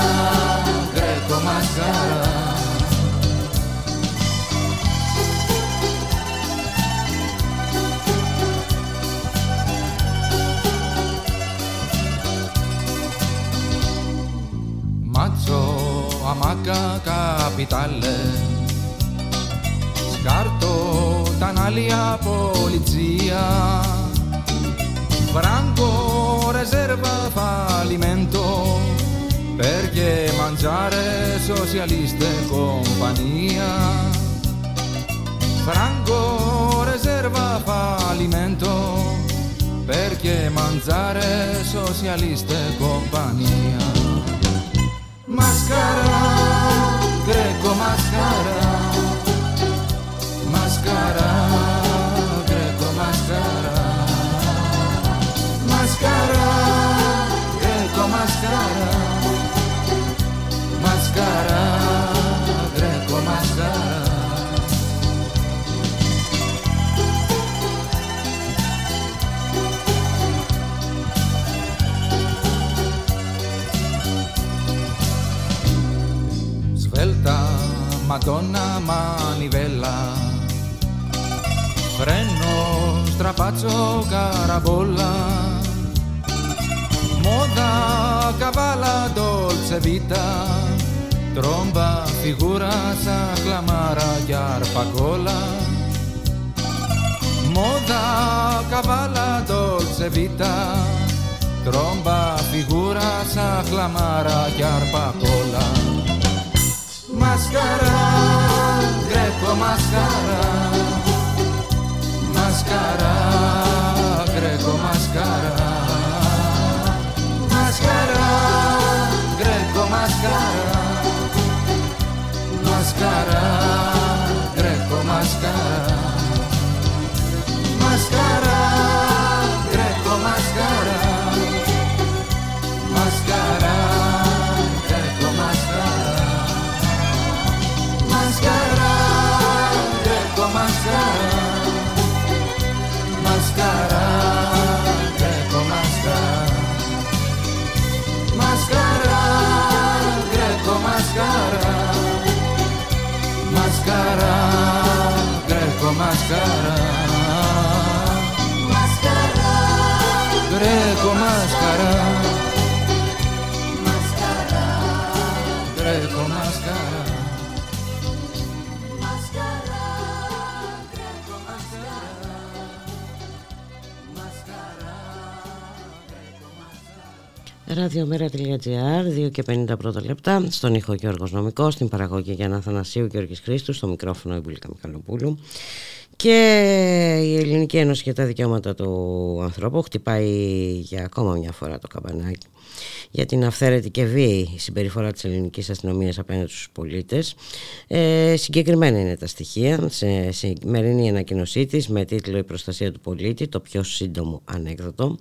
Amaca capitale. Scarto tanalia polizia. Franco riserva fallimento. Perché mangiare socialista e compagnia. Franco riserva fallimento. Perché mangiare socialista e compagnia Μασκαρά, γκρέκο μασκαρά Μασκαρά, γκρέκο μασκαρά Μασκαρά, γκρέκο μασκαρά μασκαρά Madonna manivella Φρένο, στραπάτσο, καραμπόλα. Μόδα, καβάλα, ντόλτσε βίτα. Τρόμπα, φιγούρα, σαν κλαμάρα και αρπακόλα. Μόδα, καβάλα, ντόλτσε βίτα. Τρόμπα, φιγούρα, σαν κλαμάρα και αρπακόλα Μασκαρά, γκρέκο μασκαρά. Μασκαρά, γκρέκο μασκαρά. Μασκαρά, γκρέκο μασκαρά. Μασκαρά, γκρέκο μασκαρά. Μασκαρά, Μασκαρά, γκρέκο μασκαρά Μασκαρά, γκρέκο μασκαρά Μασκαρά, γκρέκο μασκαρά Μασκαρά, γκρέκο μασκαρά Ραδιομέρα.gr, 2 και 50 πρώτα λεπτά, στον ήχο Γιώργος Νομικός, στην παραγωγή Γιάννα Θανασίου Γιώργης Χρήστου, στο μικρόφωνο η Μπουλίκα Μικαλοπούλου. Και η Ελληνική Ένωση για τα Δικαιώματα του Ανθρώπου χτυπάει για ακόμα μια φορά το καμπανάκι για την αυθαίρετη και βίαιη συμπεριφορά της ελληνικής αστυνομίας απέναντι στους πολίτες. Ε, συγκεκριμένα είναι τα στοιχεία. Σε σημερινή ανακοινωσή της με τίτλο «Η προστασία του πολίτη», το πιο σύντομο ανέκδοτο.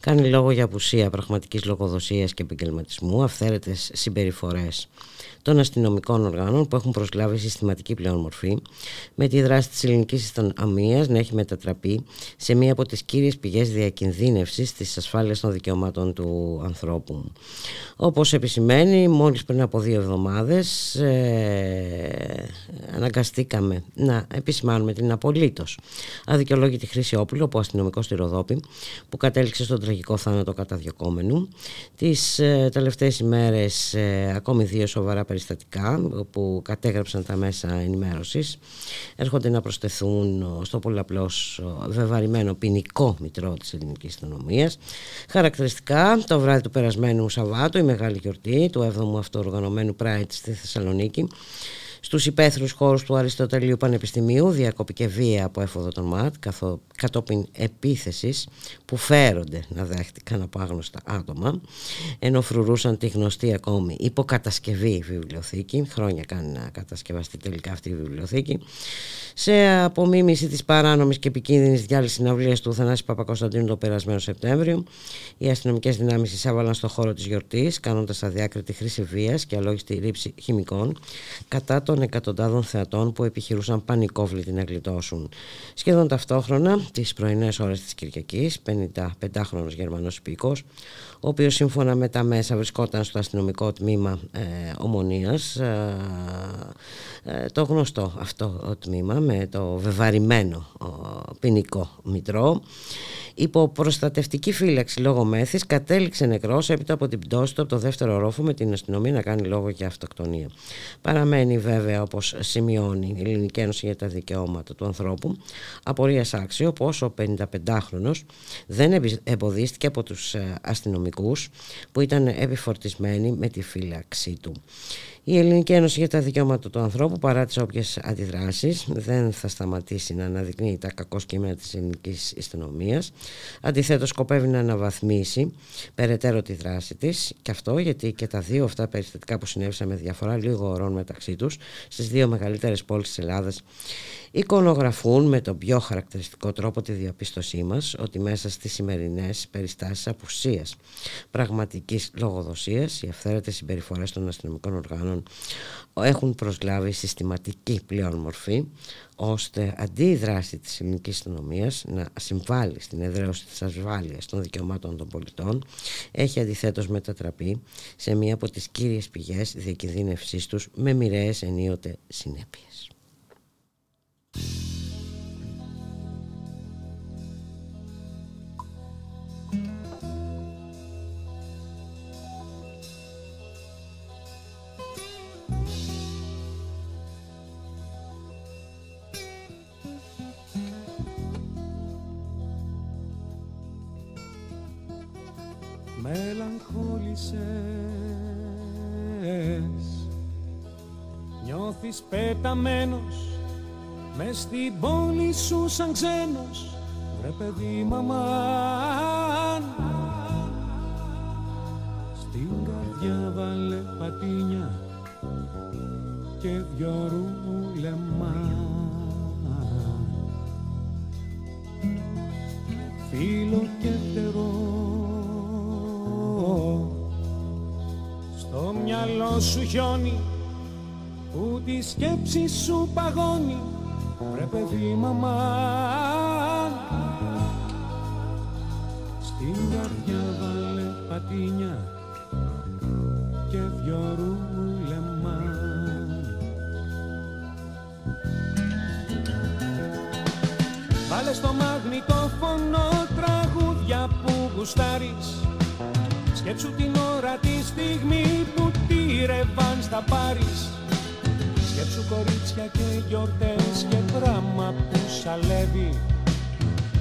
Κάνει λόγο για απουσία πραγματικής λογοδοσίας και επαγγελματισμού, αυθαίρετες συμπεριφορές των αστυνομικών οργάνων που έχουν προσλάβει συστηματική πλέον μορφή, με τη δράση της ελληνικής αστυνομίας να έχει μετατραπεί σε μία από τις κύριες πηγές διακινδύνευσης της ασφάλειας των δικαιωμάτων του ανθρώπου. Όπως επισημαίνει, μόλις πριν από δύο εβδομάδες ε, αναγκαστήκαμε να επισημάνουμε την απολύτως αδικαιολόγητη χρήση όπλου από αστυνομικό στη Ροδόπη που κατέληξε στον τραγικό θάνατο καταδιωκόμενου. Τις ε, τελευταίες ημέρες ε, ακόμη δύο σοβαρά περιστατικά που κατέγραψαν τα μέσα ενημέρωσης έρχονται να προσθεθούν στο πολλαπλώς βεβαρημένο ποινικό μητρό της ελληνικής αστυνομίας. Χαρακτηριστικά το βράδυ του περασμένου Σαββάτου η μεγάλη γιορτή του 7ου αυτοοργανωμένου Pride στη Θεσσαλονίκη στους υπαίθρους χώρους του Αριστοτελείου Πανεπιστημίου διακοπηκε βία από έφοδο των ΜΑΤ καθό, κατόπιν επίθεσης που φέρονται να δέχτηκαν από άγνωστα άτομα ενώ φρουρούσαν τη γνωστή ακόμη υποκατασκευή βιβλιοθήκη χρόνια κάνει να κατασκευαστεί τελικά αυτή η βιβλιοθήκη σε απομίμηση της παράνομης και επικίνδυνης διάλυσης συναυλίας του Θανάση Παπακοσταντίνου το περασμένο Σεπτέμβριο οι αστυνομικές δυνάμεις εισέβαλαν στο χώρο της γιορτής κάνοντας αδιάκριτη χρήση βίας και αλόγιστη ρήψη χημικών κατά των εκατοντάδων θεατών που επιχειρούσαν πανικόβλητη να γλιτώσουν. Σχεδόν ταυτόχρονα, τις πρωινές ώρες της Κυριακής, 55χρονος Γερμανός υπήκος, ο οποίος σύμφωνα με τα μέσα βρισκόταν στο αστυνομικό τμήμα ε, Ομονίας, ε, ε, το γνωστό αυτό τμήμα με το βεβαρημένο ποινικό μητρό, υπό προστατευτική φύλαξη λόγω μέθης κατέληξε νεκρός έπειτα από την πτώση του από το δεύτερο ρόφο με την αστυνομία να κάνει λόγο για αυτοκτονία. Παραμένει βέβαια όπως σημειώνει η Ελληνική Ένωση για τα Δικαιώματα του Ανθρώπου απορίας άξιο πως ο 55χρονος δεν εμποδίστηκε από τους ε, αστυνομικούς που ήταν επιφορτισμένοι με τη φύλαξή του. Η Ελληνική Ένωση για τα Δικαιώματα του Ανθρώπου, παρά τις όποιες αντιδράσεις, δεν θα σταματήσει να αναδεικνύει τα κακό κείμενα της ελληνικής αστυνομίας. Αντιθέτως, σκοπεύει να αναβαθμίσει περαιτέρω τη δράση της και αυτό γιατί και τα δύο αυτά περιστατικά που συνέβησαν με διαφορά λίγο ωρών μεταξύ τους στις δύο μεγαλύτερες πόλεις της Ελλάδας εικονογραφούν με τον πιο χαρακτηριστικό τρόπο τη διαπίστωσή μας ότι μέσα στις σημερινές περιστάσεις απουσίας πραγματικής λογοδοσίας οι αυθαίρετες συμπεριφορές των αστυνομικών οργάνων έχουν προσλάβει συστηματική πλέον μορφή ώστε αντί η δράση της ελληνικής αστυνομίας να συμβάλλει στην εδραίωση της ασφάλειας των δικαιωμάτων των πολιτών έχει αντιθέτως μετατραπεί σε μία από τις κύριες πηγές διακινδύνευσής τους με μοιραίες ενίοτε συνέπειες μελαγχόλησες. Νιώθεις πεταμένος μες στην πόλη σου σαν ξένος Βρε παιδί μαμάν Στην καρδιά βάλε πατίνια και δυο ρούλεμα. Φίλο και φτερό Στο μυαλό σου χιόνι που τη σκέψη σου παγώνει Βρε παιδί μαμάν Στην καρδιά βάλε πατίνια και δυο ρούλεμα. Βάλε στο μαγνητόφωνο τραγούδια που γουστάρεις. Σκέψου την ώρα τη στιγμή που τύρευαν στα πάρεις Σκέψου κορίτσια και γιορτές και δράμα που σαλεύει.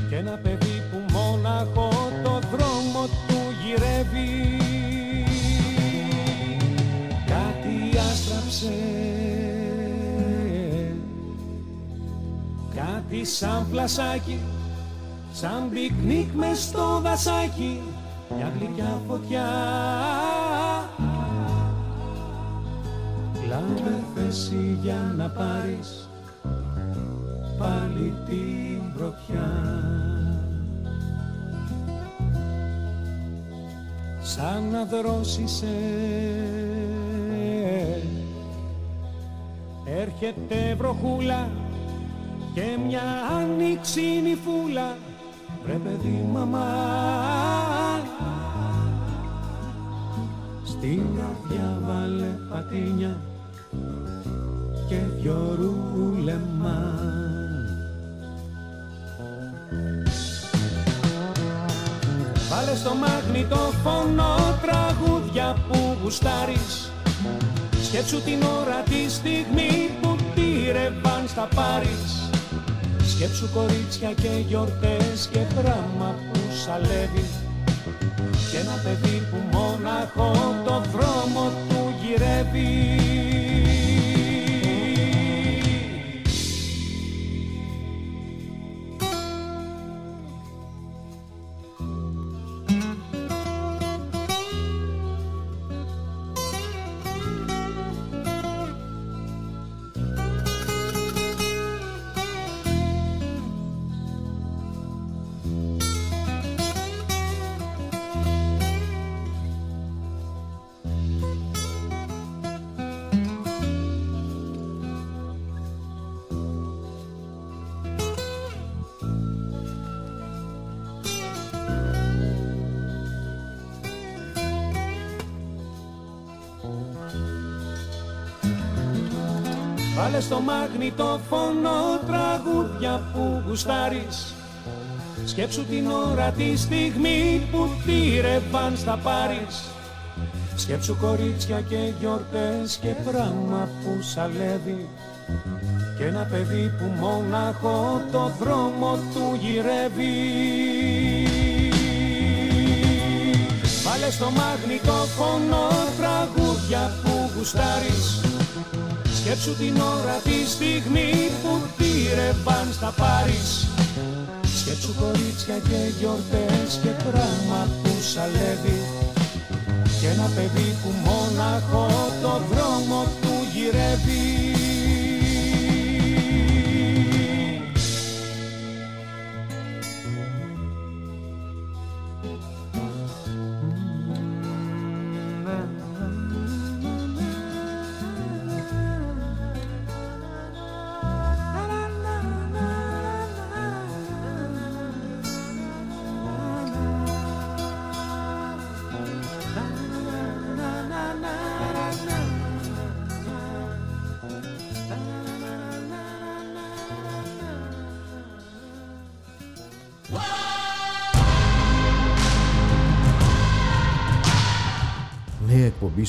Και ένα παιδί που μόναχο το δρόμο του γυρεύει. Κάτι άστραψε Κάτι σαν φλασάκι Σαν πικνίκ μες στο δασάκι Μια γλυκιά φωτιά Λάβε θέση για να πάρεις πάλι την πρωτιά Σαν να δρόσισε Έρχεται βροχούλα και μια άνοιξη φούλα. Βρε παιδί μαμά. Στην καρδιά βάλε πατίνια και δυο ρούλεμα Βάλε στο μαγνητόφωνο τραγούδια που γουστάρεις. Σκέψου την ώρα τη στιγμή που τύρευαν στα πάρεις. Σκέψου κορίτσια και γιορτές και πράγμα που σαλεύει Και ένα παιδί που μόναχο το δρόμο του γυρεύει Βάλε στο μαγνητόφωνο τραγούδια που γουστάρεις. Σκέψου την ώρα τη στιγμή που τύρευαν στα πάρεις. Σκέψου κορίτσια και γιορτές και πράγμα που σαλεύει. Και ένα παιδί που μόναχο το δρόμο του γυρεύει. Βάλε στο μαγνητόφωνο τραγούδια που γουστάρεις Σκέψου την ώρα τη στιγμή που τύρευαν στα πάρεις Σκέψου κορίτσια και γιορτές και πράγμα που σαλεύει. Και ένα παιδί που μόναχο το δρόμο του γυρεύει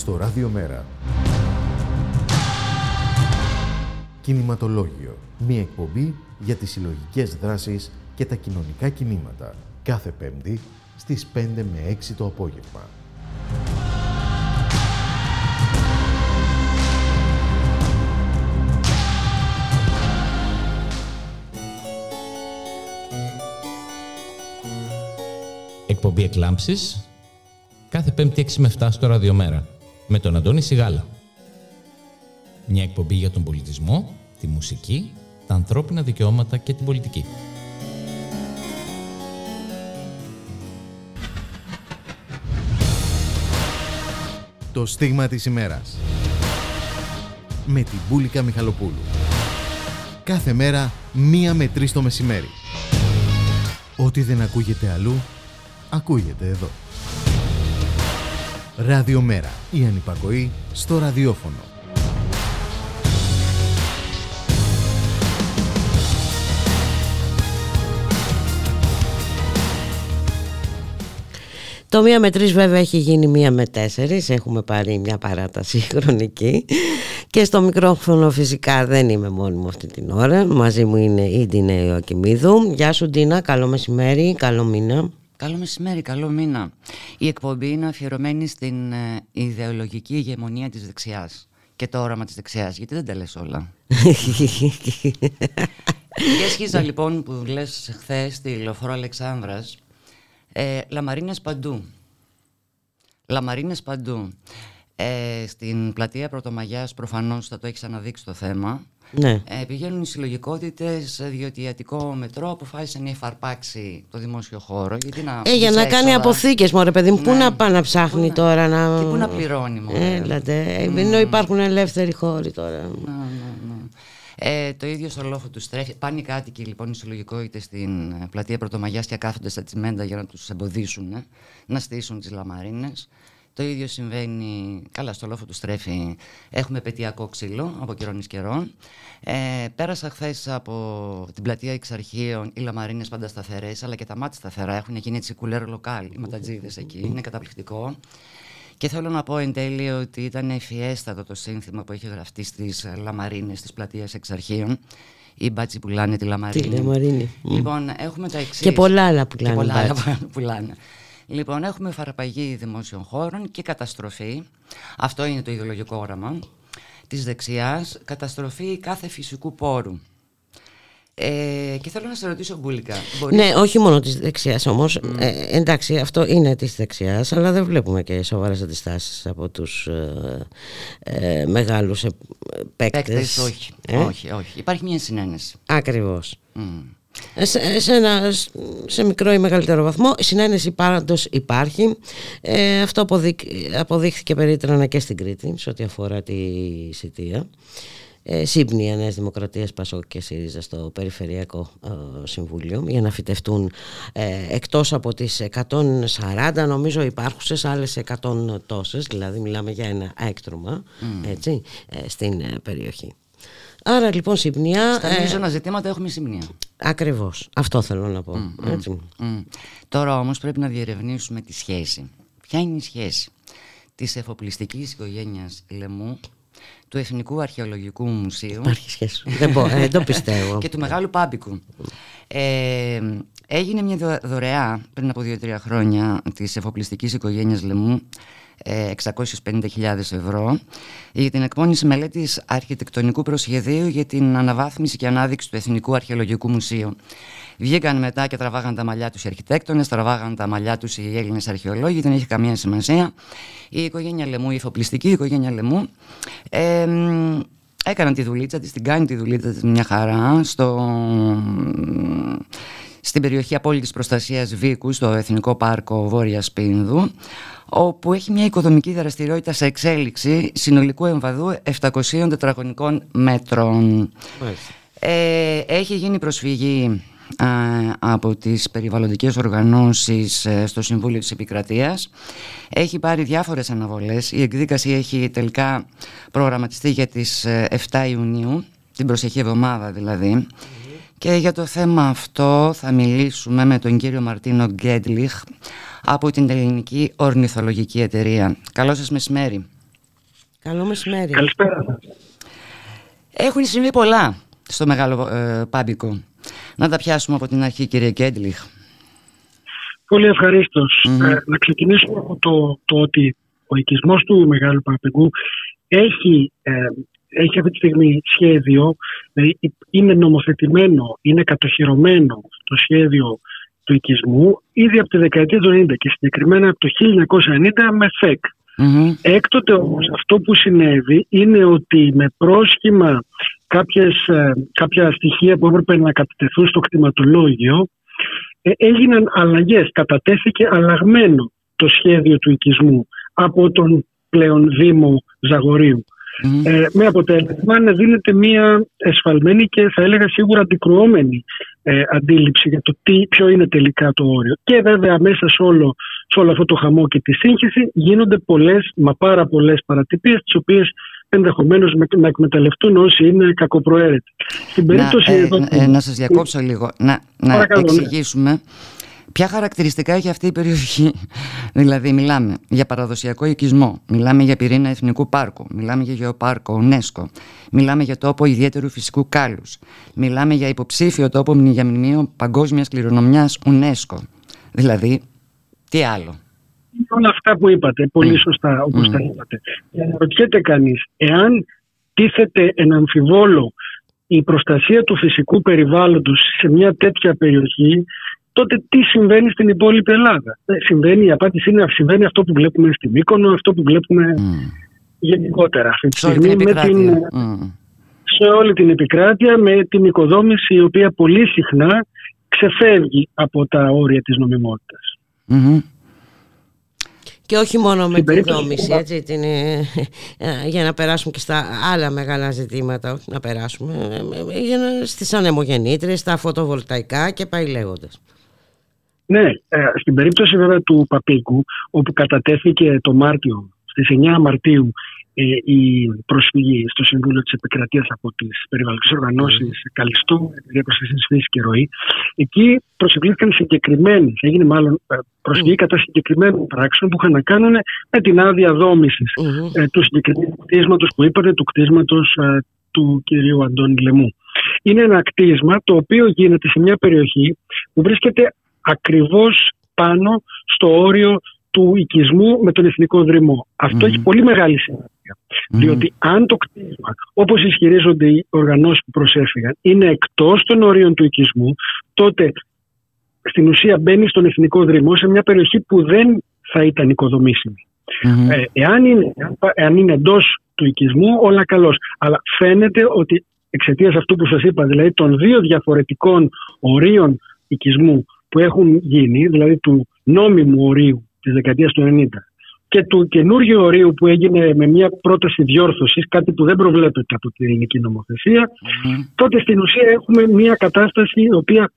Νέα εκπομπή στο Ραδιομέρα. Κινηματολόγιο. Μία εκπομπή για τις συλλογικές δράσεις και τα κοινωνικά κινήματα. Κάθε Πέμπτη στις 5 με 6 το απόγευμα. Εκπομπή Εκλάμψης κάθε 5η 6 με 7 στο Ραδιομέρα με τον Αντώνη Σιγάλα. Μια εκπομπή για τον πολιτισμό, τη μουσική, τα ανθρώπινα δικαιώματα και την πολιτική. Το στίγμα της ημέρας. Με την Μπούλικα Μιχαλοπούλου. Κάθε μέρα μία με τρεις το μεσημέρι. Ό,τι δεν ακούγεται αλλού, ακούγεται εδώ. Ραδιομέρα. Η ανυπακοή στο ραδιόφωνο. Το μία με τρεις βέβαια έχει γίνει μία με τέσσερις, έχουμε πάρει μια παράταση χρονική και στο μικρόφωνο φυσικά δεν είμαι μόνη μου αυτή την ώρα, μαζί μου είναι η Ντίνα Ιωακημίδου. Γεια σου Ντίνα, καλό μεσημέρι, καλό μήνα. Καλό μεσημέρι, καλό μήνα. Η εκπομπή είναι αφιερωμένη στην ε, ιδεολογική ηγεμονία της δεξιάς και το όραμα της δεξιάς, γιατί δεν τα λες όλα; και έσχιζα λοιπόν που λες χθες στη Λεωφόρο Αλεξάνδρας, ε, λαμαρίνες παντού. Λαμαρίνες παντού. Ε, στην πλατεία Πρωτομαγιάς προφανώς θα το έχεις αναδείξει το θέμα. Ναι. Ε, πηγαίνουν οι συλλογικότητες, διότι η Αττικό Μετρό αποφάσισε να υφαρπάξει το δημόσιο χώρο. Γιατί να ε, για να κάνει αποθήκες, μωρέ παιδί μου. Πού Ναι. να πάει να ψάχνει Πού τώρα να. Και πού να πληρώνει, μωρέ. Έλατε. Ενώ υπάρχουν ελεύθεροι χώροι τώρα. Ναι, ναι, ναι. Ε, το ίδιο στο λόφο του στρέφει. Πάνε οι κάτοικοι λοιπόν οι συλλογικότητες στην ε, πλατεία Πρωτομαγιάς και κάθονται στα τσιμέντα για να τους εμποδίσουν ε, να στήσουν τις λαμαρίνες. Το ίδιο συμβαίνει. Καλά, στο λόφο του στρέφει. Έχουμε πετειακό ξύλο από καιρών εις καιρών. Ε, πέρασα χθες από την πλατεία Εξαρχείων. Οι λαμαρίνες πάντα σταθερές, αλλά και τα μάτια σταθερά. Έχουν γίνει έτσι κουλέρ λοκάλ. Οι ματατζίδες εκεί. Είναι καταπληκτικό. Και θέλω να πω εν τέλει ότι ήταν ευφιέστατο το σύνθημα που είχε γραφτεί στις λαμαρίνες της πλατείας Εξαρχείων. Οι μπάτσι πουλάνε τη λαμαρίνη. Τη λαμαρίνη. Λοιπόν, έχουμε τα εξής. Και πολλά άλλα πουλάνε Και πολλά άλλα μπάτσι. πουλάνε. Λοιπόν, έχουμε φαρπαγή δημόσιων χώρων και καταστροφή. Αυτό είναι το ιδεολογικό όραμα της δεξιάς. Καταστροφή κάθε φυσικού πόρου. Ε, και θέλω να σε ρωτήσω, Γκούλικα. μπορείς- Ναι, όχι μόνο της δεξιάς όμως. Ε, εντάξει, αυτό είναι της δεξιάς, αλλά δεν βλέπουμε και σοβαρές αντιστάσεις από τους ε, ε, μεγάλους παίκτες. Παίκτες, όχι, όχι, όχι. Υπάρχει μια συνένεση. Ακριβώς. Μμ. Σε, σε, ένα, σε μικρό ή μεγαλύτερο βαθμό. Η συνένεση πάντως υπάρχει. Ε, αυτό αποδείχ, αποδείχθηκε περίτρανα και στην Κρήτη σε ό,τι αφορά τη Σιτία. Ε, σύμπνοια Νέας Δημοκρατίας Πασόκ και ΣΥΡΙΖΑ στο Περιφερειακό ε, Συμβούλιο για να φυτευτούν ε, εκτός από τις 140 νομίζω υπάρχουσες άλλες 100 τόσες δηλαδή μιλάμε για ένα έκτρωμα Μμ. έτσι, ε, στην ε, περιοχή Άρα λοιπόν συμπνιά Στα ε, μείζωνα ζητήματα έχουμε σημεία. Ακριβώς. Αυτό θέλω να πω. Μμ, Έτσι. μμ. Τώρα όμως πρέπει να διερευνήσουμε τη σχέση. Ποια είναι η σχέση της εφοπλιστικής οικογένειας Λεμού, του Εθνικού Αρχαιολογικού Μουσείου Υπάρχει σχέση. δεν, πω, ε, δεν το πιστεύω. και του Μεγάλου Πάμπικου. Ε, έγινε μια δω- δωρεά πριν από 2-3 χρόνια της εφοπλιστικής οικογένειας Λεμού ε, 650.000 ευρώ για την εκπόνηση μελέτης αρχιτεκτονικού προσχεδίου για την αναβάθμιση και ανάδειξη του Εθνικού Αρχαιολογικού Μουσείου. Βγήκαν μετά και τραβάγαν τα μαλλιά τους οι αρχιτέκτονες, τραβάγαν τα μαλλιά τους οι Έλληνες αρχαιολόγοι, δεν έχει καμία σημασία. Η οικογένεια Λεμού, η εφοπλιστική οικογένεια Λεμού, ε, μ, έκαναν τη δουλίτσα της, την κάνει τη δουλίτσα της μια χαρά στο, στην περιοχή απόλυτης προστασίας Βίκου, στο Εθνικό Πάρκο Βόρειας Πίνδου, όπου έχει μια οικοδομική δραστηριότητα σε εξέλιξη συνολικού εμβαδού 700 τετραγωνικών μέτρων. Ε, έχει γίνει προσφυγή α, από τις περιβαλλοντικές οργανώσεις ε, στο Συμβούλιο της Επικρατείας. Έχει πάρει διάφορες αναβολές. Η εκδίκαση έχει τελικά προγραμματιστεί για τις ε, 7 Ιουνίου, την προσεχή εβδομάδα δηλαδή. Και για το θέμα αυτό θα μιλήσουμε με τον κύριο Μαρτίνο Γκέντλιχ από την Ελληνική Ορνηθολογική Εταιρεία. Καλό σας μεσημέρι. Καλό μεσημέρι. Καλησπέρα. Έχουν συμβεί πολλά στο μεγάλο ε, πάμπικο. Να τα πιάσουμε από την αρχή κύριε Γκέντλιχ. Πολύ να ξεκινήσουμε από το, το ότι ο οικισμός του Μεγάλου Παραπηγού έχει, ε, έχει αυτή τη στιγμή σχέδιο, δηλαδή είναι νομοθετημένο, είναι κατοχυρωμένο το σχέδιο του οικισμού ήδη από τη δεκαετία του 90 και συγκεκριμένα από το 1990 με ΦΕΚ. Mm-hmm. Έκτοτε όμως αυτό που συνέβη είναι ότι με πρόσχημα κάποιες, ε, κάποια στοιχεία που έπρεπε να κατατεθούν στο κτηματολόγιο ε, έγιναν αλλαγές, κατατέθηκε αλλαγμένο το σχέδιο του οικισμού από τον πλέον Δήμο Ζαγορίου. Ε, με αποτέλεσμα να δίνεται μια εσφαλμένη και θα έλεγα σίγουρα αντικρουόμενη ε, αντίληψη για το τι, ποιο είναι τελικά το όριο. Και βέβαια μέσα σε όλο, σε όλο αυτό το χαμό και τη σύγχυση γίνονται πολλές, μα πάρα πολλές παρατυπίες τις οποίες ενδεχομένως να εκμεταλλευτούν όσοι είναι κακοπροαίρετοι. Στην περίπτωση να, ε, ε, να σας διακόψω λίγο, να, να ναι. Εξηγήσουμε Ποια χαρακτηριστικά έχει αυτή η περιοχή; δηλαδή μιλάμε για παραδοσιακό οικισμό, μιλάμε για πυρήνα εθνικού πάρκου, μιλάμε για γεωπάρκο UNESCO, μιλάμε για τόπο ιδιαίτερου φυσικού κάλους, μιλάμε για υποψήφιο τόπο για μνημείο παγκόσμιας κληρονομιάς UNESCO. Δηλαδή, τι άλλο; Όλα αυτά που είπατε, πολύ σωστά όπως mm. τα είπατε. Και ρωτιέται κανείς, εάν τίθεται ένα αμφιβόλο η προστασία του φυσικού περιβάλλοντος σε μια τέτοια περιοχή τότε τι συμβαίνει στην υπόλοιπη Ελλάδα. Ε, συμβαίνει, η απάντηση είναι συμβαίνει αυτό που βλέπουμε στην Μύκονο, αυτό που βλέπουμε γενικότερα αυτή τη στιγμή με την, σε όλη την επικράτεια με την οικοδόμηση η οποία πολύ συχνά ξεφεύγει από τα όρια της νομιμότητας. Και όχι μόνο με την δόμηση, έτσι, την, ε, ε, για να περάσουμε και στα άλλα μεγάλα ζητήματα, όχι να περάσουμε, για να, στις ανεμογεννήτρες, στα φωτοβολταϊκά και πάει λέγοντας. Ναι, ε, στην περίπτωση βέβαια του Παπίκου, όπου κατατέθηκε το Μάρτιο, στις 9 Μαρτίου, ε, η προσφυγή στο Συμβούλιο της Επικρατείας από τις περιβαλλοντικές οργανώσεις mm. Καλιστού, για προστασία της φύσης και ροή, εκεί προσεκλήθηκαν συγκεκριμένες, έγινε μάλλον ε, προσφυγή κατά συγκεκριμένων πράξεων που είχαν να κάνουν με την άδεια δόμησης mm-hmm. του συγκεκριμένου κτίσματος που είπατε, του κτίσματος του κυρίου Αντώνη Λεμού. Είναι ένα κτίσμα το οποίο γίνεται σε μια περιοχή που βρίσκεται ακριβώς πάνω στο όριο του οικισμού με τον εθνικό δρυμό. Αυτό έχει πολύ μεγάλη σημασία. Διότι αν το κτίσμα, όπως ισχυρίζονται οι οργανώσεις που προσέφυγαν, είναι εκτός των ορίων του οικισμού, τότε στην ουσία μπαίνει στον εθνικό δρυμό σε μια περιοχή που δεν θα ήταν Ε, εάν είναι, εάν είναι εντός του οικισμού, όλα καλώς. Αλλά φαίνεται ότι εξαιτίας αυτού που σας είπα, δηλαδή των δύο διαφορετικών ορίων οικισμού που έχουν γίνει, δηλαδή του νόμιμου ορίου της δεκαετίας του 90 και του καινούργιου ορίου που έγινε με μια πρόταση διόρθωσης, κάτι που δεν προβλέπεται από την ελληνική νομοθεσία, τότε στην ουσία έχουμε μια κατάσταση η οποία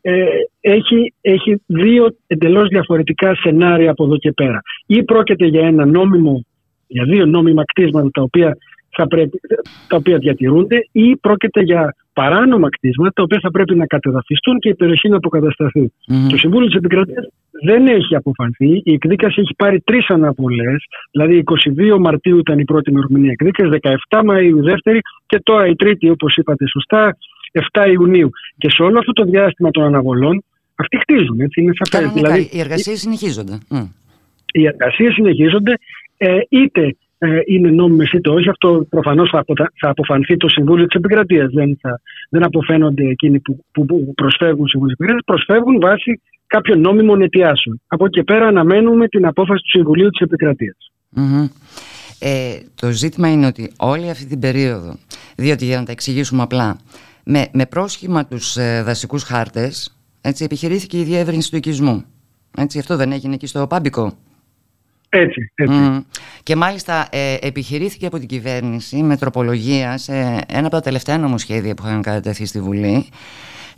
ε, έχει, έχει δύο εντελώς διαφορετικά σενάρια από εδώ και πέρα. Ή πρόκειται για ένα νόμιμο, για δύο νόμιμα κτίσματα τα οποία, θα πρέπει, τα οποία διατηρούνται ή πρόκειται για παράνομα κτίσματα τα οποία θα πρέπει να κατεδαφιστούν και η περιοχή να αποκατασταθεί. Το Συμβούλιο της Επικρατείας δεν έχει αποφανθεί. Η εκδίκαση έχει πάρει τρεις αναβολές. Δηλαδή, 22 Μαρτίου ήταν η πρώτη ημερομηνία εκδίκασης, 17 Μαου δεύτερη και τώρα η τρίτη, όπως είπατε σωστά, 7 Ιουνίου. Και σε όλο αυτό το διάστημα των αναβολών, αυτοί χτίζουν. Έτσι, είναι σαφές. Δηλαδή, οι εργασίες συνεχίζονται. Οι εργασίες συνεχίζονται. Ε, είτε ε, είναι νόμιμες είτε όχι. Αυτό προφανώς θα, θα αποφανθεί το Συμβούλιο της Επικρατείας. Δεν, δεν αποφαίνονται εκείνοι που, που, προσφεύγουν Συμβούλιο της Επικρατείας, προσφεύγουν βάσει κάποιων νόμιμων αιτιάσεων. Από εκεί και πέρα αναμένουμε την απόφαση του Συμβουλίου της Επικρατείας. Ε, το ζήτημα είναι ότι όλη αυτή την περίοδο, διότι για να τα εξηγήσουμε απλά, με, με πρόσχημα τους ε, δασικούς χάρτες, επιχειρήθηκε η διεύρυνση του οικισμού. Έτσι, αυτό δεν έγινε εκεί στο Πάμπικο. Έτσι, έτσι. Και μάλιστα ε, επιχειρήθηκε από την κυβέρνηση με τροπολογία σε ένα από τα τελευταία νομοσχέδια που είχαν κατατεθεί στη Βουλή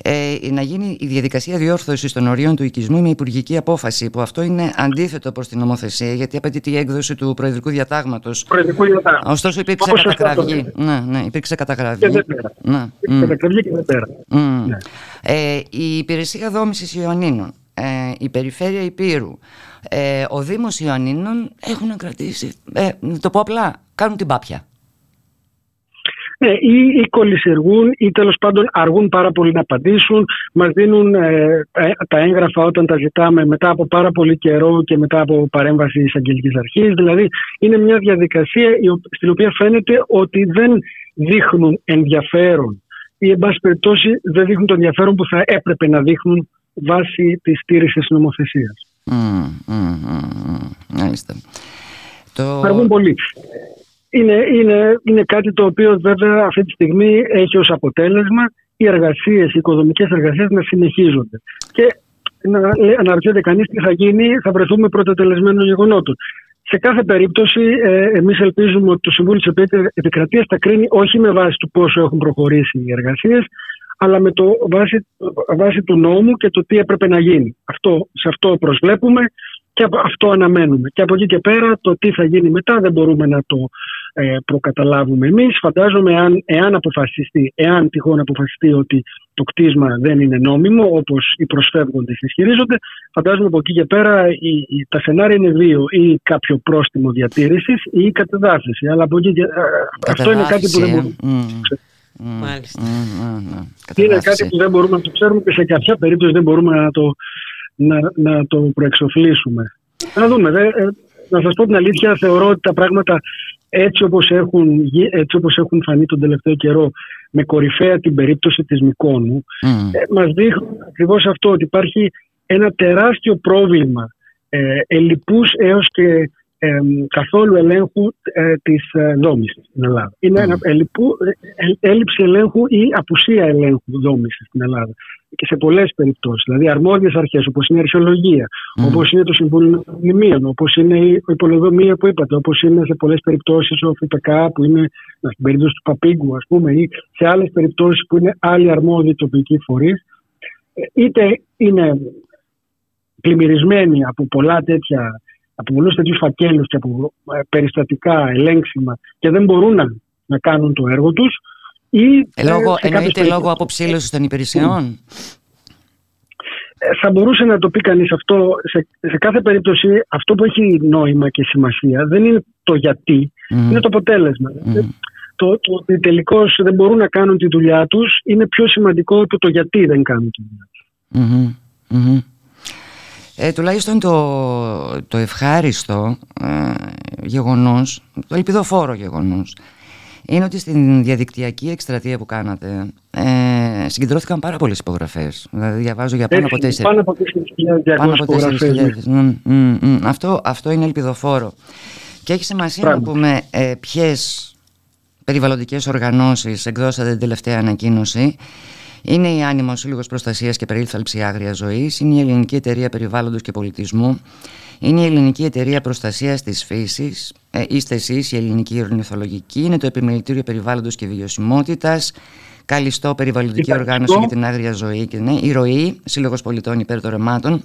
ε, να γίνει η διαδικασία διόρθωσης των ορίων του οικισμού με υπουργική απόφαση. Που αυτό είναι αντίθετο προς την νομοθεσία, γιατί απαιτείται η έκδοση του Προεδρικού Διατάγματος. Προεδρικού Διατάγματος. Ωστόσο υπήρξε Όπως καταγραφή. Ναι, ναι, υπήρξε καταγραφή. Και δεν πέρα. Ναι. Καταγραφή και δεν πέρα. Ναι. Ε, η υπηρεσία δόμησης Ιωαννίνων, ε, η περιφέρεια Υπήρου, ε, ο Δήμος Ιωαννίνων έχουν κρατήσει, ε, το πω απλά, κάνουν την πάπια. Ναι, ή, ή κολλησιεργούν ή τέλος πάντων αργούν πάρα πολύ να απαντήσουν. Μας δίνουν ε, τα έγγραφα όταν τα ζητάμε μετά από πάρα πολύ καιρό και μετά από παρέμβαση εισαγγελικής αρχής. Δηλαδή, είναι μια διαδικασία στην οποία φαίνεται ότι δεν δείχνουν ενδιαφέρον ή, εν πάση περιπτώσει, δεν δείχνουν το ενδιαφέρον που θα έπρεπε να δείχνουν βάσει της στήριξη νομοθεσίας. Mm, Μάλιστα. Το... Αργούν πολύ είναι, είναι, είναι κάτι το οποίο βέβαια αυτή τη στιγμή έχει ως αποτέλεσμα οι εργασίες, οι οικοδομικές εργασίες να συνεχίζονται. Και να αναρωτιέται κανείς τι θα γίνει, θα βρεθούμε πρώτα τελεσμένων γεγονότων. Σε κάθε περίπτωση, ε, εμείς ελπίζουμε ότι το Συμβούλιο της Επικρατείας θα κρίνει όχι με βάση του πόσο έχουν προχωρήσει οι εργασίες, αλλά με το βάση, βάση του νόμου και το τι έπρεπε να γίνει. Αυτό, σε αυτό προσβλέπουμε και αυτό αναμένουμε. Και από εκεί και πέρα το τι θα γίνει μετά δεν μπορούμε να το ε, προκαταλάβουμε εμείς. Φαντάζομαι εάν, εάν αποφασιστεί, εάν τυχόν αποφασιστεί ότι το κτίσμα δεν είναι νόμιμο όπως οι προσφεύγοντες ισχυρίζονται, φαντάζομαι από εκεί και πέρα η, η, τα σενάρια είναι δύο ή κάποιο πρόστιμο διατήρησης ή η κατεδάφιση. Αλλά από εκεί και, ε, αυτό είναι κάτι που δεν μπορούμε mm. Μάλιστα. Mm, είναι κάτι που δεν μπορούμε να το ξέρουμε και σε κάποια περίπτωση δεν μπορούμε να το, να, να το προεξοφλήσουμε. Να δούμε. Δε, ε, να σας πω την αλήθεια, θεωρώ ότι τα πράγματα έτσι όπως έχουν, έτσι όπως έχουν φανεί τον τελευταίο καιρό με κορυφαία την περίπτωση της Μικόνου mm. ε, μας δείχνουν ακριβώς αυτό ότι υπάρχει ένα τεράστιο πρόβλημα ε, ελλειπούς έως και ε, καθόλου ελέγχου ε, της ε, δόμησης στην Ελλάδα. Είναι ένα ελλειπού, ε, έλλειψη ελέγχου ή απουσία ελέγχου δόμησης στην Ελλάδα και σε πολλές περιπτώσεις. Δηλαδή, αρμόδιες αρχές όπως είναι η αρχαιολογία, mm. όπως είναι το Συμβούλιο Μνημείων, όπως είναι η υπολογομία που είπατε, όπως είναι σε πολλές περιπτώσεις ο ΦΠΚ που είναι στην περίπτωση του Παπίγκου, ας πούμε, ή σε άλλες περιπτώσεις που είναι άλλοι αρμόδιοι τοπικοί φορείς, είτε είναι πλημμυρισμένοι από πολλά τέτοια από πολλούς τέτοιους φακέλους και από ε, περιστατικά ελέγξιμα και δεν μπορούν να, να κάνουν το έργο τους, ή, ε, λόγω, εννοείται λόγω αποψήλωσης των υπηρεσιών; Ε, θα μπορούσε να το πει κανείς αυτό. Σε, σε κάθε περίπτωση αυτό που έχει νόημα και σημασία δεν είναι το γιατί, είναι το αποτέλεσμα. Mm. Το, το ότι τελικώς δεν μπορούν να κάνουν τη δουλειά τους είναι πιο σημαντικό από το γιατί δεν κάνουν τη δουλειά τους. Mm-hmm. Ε, τουλάχιστον το, το ευχάριστο ε, γεγονός, το ελπιδοφόρο γεγονός είναι ότι στην διαδικτυακή εκστρατεία που κάνατε ε, συγκεντρώθηκαν πάρα πολλές υπογραφές. Δηλαδή, διαβάζω για πάνω από 4.000. Πάνω από 4.000. Αυτό, αυτό είναι ελπιδοφόρο. Και έχει σημασία να πούμε ε, ποιες περιβαλλοντικές οργανώσεις εκδώσατε την τελευταία ανακοίνωση. Είναι η Άνιμο Σύλλογος Προστασίας και Περίληψη Άγρια Ζωής, είναι η Ελληνική Εταιρεία Περιβάλλοντος και Πολιτισμού, είναι η Ελληνική Εταιρεία Προστασίας της Φύσης, ε, είστε εσείς η Ελληνική Ορνηθολογική, είναι το Επιμελητήριο Περιβάλλοντος και Βιωσιμότητας, Καλιστό Περιβαλλοντική Οργάνωση για την Άγρια Ζωή και ναι, η Ροή, Σύλλογος Πολιτών Υπέρ των Ρεμάτων,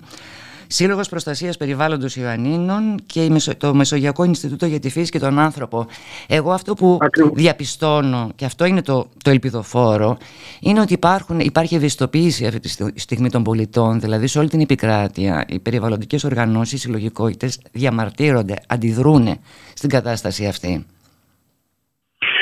Σύλλογος Προστασίας Περιβάλλοντος Ιωαννίνων και το Μεσογειακό Ινστιτούτο για τη Φύση και τον Άνθρωπο. Εγώ αυτό που διαπιστώνω, και αυτό είναι το, το ελπιδοφόρο, είναι ότι υπάρχουν, υπάρχει ευαισθητοποίηση αυτή τη στιγμή των πολιτών, δηλαδή σε όλη την επικράτεια. Οι περιβαλλοντικές οργανώσεις, οι συλλογικότητες διαμαρτύρονται, αντιδρούν στην κατάσταση αυτή.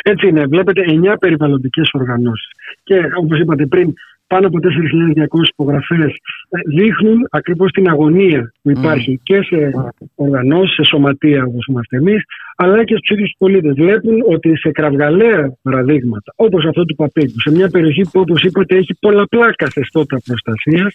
Έτσι είναι. Βλέπετε 9 περιβαλλοντικές οργανώσεις. Και όπως είπατε πριν, πάνω από 4.200 υπογραφές ε, δείχνουν ακριβώς την αγωνία που υπάρχει και σε οργανώσεις, σε σωματεία όπως είμαστε εμείς, αλλά και στους ίδιους τους πολίτες. Βλέπουν ότι σε κραυγαλαία παραδείγματα, όπως αυτό του Παπίγκου, σε μια περιοχή που όπως είπατε έχει πολλαπλά καθεστώτα προστασίας,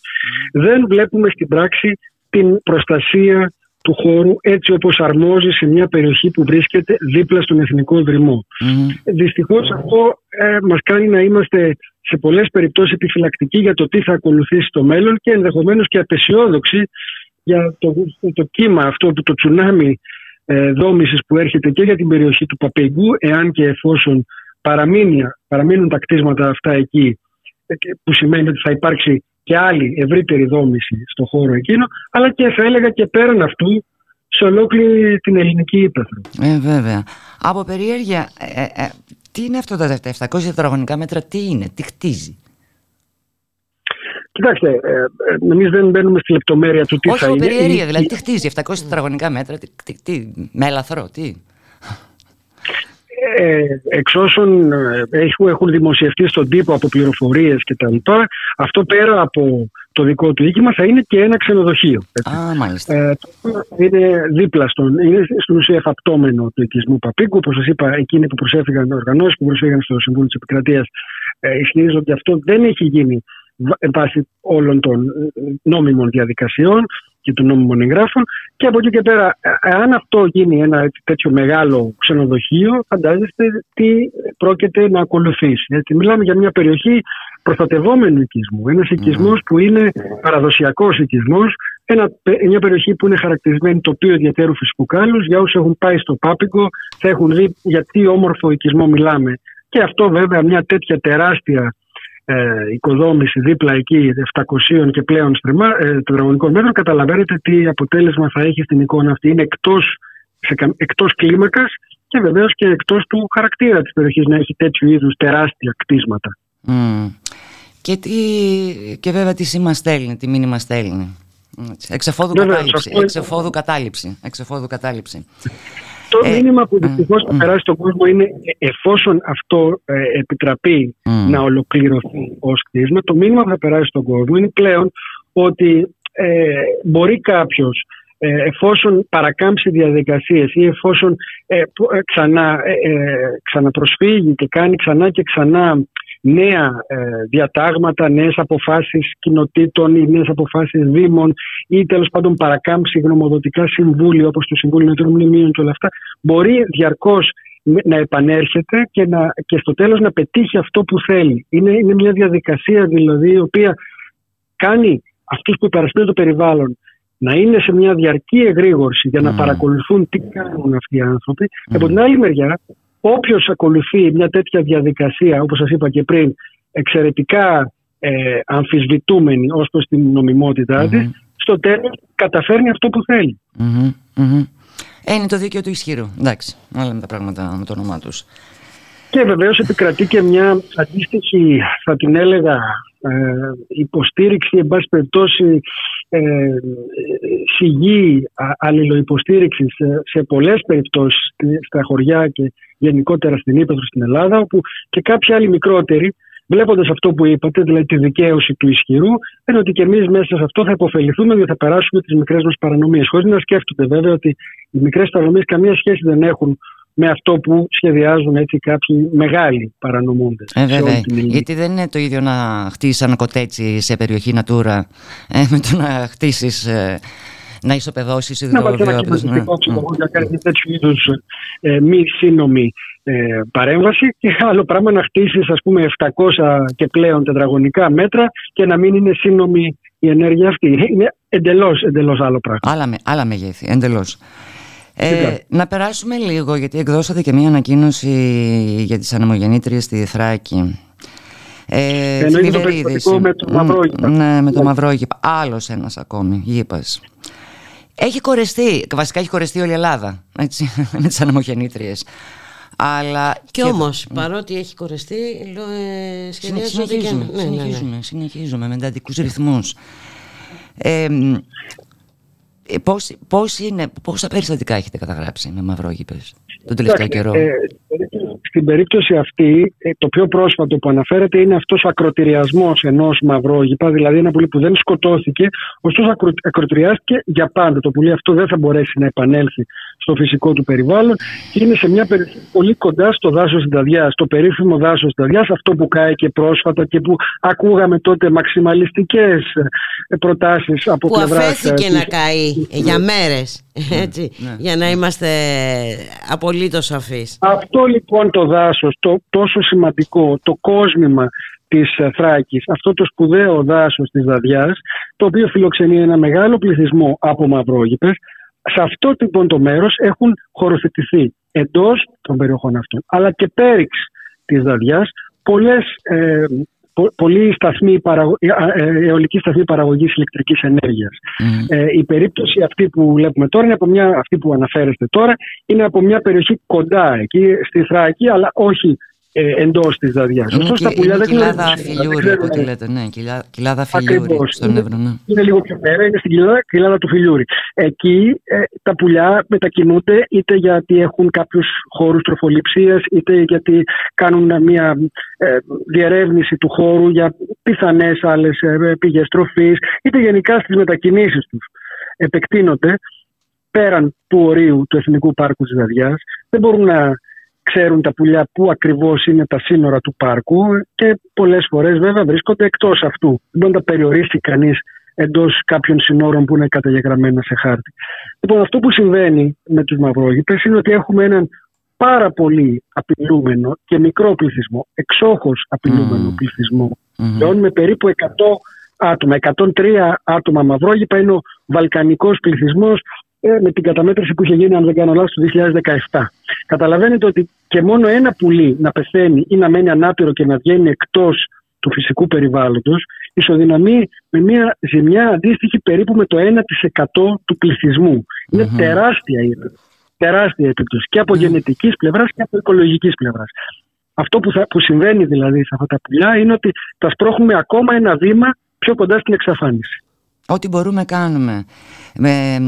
δεν βλέπουμε στην πράξη την προστασία του χώρου έτσι όπως αρμόζει σε μια περιοχή που βρίσκεται δίπλα στον εθνικό δρυμό. Mm. Δυστυχώς αυτό ε, μας κάνει να είμαστε σε πολλές περιπτώσεις επιφυλακτικοί για το τι θα ακολουθήσει στο μέλλον και ενδεχομένως και απεσιόδοξοι για το, το κύμα αυτό που το τσουνάμι ε, δόμησης που έρχεται και για την περιοχή του Παπέγκου εάν και εφόσον παραμείνουν τα κτίσματα αυτά εκεί ε, που σημαίνει ότι θα υπάρξει και άλλη ευρύτερη δόμηση στο χώρο εκείνο, αλλά και θα έλεγα και πέραν αυτού σε ολόκληρη την ελληνική ύπεθρο. Ε, βέβαια. Από περιέργεια, ε, ε, ε τι είναι αυτό τα 700 τετραγωνικά μέτρα, τι είναι, τι χτίζει; Κοιτάξτε, ε, εμείς δεν μπαίνουμε στη λεπτομέρεια του τι Όχι θα είναι. Όχι περιέργεια, δηλαδή τι χτίζει, 700 τετραγωνικά μέτρα, τι, τι, τι, με ελαθρό, τι; ε, εξ όσων έχουν, έχουν δημοσιευτεί στον τύπο από πληροφορίες και τα λοιπά, αυτό πέρα από το δικό του οίκημα θα είναι και ένα ξενοδοχείο. Α, μάλιστα. Ε, είναι δίπλα στον, είναι στην ουσία εφαπτώμενο του οικισμού Παπίκου. Όπως σας είπα, εκείνοι που προσέφηκαν, οργανώσεις που προσέφηκαν στο Συμβούλιο της Επικρατείας, ε, ισχυρίζονται ότι αυτό δεν έχει γίνει βάσει όλων των ε, νόμιμων διαδικασιών και των νόμιμων εγγράφων. Και από εκεί και πέρα, ε, αν αυτό γίνει ένα τέτοιο μεγάλο ξενοδοχείο, φαντάζεστε τι πρόκειται να ακολουθήσει. Έτσι, μιλάμε για μια περιοχή προστατευόμενου οικισμού. Ένας οικισμός που είναι παραδοσιακός οικισμός, μια περιοχή που είναι χαρακτηρισμένη τοπίο ιδιαίτερου φυσικού κάλους. Για όσους έχουν πάει στο Πάπικο, θα έχουν δει για τι όμορφο οικισμό μιλάμε. Και αυτό βέβαια μια τέτοια τεράστια ε, οικοδόμηση δίπλα εκεί 700 και πλέον ε, τετραγωνικών μέτρων, καταλαβαίνετε τι αποτέλεσμα θα έχει στην εικόνα αυτή. Είναι εκτός, σε, εκτός κλίμακας και βεβαίως και εκτός του χαρακτήρα της περιοχής να έχει τέτοιου είδους τεράστια κτίσματα. Και, τι, και βέβαια τι σήμα στέλνει, τι μήνυμα στέλνει. Εξεφόδου, κατάληψη, εξεφόδου κατάληψη. Εξεφόδου κατάληψη. Το ε, μήνυμα που δυστυχώς θα περάσει στον κόσμο είναι εφόσον αυτό ε, επιτραπεί να ολοκληρωθεί ως κτίσμα, το μήνυμα που θα περάσει στον κόσμο είναι πλέον ότι ε, μπορεί κάποιος εφόσον παρακάμψει διαδικασίες ή εφόσον ξανά, ξαναπροσφύγει και κάνει ξανά και ξανά νέα ε, διατάγματα, νέες αποφάσεις κοινοτήτων ή νέες αποφάσεις δήμων ή τέλος πάντων παρακάμψει γνωμοδοτικά συμβούλια όπως το Συμβούλιο των Μνημείων και όλα αυτά, μπορεί διαρκώς να επανέρχεται και, να, και στο τέλος να πετύχει αυτό που θέλει. Είναι, είναι μια διαδικασία δηλαδή η οποία κάνει αυτούς που υπερασπίζουν το περιβάλλον να είναι σε μια διαρκή εγρήγορση για να παρακολουθούν τι κάνουν αυτοί οι άνθρωποι. Mm. Και από την άλλη μεριά Όποιος ακολουθεί μια τέτοια διαδικασία, όπως σας είπα και πριν, εξαιρετικά ε, αμφισβητούμενη ως προς την νομιμότητά της, στο τέλος καταφέρνει αυτό που θελει Ε, είναι το δίκαιο του ισχύρου. Εντάξει, όλα με τα πράγματα με το όνομά τους. Και βεβαίως επικρατεί και μια αντίστοιχη, θα την έλεγα, ε, υποστήριξη, εν πάση περιπτώσει, ε, σιγή αλληλοϊποστήριξης σε, σε πολλές περιπτώσεις στα χωριά και γενικότερα στην Ήπεθρο στην Ελλάδα, όπου και κάποιοι άλλοι μικρότεροι, βλέποντας αυτό που είπατε, δηλαδή τη δικαίωση του ισχυρού, είναι ότι και εμείς μέσα σε αυτό θα υποφεληθούμε γιατί θα περάσουμε τις μικρές μας παρανομίες. Χωρίς να σκέφτονται βέβαια ότι οι μικρές παρανομίες καμία σχέση δεν έχουν με αυτό που σχεδιάζουν έτσι κάποιοι μεγάλοι παρανομούντες. Ε, βέβαια. Γιατί δεν είναι το ίδιο να χτίσεις ένα κοτέτσι σε περιοχή Natura ε, με το να χτίσεις. Ε, να ισοπεδώσεις υδροβιό. Να υπάρχει ένα ψυχολογικό για κάτι τέτοιου είδους ε, μη σύνομη ε, παρέμβαση και άλλο πράγμα να χτίσεις ας πούμε 700 και πλέον τετραγωνικά μέτρα και να μην είναι σύνομη η ενέργεια αυτή. Είναι εντελώς, εντελώς άλλο πράγμα. Άλλα, με, άλλα μεγέθη, εντελώς. Ε, να περάσουμε λίγο γιατί εκδώσατε και μία ανακοίνωση για τις ανεμογεννήτριες στη Θράκη. Ε, Εννοείται το περιστατικό με το Μαυρόγυπα. Ναι, με το Μαυρόγυπα. Άλλος ένας ακόμη, γήπας. Έχει κορεστεί, βασικά έχει κορεστεί όλη η Ελλάδα έτσι, με τις ανεμογεννήτριες. Αλλά και, και όμως, παρότι έχει κορεστεί, ε, συνεχίζουμε, και... συνεχίζουμε, ναι, ναι, ναι. συνεχίζουμε με εντατικούς ρυθμούς. Ε, πώς, πώς είναι, πόσα περιστατικά έχετε καταγράψει με μαυρόγυπες τον τελευταίο καιρό; Ε, στην περίπτωση αυτή, ε, το πιο πρόσφατο που αναφέρεται είναι αυτός ο ακροτηριασμός ενός μαυρόγυπα, δηλαδή ένα πουλί που δεν σκοτώθηκε, ωστόσο ακροτηριάστηκε για πάντα. Το πουλί αυτό δεν θα μπορέσει να επανέλθει στο φυσικό του περιβάλλον και είναι σε μια περιοχή πολύ κοντά στο δάσος Συνταδιάς, στο περίφημο δάσος Συνταδιάς, αυτό που και πρόσφατα και που ακούγαμε τότε μαξιμαλιστικές ε, προτάσεις από που πλευράς... Που αφέθηκε να καεί για μέρες. Ναι, έτσι, ναι. για να είμαστε απολύτως σαφείς. Αυτό λοιπόν το δάσος, το τόσο σημαντικό, το κόσμημα της ε, Θράκης, αυτό το σπουδαίο δάσος της Δαδιάς, το οποίο φιλοξενεί ένα μεγάλο πληθυσμό από μαυρόγυπες, σε αυτό λοιπόν το μέρος έχουν χωροθετηθεί εντός των περιοχών αυτών, αλλά και πέριξ της Δαδιάς, πολλές ε, πολλοί σταθμοί παραγω... Ε, ε, αιωλικοί σταθμοί παραγωγής ηλεκτρικής ενέργειας. Ε, η περίπτωση αυτή που βλέπουμε τώρα, είναι από μια, αυτή που αναφέρεστε τώρα, είναι από μια περιοχή κοντά εκεί στη Θράκη, αλλά όχι ε, εντός της δαδιάς. Είναι, και, είναι δεν κοιλάδα φιλιούρη, από ό,τι λέτε. Ναι, κοιλάδα φιλιούρη στον Εύρο. Ναι. Είναι λίγο πιο πέρα, είναι στην κοιλάδα, κοιλάδα του φιλιούρη. Εκεί ε, τα πουλιά μετακινούνται είτε γιατί έχουν κάποιους χώρους τροφοληψίας, είτε γιατί κάνουν μια ε, διερεύνηση του χώρου για πιθανές άλλες ε, πηγές τροφής, είτε γενικά στις μετακινήσεις τους. Επεκτείνονται πέραν του ορίου του Εθνικού Πάρκου της Δαδιάς. Δεν μπορούν να ξέρουν τα πουλιά πού ακριβώς είναι τα σύνορα του πάρκου και πολλές φορές βέβαια βρίσκονται εκτός αυτού. Δεν μπορεί να τα περιορίσει κανείς εντός κάποιων συνόρων που είναι καταγεγραμμένα σε χάρτη. Λοιπόν, αυτό που συμβαίνει με τους μαυρόγητες είναι ότι έχουμε έναν πάρα πολύ απειλούμενο και μικρό πληθυσμό, εξόχως απειλούμενο mm. πληθυσμό, mm-hmm. με περίπου 100 άτομα. 103 άτομα μαυρόγυπα είναι ο βαλκανικός πληθυσμός ε, με την καταμέτρηση που είχε γίνει, αν δεν κάνω λάθος, το 2017. Καταλαβαίνετε ότι και μόνο ένα πουλί να πεθαίνει ή να μένει ανάπηρο και να βγαίνει εκτός του φυσικού περιβάλλοντος ισοδυναμεί με μια ζημιά αντίστοιχη περίπου με το 1% του πληθυσμού. Είναι τεράστια η τεράστια επίπτωση και από mm. γενετικής πλευράς και από οικολογικής πλευράς. Αυτό που, θα, που συμβαίνει δηλαδή σε αυτά τα πουλιά είναι ότι τα σπρώχνουμε ακόμα ένα βήμα πιο κοντά στην εξαφάνιση. Ό,τι μπορούμε κάνουμε. Με,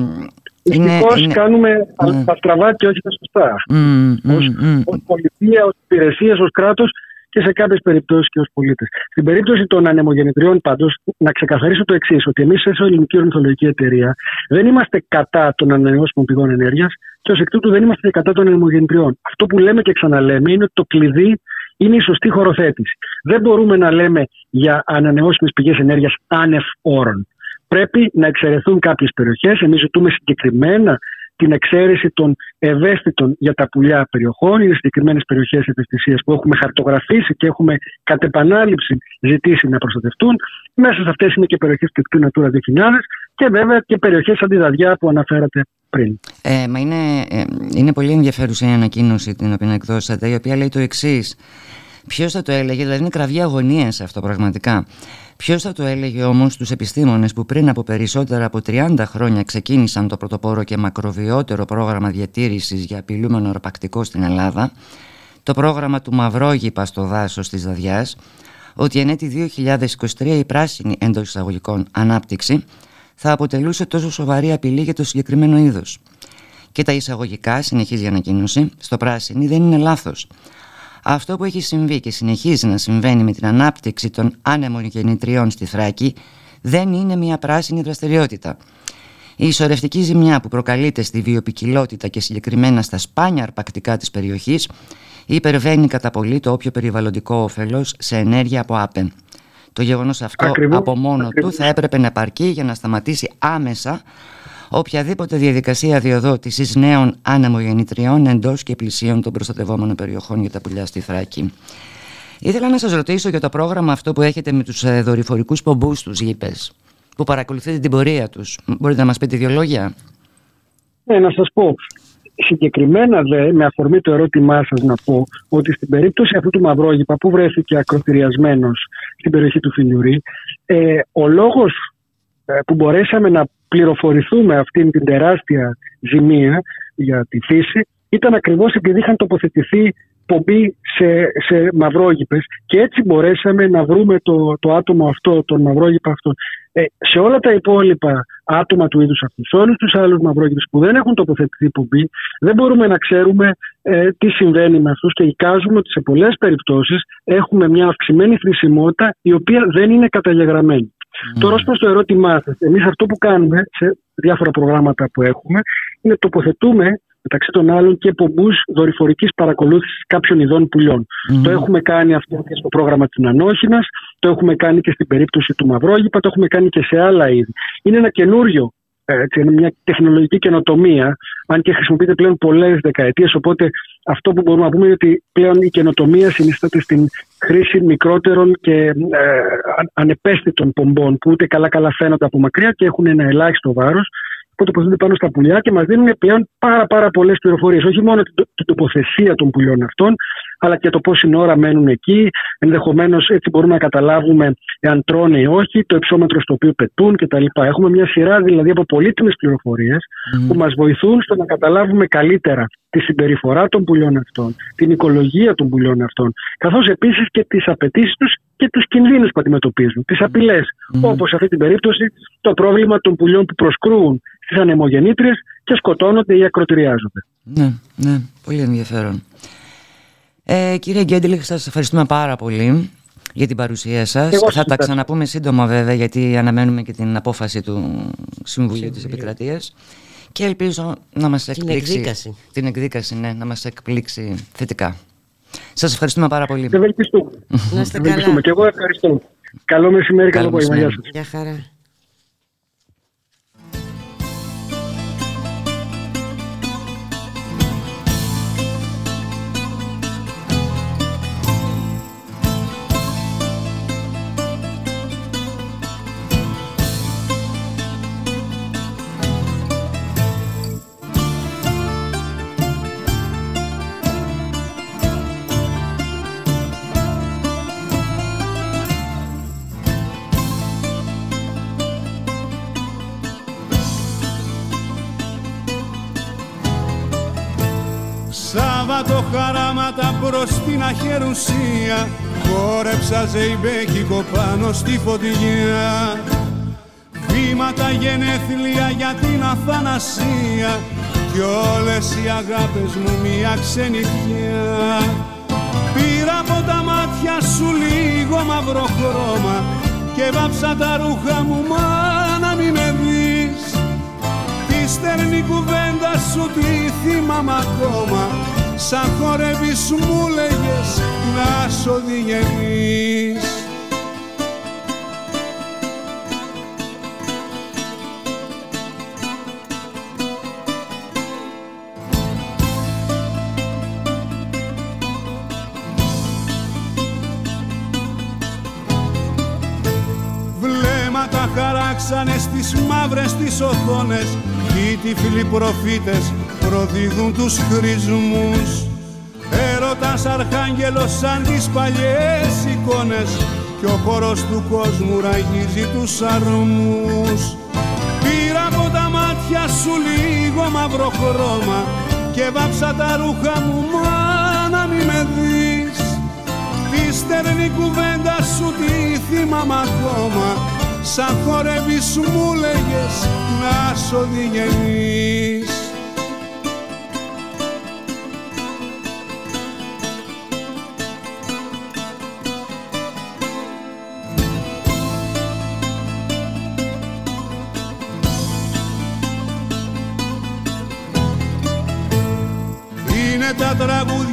Δυστυχώ είναι... κάνουμε mm. τα στραβά και όχι τα σωστά. Mm, ως, mm, πολιτεία, ως υπηρεσίες, ως κράτος και σε κάποιες περιπτώσεις και ως πολίτες. Στην περίπτωση των ανεμογεννητριών, πάντως, να ξεκαθαρίσω το εξής: Ότι εμείς, ως Ελληνική Ορνηθολογική Εταιρεία, δεν είμαστε κατά των ανανεώσιμων πηγών ενέργειας και ως εκ τούτου δεν είμαστε κατά των ανεμογεννητριών. Αυτό που λέμε και ξαναλέμε είναι ότι το κλειδί είναι η σωστή χωροθέτηση. Δεν μπορούμε να λέμε για ανανεώσιμες πηγές ενέργειας άνευ όρων πρέπει να εξαιρεθούν κάποιες περιοχές. Εμείς ζητούμε συγκεκριμένα την εξαίρεση των ευαίσθητων για τα πουλιά περιοχών. Είναι συγκεκριμένες περιοχές ευαισθησίας που έχουμε χαρτογραφήσει και έχουμε κατ' επανάληψη ζητήσει να προστατευτούν. Μέσα σε αυτές είναι και περιοχές του δικτύου Natura 2000 και βέβαια και περιοχές αντιδαδιά που αναφέρατε πριν. Ε, μα είναι, ε, είναι πολύ ενδιαφέρουσα η ανακοίνωση την οποία εκδώσατε, η οποία λέει το εξής. Ποιος θα το έλεγε, δηλαδή είναι κραυγή αγωνίας αυτό πραγματικά. Ποιος θα το έλεγε όμως στου επιστήμονες που πριν από περισσότερα από 30 χρόνια ξεκίνησαν το πρωτοπόρο και μακροβιότερο πρόγραμμα διατήρησης για απειλούμενο αρπακτικό στην Ελλάδα, το πρόγραμμα του Μαυρόγυπα στο δάσος της Δαδιά, ότι εν έτη 2023 η πράσινη εντός εισαγωγικών ανάπτυξη θα αποτελούσε τόσο σοβαρή απειλή για το συγκεκριμένο είδος. Και τα εισαγωγικά, συνεχίζει η ανακοίνωση, στο πράσινη δεν είναι λάθος. Αυτό που έχει συμβεί και συνεχίζει να συμβαίνει με την ανάπτυξη των άνεμων γεννητριών στη Θράκη δεν είναι μια πράσινη δραστηριότητα. Η ισορρευτική ζημιά που προκαλείται στη βιοπικιλότητα και συγκεκριμένα στα σπάνια αρπακτικά της περιοχής υπερβαίνει κατά πολύ το όποιο περιβαλλοντικό όφελος σε ενέργεια από άπεν. Το γεγονός αυτό από μόνο του θα έπρεπε να επαρκεί για να σταματήσει άμεσα οποιαδήποτε διαδικασία διοδότησης νέων άνεμογεννητριών εντός και πλησίων των προστατευόμενων περιοχών για τα πουλιά στη Θράκη. Ήθελα να σας ρωτήσω για το πρόγραμμα αυτό που έχετε με τους ε, δορυφορικούς πομπούς τους γήπες, που παρακολουθείτε την πορεία τους. Μπορείτε να μας πείτε δύο λόγια; Ναι, να σας πω. Συγκεκριμένα δε, με αφορμή το ερώτημά σας να πω ότι στην περίπτωση αυτού του Μαυρόγυπα που βρέθηκε ακροτηριασμένο στην περιοχή του Φιλιουρί, ε, ο λόγος ε, που μπορέσαμε να πληροφορηθούμε αυτήν την τεράστια ζημία για τη φύση ήταν ακριβώς επειδή είχαν τοποθετηθεί πομπή σε, σε μαυρόγυπες και έτσι μπορέσαμε να βρούμε το, το άτομο αυτό, τον μαυρόγυπα αυτό. Ε, σε όλα τα υπόλοιπα άτομα του είδους αυτούς, σε όλους τους άλλους μαυρόγυπες που δεν έχουν τοποθετηθεί πομπή, δεν μπορούμε να ξέρουμε ε, τι συμβαίνει με αυτούς και εικάζουμε ότι σε πολλές περιπτώσεις έχουμε μια αυξημένη χρησιμότητα η οποία δεν είναι καταγεγραμμένη. Mm. Τώρα, ως προς το ερώτημά σας, εμείς αυτό που κάνουμε σε διάφορα προγράμματα που έχουμε είναι τοποθετούμε μεταξύ των άλλων και πομπούς δορυφορικής παρακολούθησης κάποιων ειδών πουλιών. Το έχουμε κάνει αυτό και στο πρόγραμμα της Νανόχινας, το έχουμε κάνει και στην περίπτωση του Μαυρόγυπα, το έχουμε κάνει και σε άλλα είδη. Είναι ένα καινούριο έτσι, είναι μια τεχνολογική καινοτομία, αν και χρησιμοποιείται πλέον πολλές δεκαετίες. Οπότε αυτό που μπορούμε να πούμε είναι ότι πλέον η καινοτομία συνιστάται στην χρήση μικρότερων και ε, ανεπαίσθητων πομπών που ούτε καλά-καλά φαίνονται από μακριά και έχουν ένα ελάχιστο βάρος που τοποθετούνται πάνω στα πουλιά και μας δίνουν πλέον πάρα, πάρα πολλές πληροφορίες. Όχι μόνο την τοποθεσία των πουλιών αυτών, αλλά και το πόση ώρα μένουν εκεί. Ενδεχομένως έτσι μπορούμε να καταλάβουμε εάν τρώνε ή όχι, το υψόμετρο στο οποίο πετούν κτλ. Έχουμε μια σειρά δηλαδή από πολύτιμες πληροφορίες mm. που μας βοηθούν στο να καταλάβουμε καλύτερα τη συμπεριφορά των πουλιών αυτών, την οικολογία των πουλιών αυτών, καθώς επίσης και τις απαιτήσεις τους και τις κινδύνους που αντιμετωπίζουν, τις απειλές, mm. όπως σε αυτή την περίπτωση το πρόβλημα των πουλιών που προσκρούουν στις ανεμογεννήτριες και σκοτώνονται ή ακροτηριάζονται. Ναι, ναι, πολύ ενδιαφέρον. Ε, κύριε Γκέντελιχ, σας ευχαριστούμε πάρα πολύ για την παρουσία σας. Θα τα ξαναπούμε σύντομα βέβαια γιατί αναμένουμε και την απόφαση του Συμβουλίου της Επικρατείας και ελπίζω να μας εκπλήξει την εκδίκαση. την εκδίκαση ναι, να μας εκπλήξει θετικά. Σας ευχαριστούμε πάρα πολύ. Ευελπιστούμε. Να είστε καλά. Και εγώ ευχαριστώ. Καλό μεσημέρι, καλό απόγευμα. Γεια σας. Γεια χαρά. Σάββατο χαράματα προς την αχερουσία Χόρεψα ζεϊμπέκικο πάνω στη φωτιά Βήματα γενέθλια για την αθανασία. Κι όλες οι αγάπες μου μια ξενιτιά Πήρα από τα μάτια σου λίγο μαύρο χρώμα Και βάψα τα ρούχα μου μα να μην με δεις. Τη στερνή κουβέντα σου τη θυμάμαι ακόμα Σαν χορεύεις μου λέγες να σ' οδηγενείς. Βλέμματα χαράξανε στις μαύρες τις οθόνες οι τυφλοί προφήτες προδίδουν τους χρησμούς. Έρωτας αρχάγγελος σαν τις παλιές εικόνες και ο χώρος του κόσμου ραγίζει τους αρμούς. Πήρα από τα μάτια σου λίγο μαύρο χρώμα και βάψα τα ρούχα μου μα να μη με δεις. Τη στερνή κουβέντα σου τη θυμάμαι ακόμα σαν χορεύεις μου λέγες να σ' οδηγενείς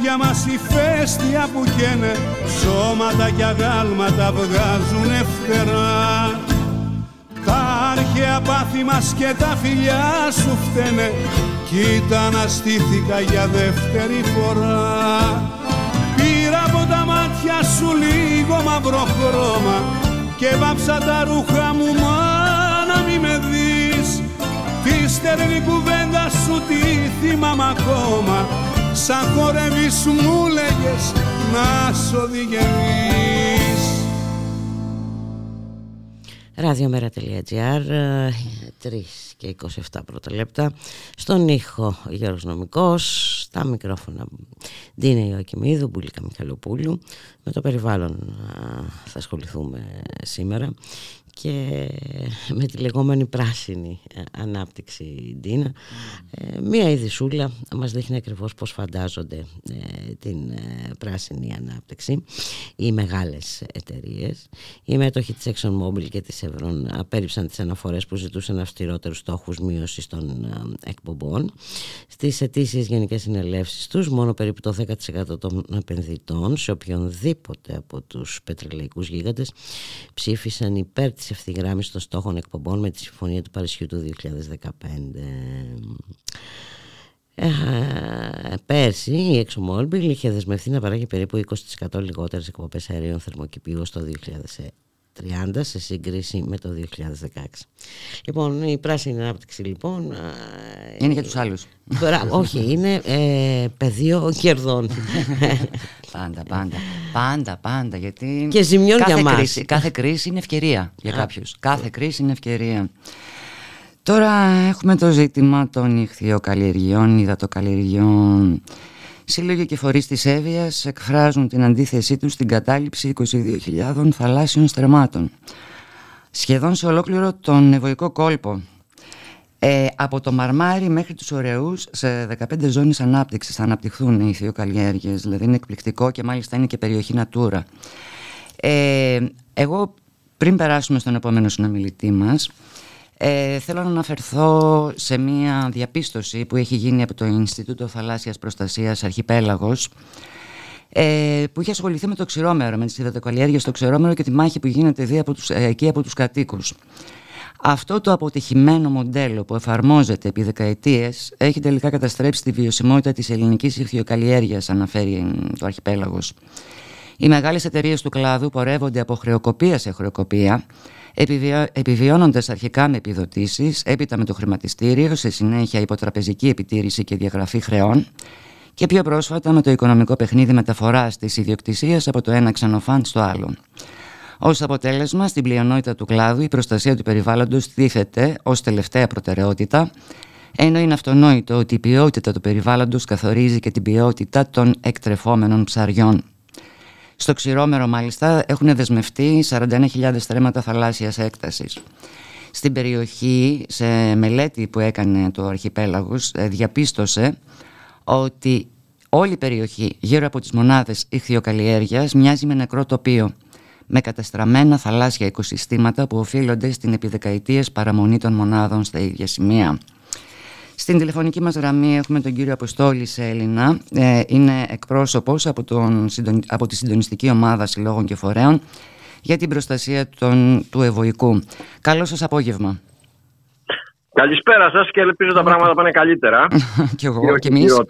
τραγούδια μας η φέστια που καίνε Σώματα και αγάλματα βγάζουν φτερά. Τα αρχαία πάθη μας και τα φιλιά σου φταίνε Κοίτα αναστήθηκα για δεύτερη φορά. Πήρα από τα μάτια σου λίγο μαύρο χρώμα Και βάψα τα ρούχα μου μα να μη με δεις. Τη στερνή κουβέντα σου τη θυμάμαι ακόμα Σαν χορεύεις μου λέγες να σ' οδηγενείς Ραδιομέρα.gr 3 και 27 πρώτα λεπτά. Στον ήχο Γιώργος Νομικός Στα μικρόφωνα Ντίνα Ιωακημίδου, Μπουλίκα Μιχαλοπούλου. Με το περιβάλλον θα ασχοληθούμε σήμερα και με τη λεγόμενη πράσινη ε, ανάπτυξη Ντίνα. Ε, μία ειδισούλα μας δείχνει ακριβώς πώς φαντάζονται ε, την πράσινη ανάπτυξη οι μεγάλες εταιρείες. Οι μέτοχοι της ExxonMobil και της Chevron απέρριψαν τις αναφορές που ζητούσαν αυστηρότερους στόχους μείωσης των εκπομπών. Στις αιτήσεις γενικές συνελεύσεις τους μόνο περίπου το 10% των επενδυτών σε οποιονδήποτε από τους πετρελαϊκούς γίγαντες ψήφισαν υπέρ της ευθυγράμμισης των στόχων εκπομπών με τη Συμφωνία του Παρισιού του 2015. Ε, πέρσι η ExxonMobil είχε δεσμευτεί να παράγει περίπου 20% λιγότερες εκπομπές αερίων θερμοκηπίου στο 2030 σε σύγκριση με το 2016. Λοιπόν, η πράσινη ανάπτυξη λοιπόν... Είναι για τους άλλους. όχι, είναι ε, πεδίο κερδών. πάντα, πάντα. Πάντα, πάντα. Γιατί και ζημιών κάθε για μας. Κρίση, κάθε κρίση είναι ευκαιρία για κάποιους. Κάθε κρίση είναι ευκαιρία. Τώρα έχουμε το ζήτημα των ηχθειοκαλλιεργειών, υδατοκαλλιεργειών. Σύλλογοι και φορείς της Εύβοιας εκφράζουν την αντίθεσή τους στην κατάληψη 22.000 θαλάσσιων στρεμάτων. Σχεδόν σε ολόκληρο τον ευωικό κόλπο. Ε, από το Μαρμάρι μέχρι τους Ωραίους σε 15 ζώνες ανάπτυξης θα αναπτυχθούν οι ηθιοκαλλιέργειες. Δηλαδή είναι εκπληκτικό και μάλιστα είναι και περιοχή Natura. Ε, εγώ πριν περάσουμε στον επόμενο συνομιλητή μας ε, θέλω να αναφερθώ σε μία διαπίστωση που έχει γίνει από το Ινστιτούτο Θαλάσσιας Προστασίας Αρχιπέλαγος ε, που είχε ασχοληθεί με το ξηρόμερο, με τις υδατοκαλλιέργειες στο ξηρόμερο και τη μάχη που γίνεται δι από τους, ε, εκεί από τους κατοίκους. Αυτό το αποτυχημένο μοντέλο που εφαρμόζεται επί δεκαετίες έχει τελικά καταστρέψει τη βιωσιμότητα της ελληνικής ηχθειοκαλλιέργειας, αναφέρει το αρχιπέλαγος. Οι μεγάλες εταιρείες του κλάδου πορεύονται από χρεοκοπία σε χρεοκοπία επιβιώνοντας αρχικά με επιδοτήσεις, έπειτα με το χρηματιστήριο, σε συνέχεια υποτραπεζική επιτήρηση και διαγραφή χρεών και πιο πρόσφατα με το οικονομικό παιχνίδι μεταφοράς της ιδιοκτησίας από το ένα ξενοφάν στο άλλο. Ω αποτέλεσμα, στην πλειονότητα του κλάδου η προστασία του περιβάλλοντος τίθεται ως τελευταία προτεραιότητα, ενώ είναι αυτονόητο ότι η ποιότητα του περιβάλλοντος καθορίζει και την ποιότητα των εκτρεφόμενων ψαριών. Στο ξηρόμερο μάλιστα έχουν δεσμευτεί 41.000 στρέμματα θαλάσσιας έκτασης. Στην περιοχή, σε μελέτη που έκανε το Αρχιπέλαγος, ε, διαπίστωσε ότι όλη η περιοχή γύρω από τις μονάδες ηχθειοκαλλιέργειας μοιάζει με νεκρό τοπίο με καταστραμμένα θαλάσσια οικοσυστήματα που οφείλονται στην επιδεκαετίες παραμονή των μονάδων στα ίδια σημεία. Στην τηλεφωνική μας γραμμή έχουμε τον κύριο Αποστόλη Έλληνα. Ε, είναι εκπρόσωπος από, τον, από τη συντονιστική ομάδα συλλόγων και φορέων για την προστασία των, του ευωικού. Καλό σας απόγευμα. Καλησπέρα σας και ελπίζω τα πράγματα πάνε καλύτερα. και εγώ και εμείς.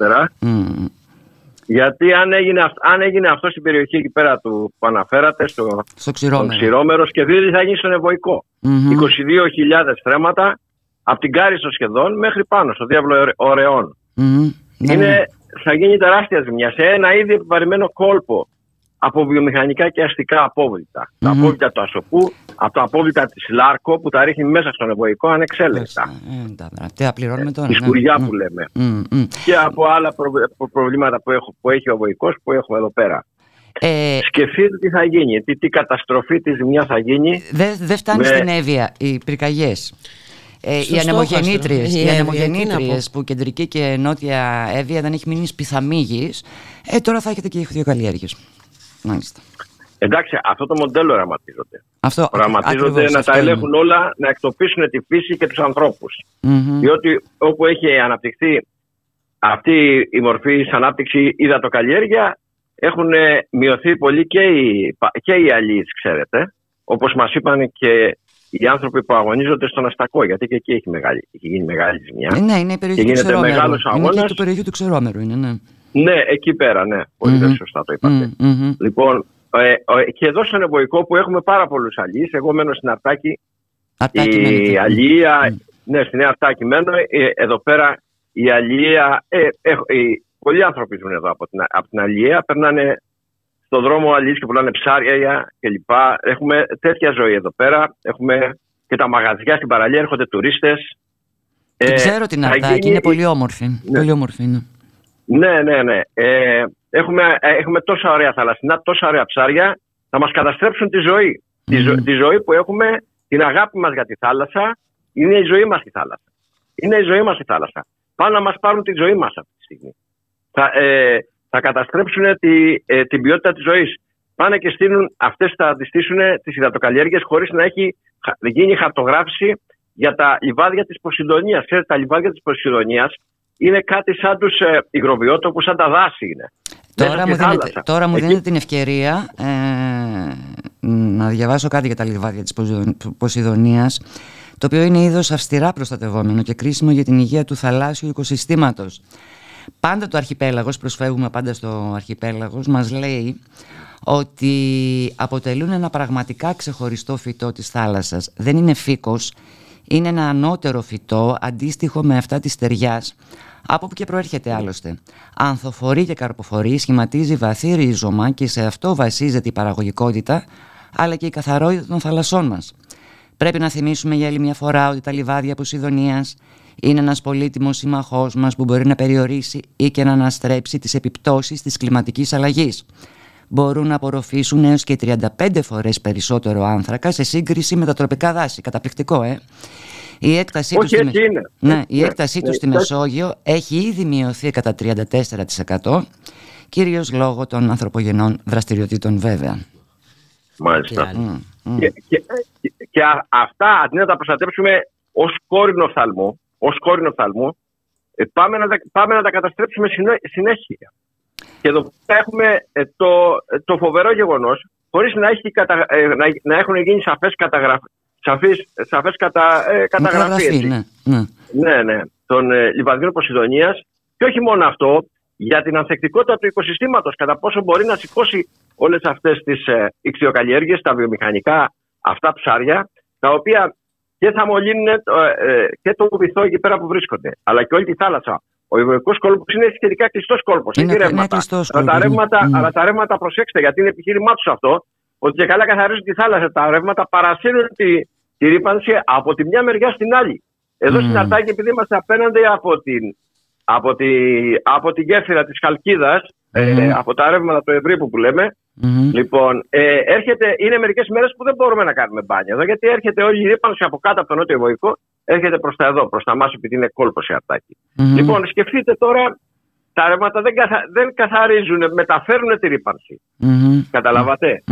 Γιατί αν έγινε, αν έγινε αυτό στην περιοχή εκεί πέρα του που αναφέρατε, στο, στο ξηρόμερο, ξηρόμερος Σκεδίδη θα γίνει στον ευωικο 22.000 στρέμματα από την Κάριστο σχεδόν μέχρι πάνω, στο διάβλο Είναι, ναι. Θα γίνει τεράστια ζημιά σε ένα ήδη επιβαρημένο κόλπο από βιομηχανικά και αστικά απόβλητα. Τα απόβλητα του Ασοπού, από τα απόβλητα της Λάρκο που τα ρίχνει μέσα στον ευωικό ανεξέλεγκτα. Ε, τι πληρώνουμε τώρα. Η ναι. σκουριά που λέμε. Και από άλλα προβλήματα που, έχω, που έχει ο ευωικό που έχουμε εδώ πέρα. Ε, Σκεφτείτε τι θα γίνει, τι, τι καταστροφή, τι ζημιά θα γίνει. Δεν δε φτάνει στην Εύβοια οι πυρκαγιές. Ε, οι ανεμογεννήτριες, οι ανεμογεννήτριες που κεντρική και νότια Εύβοια δεν έχει μείνει σπιθαμίγης, ε, τώρα θα έχετε και ηχθειοκαλλιέργειες. Μάλιστα. Εντάξει, αυτό το μοντέλο οραματίζονται. Αυτό, οραματίζονται να τα ελέγχουν όλα, να εκτοπίσουν τη φύση και τους ανθρώπους. Mm-hmm. Διότι όπου έχει αναπτυχθεί αυτή η μορφή της ανάπτυξη υδατοκαλλιέργεια, έχουν μειωθεί πολύ και οι, και οι αλληλείς, ξέρετε. Όπως μας είπαν και οι άνθρωποι που αγωνίζονται στον Αστακό, γιατί και εκεί έχει, μεγάλη, έχει γίνει μεγάλη ζημιά. Ε, ναι, είναι η περιοχή του Ξερόμερου. Είναι και το περιοχή του Ξερόμερου, είναι, ναι. Ναι, εκεί πέρα, ναι. Πολύ mm-hmm. σωστά το είπατε. Mm-hmm. Λοιπόν, ε, ε, και εδώ στον Εμποϊκό που έχουμε πάρα πολλούς αλληλείς, εγώ μένω στην Αρτάκη. Αρτάκη η αλληλεία, mm. ναι, στην Νέα Αρτάκη μένω. Ε, εδώ πέρα η αλληλεία, ε, ε, πολλοί άνθρωποι ζουν εδώ από την, από την αλληλεία, περνάνε στον δρόμο αλληλείς και πουλάνε ψάρια κλπ. Έχουμε τέτοια ζωή εδώ πέρα. Έχουμε και τα μαγαζιά στην παραλία, έρχονται τουρίστες. Ε, ξέρω την Αρτάκη, είναι πολύ όμορφη. Ναι. Πολύ όμορφη είναι. Ναι, ναι, ναι. Ε, έχουμε, ε, έχουμε τόσα ωραία θαλασσινά, τόσα ωραία ψάρια. Θα μας καταστρέψουν τη ζωή. Τη, ζω, τη ζωή που έχουμε, την αγάπη μας για τη θάλασσα. Είναι η ζωή μας η θάλασσα. Είναι η ζωή μας η θάλασσα. Πάνε να μας πάρουν τη ζωή μας αυτή τη στιγμή. Θα, ε, θα καταστρέψουν τη, ε, την ποιότητα της ζωής. Πάνε και στείλουν, αυτές θα αντιστήσουν τις υδατοκαλλιέργειες χωρίς να έχει γίνει χαρτογράφηση για τα λιβάδια της Ποσειδονίας. Ξέρετε, τα λιβάδια της Ποσειδονίας είναι κάτι σαν τους ε, υγροβιότοπους, σαν τα δάση είναι. Τώρα μου, δίνετε, τώρα μου δίνετε την ευκαιρία ε, να διαβάσω κάτι για τα λιβάδια της Ποσειδονίας το οποίο είναι είδος αυστηρά προστατευόμενο και κρίσιμο για την υγεία του θαλάσσιου οικοσυστήματος. Πάντα το αρχιπέλαγος, προσφεύγουμε πάντα στο αρχιπέλαγος, μας λέει ότι αποτελούν ένα πραγματικά ξεχωριστό φυτό της θάλασσας. Δεν είναι φύκος, είναι ένα ανώτερο φυτό αντίστοιχο με αυτά της στεριάς, από που και προέρχεται άλλωστε. Ανθοφορεί και καρποφορεί, σχηματίζει βαθύ ρίζωμα και σε αυτό βασίζεται η παραγωγικότητα, αλλά και η καθαρότητα των θαλασσών μας. Πρέπει να θυμίσουμε για άλλη μια φορά ότι τα λιβάδια Ποσειδονίας είναι ένας πολύτιμος συμμαχός μας που μπορεί να περιορίσει ή και να αναστρέψει τις επιπτώσεις της κλιματικής αλλαγής. Μπορούν να απορροφήσουν έως και 35 φορές περισσότερο άνθρακα σε σύγκριση με τα τροπικά δάση. Καταπληκτικό, ε! Η έκτασή του, στη... Ναι, η ναι, έκτασή του ναι, στη Μεσόγειο έχει ήδη μειωθεί κατά 34% κυρίως λόγω των ανθρωπογενών δραστηριοτήτων βέβαια. Μάλιστα. Και, και, και, αυτά αντί να τα προστατεύσουμε ως κόρηνο οφθαλμού, ως κόρηνο οφθαλμού ε, πάμε, να, πάμε να τα καταστρέψουμε συνέχεια. Και εδώ έχουμε ε, το, το φοβερό γεγονός χωρίς να, έχει κατα, ε, να, να έχουν γίνει σαφές καταγραφές σαφής, σαφές κατα, ε, καταγραφή. Ναι, ναι. ναι, ναι, των ε, λιβαδιών Ποσειδονίας και όχι μόνο αυτό, για την ανθεκτικότητα του οικοσυστήματος, κατά πόσο μπορεί να σηκώσει όλες αυτές τις ε, ηξιοκαλλιέργειες, τα βιομηχανικά αυτά ψάρια, τα οποία και θα μολύνουν ε, ε, και το βυθό εκεί πέρα που βρίσκονται, αλλά και όλη τη θάλασσα. Ο Ιβοϊκό κόλπος είναι σχετικά κλειστός κόλπος. Είναι, Έχει ρεύματα. Αλλά, τα ρεύματα, αλλά τα ρεύματα, προσέξτε, γιατί είναι επιχείρημά τους αυτό, ότι και καλά καθαρίζουν τη θάλασσα. Τα ρεύματα παρασύρουν τη, τη ρήπανση από τη μια μεριά στην άλλη. Εδώ mm. στην Αρτάκη, επειδή είμαστε απέναντι από την, από τη, από τη γέφυρα της Χαλκίδας, ε, από τα ρεύματα του Ευρύπου που λέμε, λοιπόν, ε, έρχεται, είναι μερικές μέρες που δεν μπορούμε να κάνουμε μπάνια εδώ, γιατί έρχεται όλη η ρήπανση από κάτω από το νότιο Βοϊκό, έρχεται προς τα εδώ, προς τα μας, επειδή είναι κόλπο σε αρτακη Λοιπόν, σκεφτείτε τώρα, τα ρεύματα δεν, καθα, δεν καθαρίζουν, μεταφέρουν τη ρήπανση. Καταλαβατε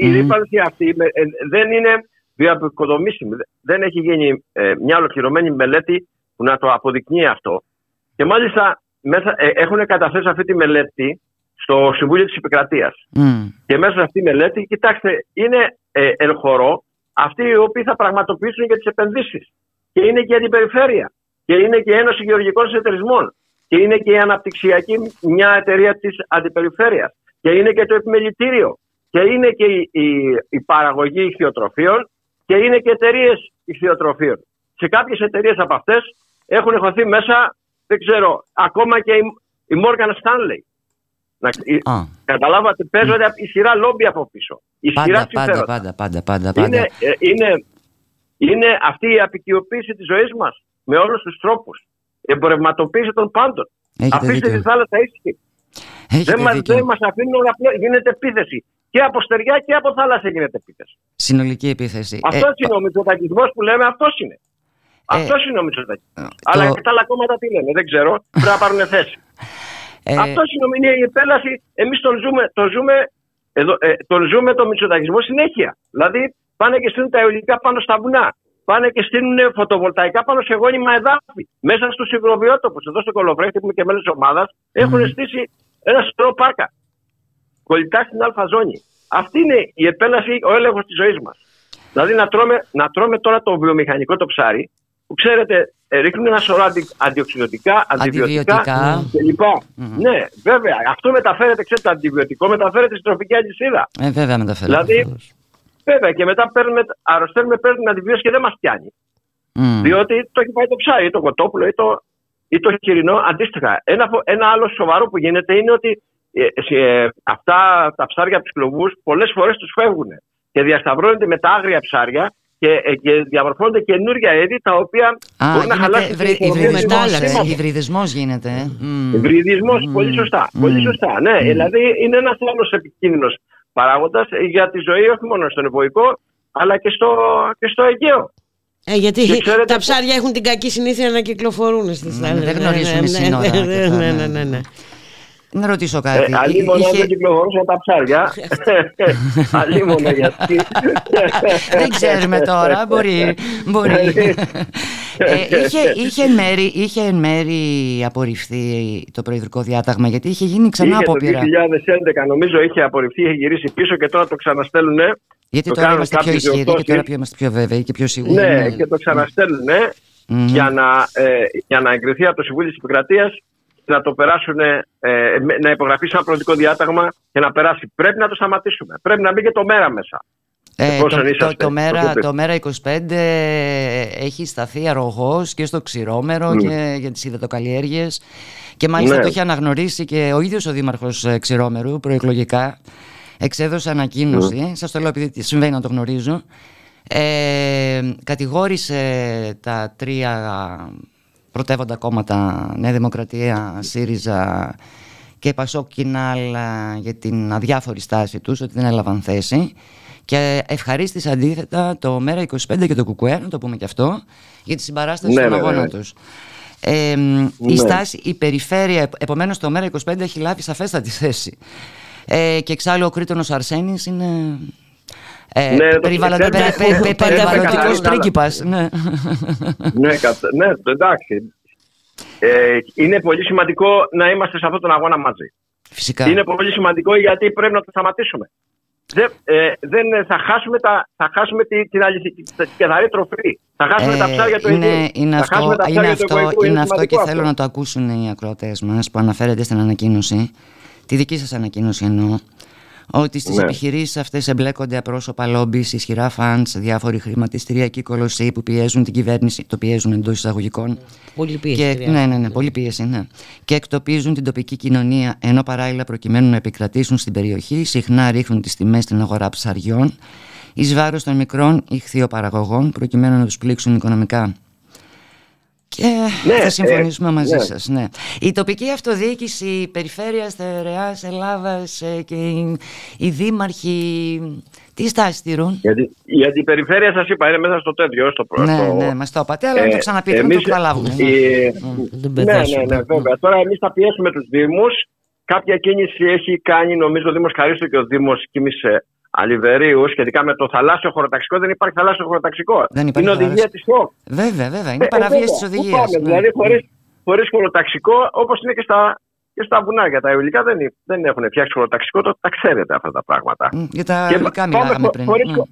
Η ρήπανση αυτή ε, δεν είναι βιοαποκοδομήσιμη. Δεν έχει γίνει ε, μια ολοκληρωμένη μελέτη που να το αποδεικνύει αυτό. Και μάλιστα μέσα, ε, έχουν καταθέσει αυτή τη μελέτη στο Συμβούλιο της Επικρατείας. Και μέσα σε αυτή τη μελέτη, κοιτάξτε, είναι ε, εν χωρό αυτοί οι οποίοι θα πραγματοποιήσουν για τις επενδύσεις. Και είναι και η αντιπεριφέρεια. Και είναι και η Ένωση Γεωργικών Εταιρισμών. Και είναι και η αναπτυξιακή μια εταιρεία της αντιπεριφέρειας. Και είναι και το επιμελητήριο. Και είναι και η, η, η παραγωγή ηχθειοτροφίων και είναι και εταιρείες ηχθειοτροφίων. Σε κάποιες εταιρείες από αυτές έχουν χωθεί μέσα, δεν ξέρω, ακόμα και η, η Morgan Stanley. Να, Καταλάβατε, παίζονται mm. ισχυρά λόμπι από πίσω. Ισχυρά πάντα, πάντα, πάντα, πάντα, πάντα. Είναι, ε, είναι, είναι αυτή η απεικιοποίηση της ζωής μας με όλους τους τρόπους. Εμπορευματοποίηση των πάντων. Αφήστε τη θάλασσα ήσυχη. Δεν μα μας αφήνουν να γίνεται επίθεση. Και από στεριά και από θάλασσα γίνεται επίθεση. Συνολική επίθεση. Αυτός ε, είναι ο μυτσοτακισμό που λέμε, αυτός είναι. Ε, αυτός είναι ο μυτσοτακισμό. Αλλά και τα άλλα κόμματα τι λένε, δεν ξέρω. Πρέπει να πάρουν θέση. Ε, αυτός είναι η επέλαση. Εμείς τον ζούμε, τον ζούμε, εδώ, ε, τον ζούμε το μυτσοτακισμό συνέχεια. Δηλαδή πάνε και στείλουν τα αιωλικά πάνω στα βουνά. Πάνε και στείλουν φωτοβολταϊκά πάνω σε γόνιμα εδάφη. Μέσα στους υγροβιότοπους. Εδώ στο Κολοβρέχτη που είμαι και μέλος της ομάδας έχουν στήσει ένα στρό πάρκα κολλητά στην αλφαζόνη. Αυτή είναι η επέλαση, ο έλεγχος της ζωής μας. Δηλαδή να τρώμε, να τρώμε τώρα το βιομηχανικό το ψάρι, που ξέρετε ε, ρίχνουν ένα σωρό αντι, αντιοξυδοτικά, αντιβιωτικά κλπ. Mm-hmm. Ναι, βέβαια. Αυτό μεταφέρεται, ξέρετε, το αντιβιωτικό μεταφέρεται στην τροφική αλυσίδα. Ε, βέβαια μεταφέρεται. Δηλαδή, βέβαια, και μετά παίρνουμε, αρρωσταίνουμε, παίρνουμε αντιβίωση και δεν μας πιάνει. Mm. Διότι το έχει πάει το ψάρι, ή το κοτόπουλο, ή το, ή το χοιρινό. Αντίστοιχα, ένα, ένα άλλο σοβαρό που γίνεται είναι ότι ε, ε, αυτά τα ψάρια από τους κλωβού πολλές φορές τους φεύγουν και διασταυρώνονται με τα άγρια ψάρια και, ε, και διαμορφώνονται καινούργια είδη τα οποία Α, μπορεί να χαλάσουν βρυ, υβριδισμός, υβριδισμός γίνεται. Mm. Υβριδισμός, mm. πολύ σωστά. Mm. Πολύ σωστά. Ναι, mm. δηλαδή είναι ένας άλλος επικίνδυνος παράγοντας για τη ζωή όχι μόνο στον Ευωικό αλλά και στο, και στο Αιγαίο. Ε, γιατί ξέρετε, τα ψάρια έχουν την κακή συνήθεια να κυκλοφορούν στις θάλασσες. Δεν γνωρίζουν σύνορα. Ναι, ναι, ναι, ναι. Να ρωτήσω κάτι. Ε, αλλή μόνο είχε... δεν κυκλοφορούσαν τα ψάρια. αλλή μόνο γιατί. δεν ξέρουμε τώρα. Μπορεί. μπορεί. ε, είχε, είχε, εν μέρη, είχε εν μέρη απορριφθεί το προεδρικό διάταγμα γιατί είχε γίνει ξανά απόπειρα. Το 2011 νομίζω είχε απορριφθεί, είχε γυρίσει πίσω και τώρα το ξαναστέλνουν. Γιατί το τώρα είμαστε πιο ισχυροί και τώρα είμαστε πιο βέβαιοι και πιο σίγουροι. Ναι, ναι. και το ξαναστέλνουν mm-hmm. για, να, ε, για να εγκριθεί από το Συμβούλιο της Επικρατείας να το περάσουν, ε, να υπογραφεί σαν προοδικό διάταγμα και να περάσει. Πρέπει να το σταματήσουμε. Πρέπει να μπει και το μέρα μέσα. Ε, το, το, το, μέρα, το μέρα 25 έχει σταθεί αρρωγός και στο ξηρόμερο mm. και για τις υδατοκαλλιέργειες και μάλιστα ναι. το έχει αναγνωρίσει και ο ίδιος ο Δήμαρχος ε, Ξηρόμερου προεκλογικά εξέδωσε ανακοίνωση, mm. σας το λέω επειδή συμβαίνει να το γνωρίζω ε, κατηγόρησε τα τρία πρωτεύοντα κόμματα Νέα Δημοκρατία, ΣΥΡΙΖΑ και Πασόκ Κινάλ για την αδιάφορη στάση τους ότι δεν έλαβαν θέση και ευχαρίστησε αντίθετα το ΜΕΡΑ25 και το ΚΚΕ, να το πούμε και αυτό, για τη συμπαράσταση Ναι, στον ναι, αγώνα ναι. τους. Ε, Η Ναι. στάση, η περιφέρεια, επομένως το ΜΕΡΑ25 έχει λάβει σαφέστατη θέση. Ε, και εξάλλου ο Κρήτονος Αρσένης είναι ε, Ναι, το- περιβαλλοντα- ξέρετε, πε- πε- πε- ξέρετε περιβαλλοντικός καταλάβει. πρίγκιπας. Ναι. ναι, κατα... ναι, εντάξει. Ε, είναι πολύ σημαντικό να είμαστε σε αυτόν τον αγώνα μαζί. Φυσικά. Είναι πολύ σημαντικό γιατί πρέπει να το σταματήσουμε. Δεν, ε, δεν ε, θα χάσουμε, τα, θα χάσουμε τη, την αληθική, την καθαρή τροφή. Θα χάσουμε τα ψάρια του Ε, είναι, Αιγαίου. είναι θα αυτό, χάσουμε τα είναι ψάρια του αυτό, Αιγαίου. είναι αυτό και σημαντικό θέλω να το ακούσουν οι ακροατές μας που αναφέρεται στην ανακοίνωση τη δική σας ανακοίνωση εννοώ ότι στις Ναι. επιχειρήσεις αυτές εμπλέκονται απρόσωπα λόμπις, ισχυρά φαντς, διάφοροι χρηματιστηριακοί κολοσσοί που πιέζουν την κυβέρνηση, το πιέζουν εντός εισαγωγικών. Πολύ πίεση Και, χρειάζεται. ναι, ναι, ναι, πολύ πίεση, ναι. Και εκτοπίζουν την τοπική κοινωνία, ενώ παράλληλα προκειμένου να επικρατήσουν στην περιοχή, συχνά ρίχνουν τις τιμές στην αγορά ψαριών, εις βάρος των μικρών ηχθειοπαραγωγών, προκειμένου να τους πλήξουν οικονομικά. Και Ναι, θα ε, συμφωνήσουμε μαζί ναι. σας, ναι. Η τοπική αυτοδιοίκηση, η περιφέρεια Στερεάς Ελλάδας ε, και οι, οι δήμαρχοι, τι στάση τηρούν; Γιατί, γιατί η περιφέρεια σας είπα είναι μέσα στο τέτοιο. Στο, προ- Ναι, στο- ναι, μας το είπατε, αλλά να το Ε, ξαναπείτε, να το εμείς- καταλάβουμε. ναι. η- Δεν Ναι, πεθάσουμε. ναι, ναι, βέβαια. Τώρα εμείς θα πιέσουμε τους Δήμους. Κάποια κίνηση έχει κάνει, νομίζω, ο Δήμος Χαρίστο και ο Δήμος Κίμησε Αλιβερίου σχετικά με το θαλάσσιο χωροταξικό. Δεν υπάρχει θαλάσσιο χωροταξικό. Δεν υπάρχει είναι οδηγία της θαλάσσιο. ΟΚ. Βέβαια, βέβαια, είναι Ε, παραβίαση βέβαια. της Πού οδηγίας. πάμε, ναι. Δηλαδή, χωρί χωρίς χωροταξικό, όπως είναι και στα, και στα βουνά. Τα αιωλικά δεν, είναι- δεν έχουν φτιάξει χωροταξικό, το, τα ξέρετε αυτά τα πράγματα. Μ, Για τα Και υλικά πάμε μιλάγαμε χω- πριν. χωρίς Ναι. χω-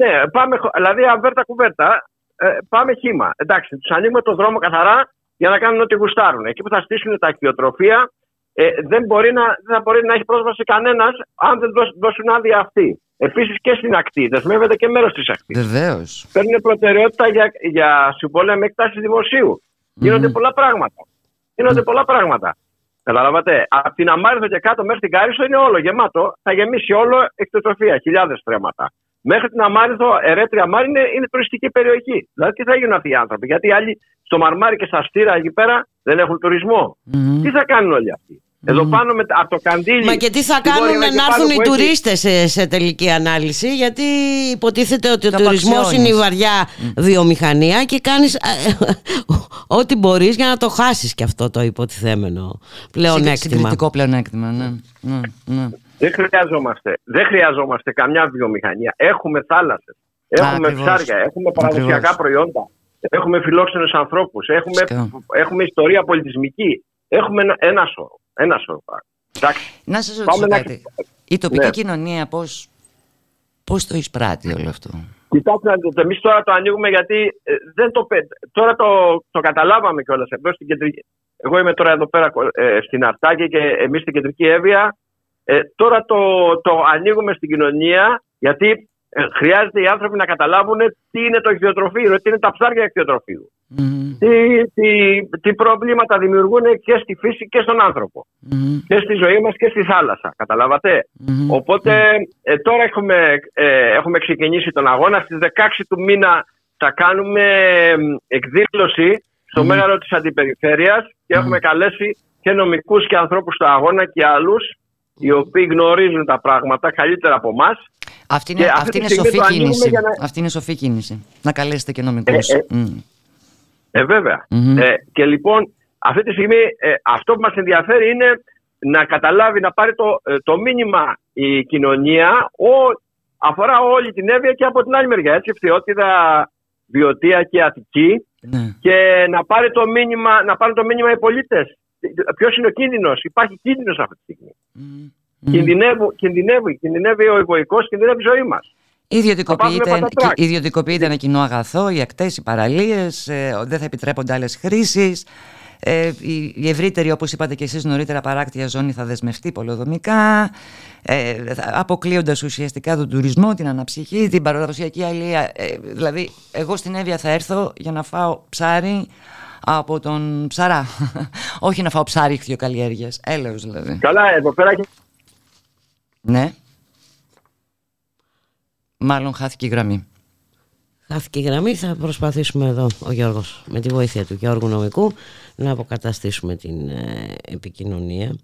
Ναι, πάμε, χω- δηλαδή αβέρτα κουβέρτα, ε, πάμε χήμα. Εντάξει, τους ανοίγουμε το δρόμο καθαρά για να κάνουν ό,τι γουστάρουν. Εκεί που θα στήσουν τα ακτιοτροφία, ε, δεν, μπορεί να, δεν θα μπορεί να έχει πρόσβαση κανένας αν δεν δώσ- δώσουν άδεια αυτοί. Επίσης και στην ακτή, δεσμεύεται και μέρος της ακτής. Βεβαίως. Παίρνουν προτεραιότητα για, για συμπόλεμε εκτάσει δημοσίου. Γίνονται πολλά πράγματα. Γίνονται πολλά πράγματα. Καταλάβατε. Από την Αμάριθο και κάτω μέχρι την Κάριστο είναι όλο γεμάτο. Θα γεμίσει όλο εκτροφία, χιλιάδες στρέμματα. Μέχρι την Αμάριθο, Ερέτρια Μάρη είναι, είναι τουριστική περιοχή. Δηλαδή τι θα γίνουν αυτοί οι άνθρωποι; Γιατί οι άλλοι στο Μαρμάρι και στα Στήρα εκεί πέρα δεν έχουν τουρισμό. Τι θα κάνουν όλοι αυτοί; Εδώ πάνω με, τα- από το καντήλι. Μα και τι θα στη κάνουν Βόρεια να Κεφάλου έρθουν οι που έχει- τουρίστες σε, σε τελική ανάλυση γιατί υποτίθεται ότι ο Τα τουρισμός απαξιώνεις. είναι η βαριά βιομηχανία και κάνεις ε, ό,τι μπορείς για να το χάσεις και αυτό το υποτιθέμενο πλεονέκτημα. Συγκριτικό πλεονέκτημα, ναι. ναι, ναι. Δεν χρειαζόμαστε, δεν χρειαζόμαστε καμιά βιομηχανία. Έχουμε θάλασσες, έχουμε ακριβώς. ψάρια, έχουμε παραδοσιακά Ακριβώς. προϊόντα, έχουμε φιλόξενους ανθρώπους, έχουμε, Φυσικά. έχουμε ιστορία πολιτισμική. Έχουμε ένα, ένα σώρο. Ένα σώρο. πράγματα. Εντάξει. Να σας Πάμε ρωτήσω να- κάτι. Η τοπική Ναι. κοινωνία πώς, πώς το εισπράττει όλο αυτό; Κοιτάξτε, να δείτε, εμείς τώρα το ανοίγουμε γιατί ε, δεν το, πε- τώρα το, το καταλάβαμε κιόλας εδώ στην κεντρική. Εγώ είμαι τώρα εδώ πέρα ε, στην Αρτάκη και εμείς στην κεντρική Εύβοια. Ε, τώρα το, το ανοίγουμε στην κοινωνία γιατί ε, χρειάζεται οι άνθρωποι να καταλάβουν τι είναι το ηχθειοτροφείο, τι είναι τα ψάρια ηχθειοτροφείου. Τι, τι, τι προβλήματα δημιουργούν και στη φύση και στον άνθρωπο. Και στη ζωή μας και στη θάλασσα. Καταλάβατε; Οπότε ε, τώρα έχουμε, ε, έχουμε ξεκινήσει τον αγώνα. Στις 16 του μήνα θα κάνουμε ε, εκδήλωση στο Μέγαρο της Αντιπεριφέρειας και έχουμε καλέσει και νομικούς και ανθρώπους στο αγώνα και άλλους οι οποίοι γνωρίζουν τα πράγματα καλύτερα από εμάς. Αυτή είναι, Και αυτή αυτή τη είναι στιγμή σοφή το ανοίγουμε κίνηση. για να- Αυτή είναι σοφή κίνηση. Να καλέσετε και νομικούς. Ε, Μμ. Ε, βεβαια Μμμ. Ε, και λοιπόν, αυτή τη στιγμή ε, αυτό που μας ενδιαφέρει είναι να καταλάβει, να πάρει το, ε, το μήνυμα η κοινωνία, ο, αφορά όλη την Εύβοια και από την άλλη μεριά, έτσι, Φθιώτιδα, Βιωτία και Αττική, Ναι. και να πάρει το μήνυμα, να πάρουν το μήνυμα οι πολίτες. Ποιος είναι ο κίνδυνος, υπάρχει κίνδυνος αυτή τη στιγμή. Κινδυνεύει, κινδυνεύει, κινδυνεύει ο εγωικός, κινδυνεύει η ζωή μας. Ιδιωτικοποιείται, Θα πάμε πατατράκ. ιδιωτικοποιείται ένα κοινό αγαθό, οι ακτές, οι παραλίες, ε, δεν θα επιτρέπονται άλλες χρήσεις. Ε, η, η ευρύτερη, όπως είπατε και εσείς νωρίτερα, παράκτια ζώνη θα δεσμευτεί πολεοδομικά, ε, θα- αποκλείοντας ουσιαστικά τον τουρισμό, την αναψυχή, την παραδοσιακή αλία. Ε, δηλαδή, εγώ στην Εύβοια θα έρθω για να φάω ψάρι από τον ψαρά. Όχι να φάω ψάρι ηχθειοκαλλιέργειας. Έλεος δηλαδή. Καλά, εδώ πέρα έχει Ναι. Μάλλον χάθηκε η γραμμή. Χάθηκε η γραμμή, θα προσπαθήσουμε εδώ ο Γιώργος με τη βοήθεια του Γιώργου Νομικού να αποκαταστήσουμε την ε, επικοινωνία.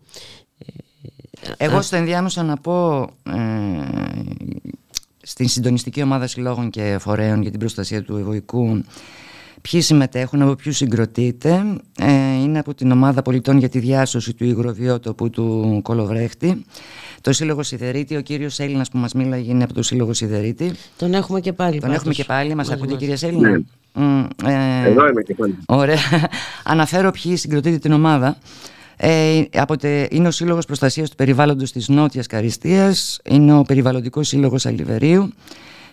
Εγώ στο ενδιάμεσο να πω ε, στην συντονιστική ομάδα συλλόγων και φορέων για την προστασία του ευωικού ποιοι συμμετέχουν, από ποιους συγκροτείται. Ε, είναι από την ομάδα πολιτών για τη διάσωση του υγροβιότοπου του Κολοβρέχτη. Το Σύλλογο Σιδερίτη, ο κύριος Έλληνας που μας μίλαγε είναι από το Σύλλογο Σιδερίτη. Τον έχουμε και πάλι. Τον πάντως. έχουμε και πάλι, μας Μαζί ακούτε μας. κύριε Έλληνα; Ναι. Μμ, ε, Εδώ είμαι και πάλι. Ωραία. Αναφέρω ποιοι συγκροτείτε την ομάδα. Ε, από τε- είναι ο Σύλλογος Προστασίας του Περιβάλλοντος της Νότιας Καριστίας, είναι ο Περιβαλλοντικός Σύλλογος Αλιβερίου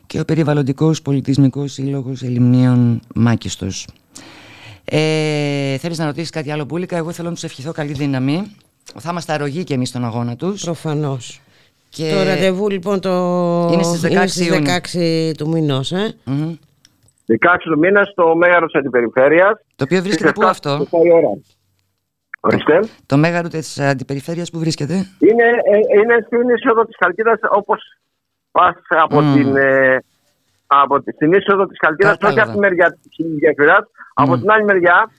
και ο Περιβαλλοντικός Πολιτισμικός Σύλλογος Ελιμνίων Μάκιστος. Ε, θέλεις να ρωτήσεις κάτι άλλο Μπούλικα, εγώ θέλω να τους ευχηθώ καλή δύναμη. Θα είμαστε αρρωγοί και εμείς στον αγώνα τους. Προφανώς. Και... Το ραντεβού λοιπόν το... Είναι στις 16 Ιουνίου. 16 του μηνός, ε. 16 του μήνας στο μέγαρος της Αντιπεριφέρειας. Το οποίο βρίσκεται πού αυτό; Ορίστε. Το μέγαρο της αντιπεριφέρειας που βρίσκεται; Είναι, ε, είναι στην είσοδο της Χαλκίδας όπως πας από Μμμ. την. ε, από τη, στην είσοδο της Χαλκίδας, όχι Κατάλαβα. από τη μεριά της Γεφυρά, από την άλλη μεριά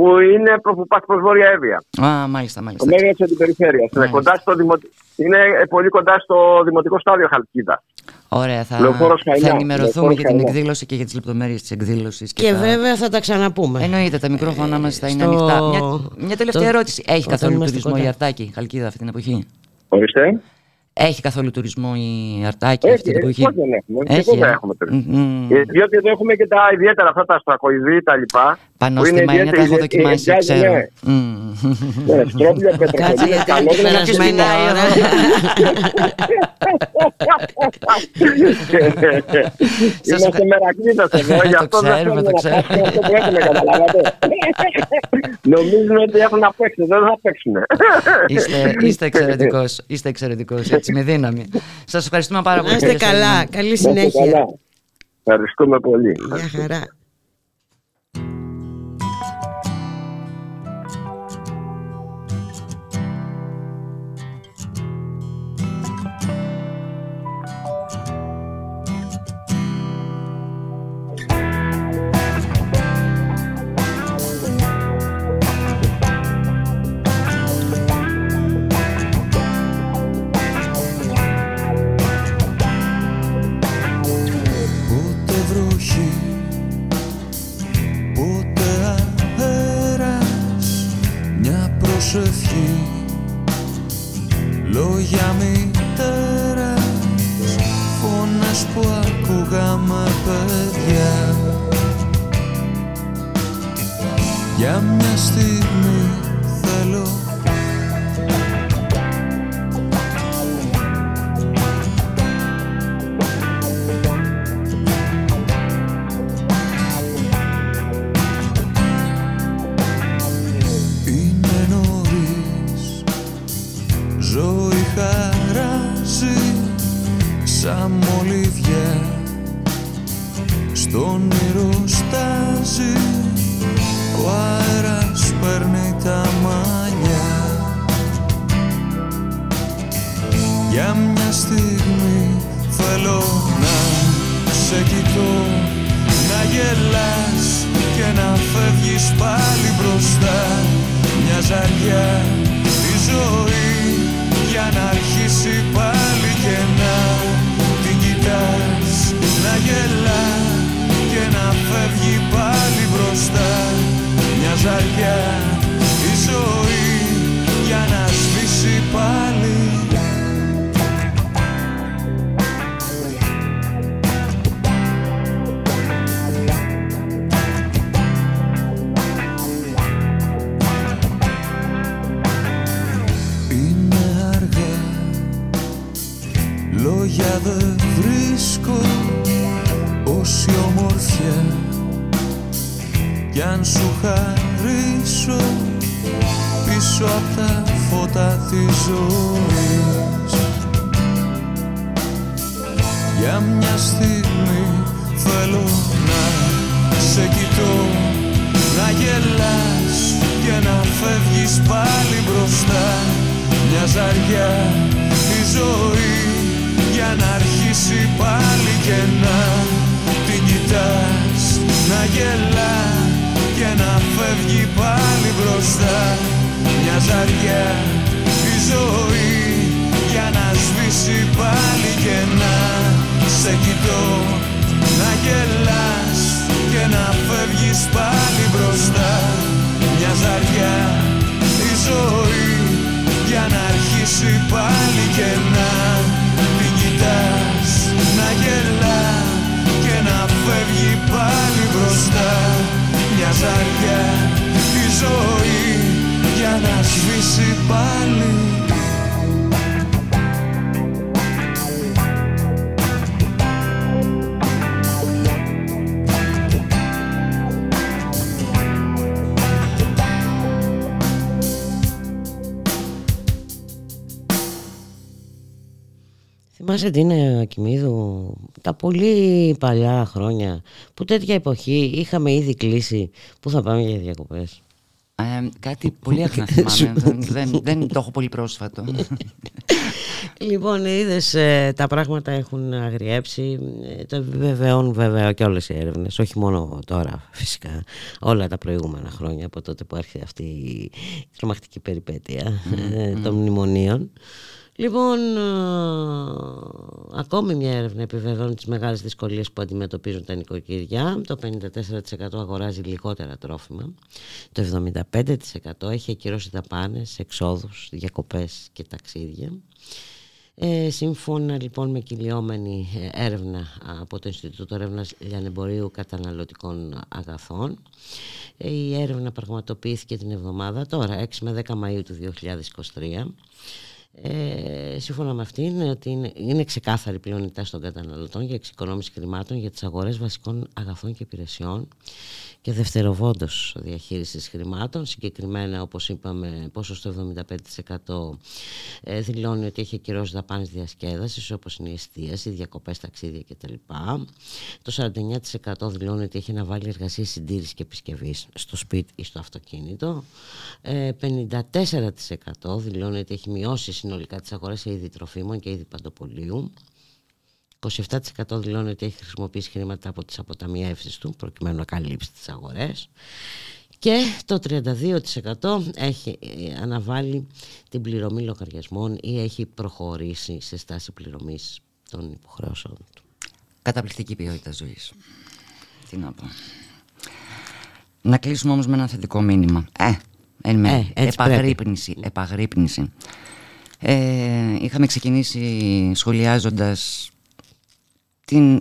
που είναι προ που πας προς Βόρεια Εύβοια. Α, μάλιστα, μάλιστα. Το μέγαρο τη Αντιπεριφέρεια. Είναι, Μάλιστα. κοντά στο δημο... είναι ε, πολύ κοντά στο δημοτικό στάδιο Χαλκίδα. Ωραία, θα, Λεωφόρος Χαϊνά, θα ενημερωθούμε Λεωφόρος για την Χαϊνά. εκδήλωση και για τις λεπτομέρειες της εκδήλωσης. Και θα- βέβαια θα τα ξαναπούμε. Εννοείται, τα μικρόφωνα μας θα είναι στο- ανοιχτά. Μια, μια τελευταία το- ερώτηση. Έχει όταν καθόλου είμαστε τουρισμό κοντά. η Αρτάκη, Χαλκίδα αυτή την εποχή; Ορίστε. Έχει καθόλου τουρισμό η Αρτάκη Έχει, αυτή την ε, εποχή; πώς δεν έχουμε. Και Έχει, εδώ ε; έχουμε τουρισμό. Μμμ. Ε, Διότι εδώ έχουμε και τα ιδιαίτερα αυτά τα αστρακοειδή τα λοιπά. Πανόστιμα είναι, τα έχω δοκιμάσει, ξέρω. Ναι, Μμ. ναι, στρόμπια, Κάτσε πετρακοειδή, γιατί καλό. είναι περασμένη ώρα. Είμαστε μερακλείδες εδώ, γι' Το αυτό δεν ξέρουμε, θέλουμε το να ξέρουμε. παίξουμε αυτό που έχουμε, καταλάβατε. Νομίζουν ότι έχουν να παίξουν, δεν θα παίξουν. Είστε, είστε εξαιρετικός, είστε εξαιρετικός, έτσι με δύναμη. Σας ευχαριστούμε πάρα πολύ. Να είστε κύριε καλά, Σέλινα. καλή Να είστε συνέχεια. καλά. Ευχαριστούμε πολύ. Γεια χαρά. Θυμάσαι την Ακιμίδου τα πολύ παλιά χρόνια που τέτοια εποχή είχαμε ήδη κλείσει που θα πάμε για διακοπές. Ε, κάτι πολύ άχνα θυμάμαι, δεν, δεν, το έχω πολύ πρόσφατο. Λοιπόν, είδες ε, τα πράγματα έχουν αγριέψει. Ε, το βεβαιώνουν βέβαια και όλες οι έρευνες, όχι μόνο τώρα φυσικά, όλα τα προηγούμενα χρόνια από τότε που άρχισε αυτή η τρομακτική περιπέτεια ε, των μνημονίων. Λοιπόν, ακόμη μια έρευνα επιβεβαιώνει τις μεγάλες δυσκολίες που αντιμετωπίζουν τα νοικοκυριά. Το 54% αγοράζει λιγότερα τρόφιμα. Το 75% έχει ακυρώσει δαπάνες, εξόδους, διακοπές και ταξίδια. Ε, σύμφωνα λοιπόν με κυλιόμενη ε, έρευνα από το Ινστιτούτο Έρευνας Λιανεμπορίου Καταναλωτικών Αγαθών ε, η έρευνα πραγματοποιήθηκε την εβδομάδα τώρα 6 με 10 Μαΐου του 2023 ε, σύμφωνα με αυτήν ότι είναι, είναι ξεκάθαρη πλέον η τάση των καταναλωτών για εξοικονόμηση χρημάτων για τις αγορές βασικών αγαθών και υπηρεσιών και δευτεροβόντως διαχείρισης χρημάτων. Συγκεκριμένα, όπως είπαμε, πόσο στο 75% ε, δηλώνει ότι έχει ακυρώσει δαπάνες διασκέδασης, όπως είναι η εστίαση, διακοπές, ταξίδια κτλ. Το 49% δηλώνει ότι έχει αναβάλει εργασία συντήρησης και επισκευής στο σπίτι ή στο αυτοκίνητο. 54% ε, δηλώνει ότι έχει μειώσει συνολικά τις αγορές σε είδη τροφίμων και είδη παντοπολίου. 27% δηλώνει ότι έχει χρησιμοποιήσει χρήματα από τις αποταμιεύσεις του προκειμένου να καλύψει τις αγορές και το 32% έχει ε, αναβάλει την πληρωμή λογαριασμών ή έχει προχωρήσει σε στάση πληρωμής των υποχρεώσεων του. Καταπληκτική ποιότητα ζωής. Τι να πω. Να κλείσουμε όμως με ένα θετικό μήνυμα. Ε, εν ε, επαγρύπνηση, επαγρύπνηση. Ε, είχαμε ξεκινήσει σχολιάζοντας την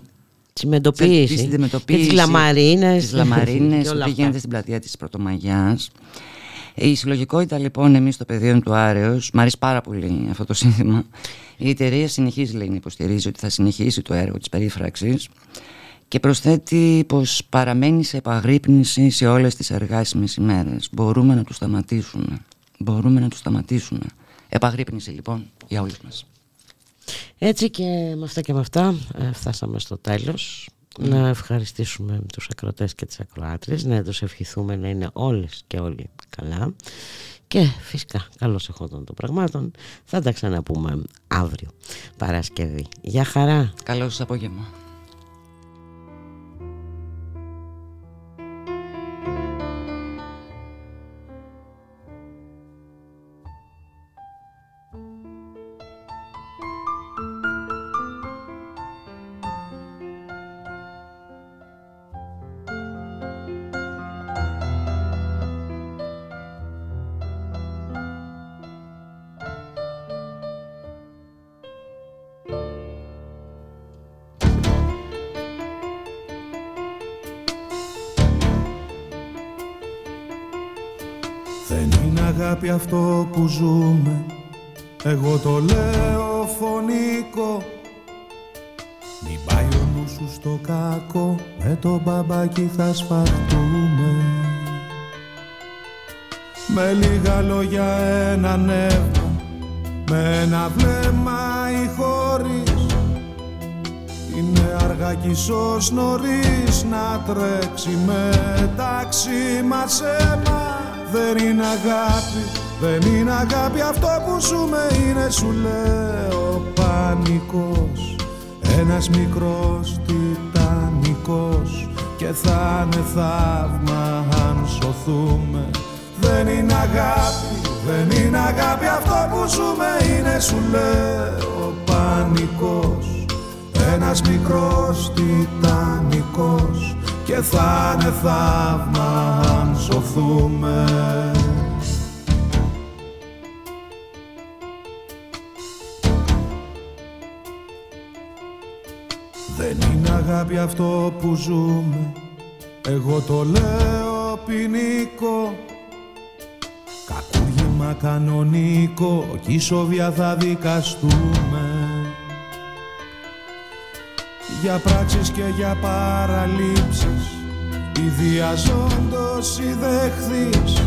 συμμετοποίηση, τις λαμαρίνες, τις λαμαρίνες που γίνεται στην πλατεία της Πρωτομαγιάς. Η συλλογικότητα λοιπόν εμείς στο πεδίο του Άρεος, μου αρέσει πάρα πολύ αυτό το σύνθημα, η εταιρεία συνεχίζει λέει να υποστηρίζει ότι θα συνεχίσει το έργο της περίφραξης και προσθέτει πως παραμένει σε επαγρύπνηση σε όλες τις εργάσιμες ημέρες. Μπορούμε να του σταματήσουμε. Μπορούμε να του σταματήσουμε. Επαγρύπνηση λοιπόν για όλους μας. Έτσι και με αυτά και με αυτά ε, φτάσαμε στο τέλος. Να ευχαριστήσουμε τους ακροτές και τις ακροάτρες, να τους ευχηθούμε να είναι όλες και όλοι καλά. Και φυσικά καλώς εχόντων των πραγμάτων θα τα ξαναπούμε αύριο Παρασκευή. Γεια χαρά. Καλό σας απόγευμα. Αυτό που ζούμε. Εγώ το λέω φωνικό. Μην πάει ο νους σου στο κακό. Με το μπαμπάκι θα σπαρτούμε Με λίγα λόγια ένα νεύμα. Με ένα βλέμμα ή χωρίς. Είναι αργά κι ίσως νωρίς να τρέξει μεταξύ μας. Αίμα δεν είναι αγάπη, δεν είναι αγάπη αυτό που ζούμε είναι σου λέω πανικός. Ένας μικρός τιτανικός πανικός και θα είναι θαύμα αν σωθούμε. Δεν είναι αγάπη, δεν είναι αγάπη αυτό που ζούμε είναι σου λέω πανικός. Ένας μικρός τιτανικός και θα είναι θαύμα αν σωθούμε Δεν είναι αγάπη αυτό που ζούμε. Εγώ το λέω ποινικό. Κακούργημα κανονικό. Κι ισοβια θα δικαστούμε. Για πράξεις και για παραλήψεις. Ιδιαζόντως ή δεχθείς.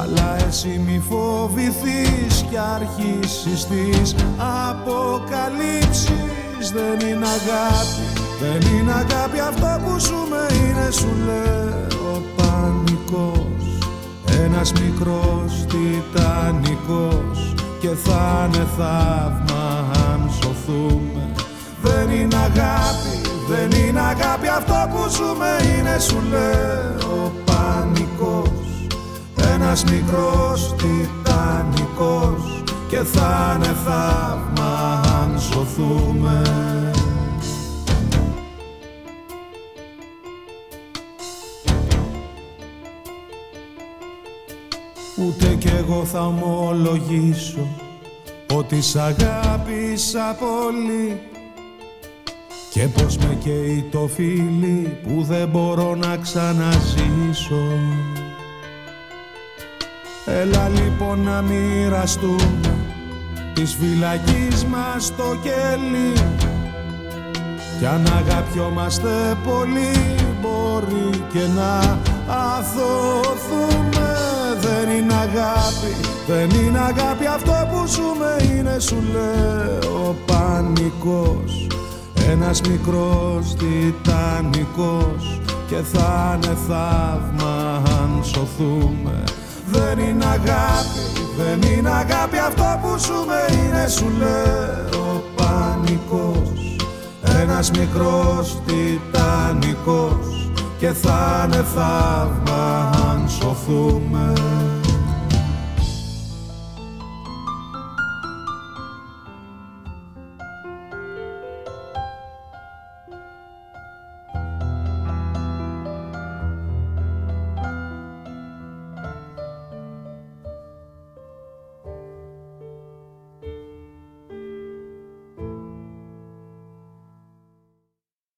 Αλλά εσύ μη φοβηθείς κι αρχίσεις τις αποκαλύψεις δεν είναι αγάπη Δεν είναι αγάπη. Αυτό που ζούμε είναι σου λέω πανικός. Ένας μικρός τιτανικός Και θα είναι θαύμα αν σωθούμε. Δεν είναι αγάπη, δεν είναι αγάπη. Αυτό που ζούμε είναι σου λέω πανικός. Ένας μικρός τιτανικός και θα είναι θαύμα αν σωθούμε. Ούτε κι εγώ θα ομολογήσω ότι σ' αγάπησα πολύ. Και πως με καίει το φίλι που δεν μπορώ να ξαναζήσω. Έλα λοιπόν να μοιραστούμε της φυλακής μας το κελί. Κι αν αγαπιόμαστε πολύ μπορεί και να αθωθούμε. Δεν είναι αγάπη, δεν είναι αγάπη. Αυτό που ζούμε είναι σου λέω πανικός. Ένας μικρός τιτανικός. Και θα είναι θαύμα αν σωθούμε δεν είναι αγάπη, δεν είναι αγάπη αυτό που ζούμε είναι σου λέω. Πανικός Ένας μικρός τιτανικός. Και θα είναι θαύμα αν σωθούμε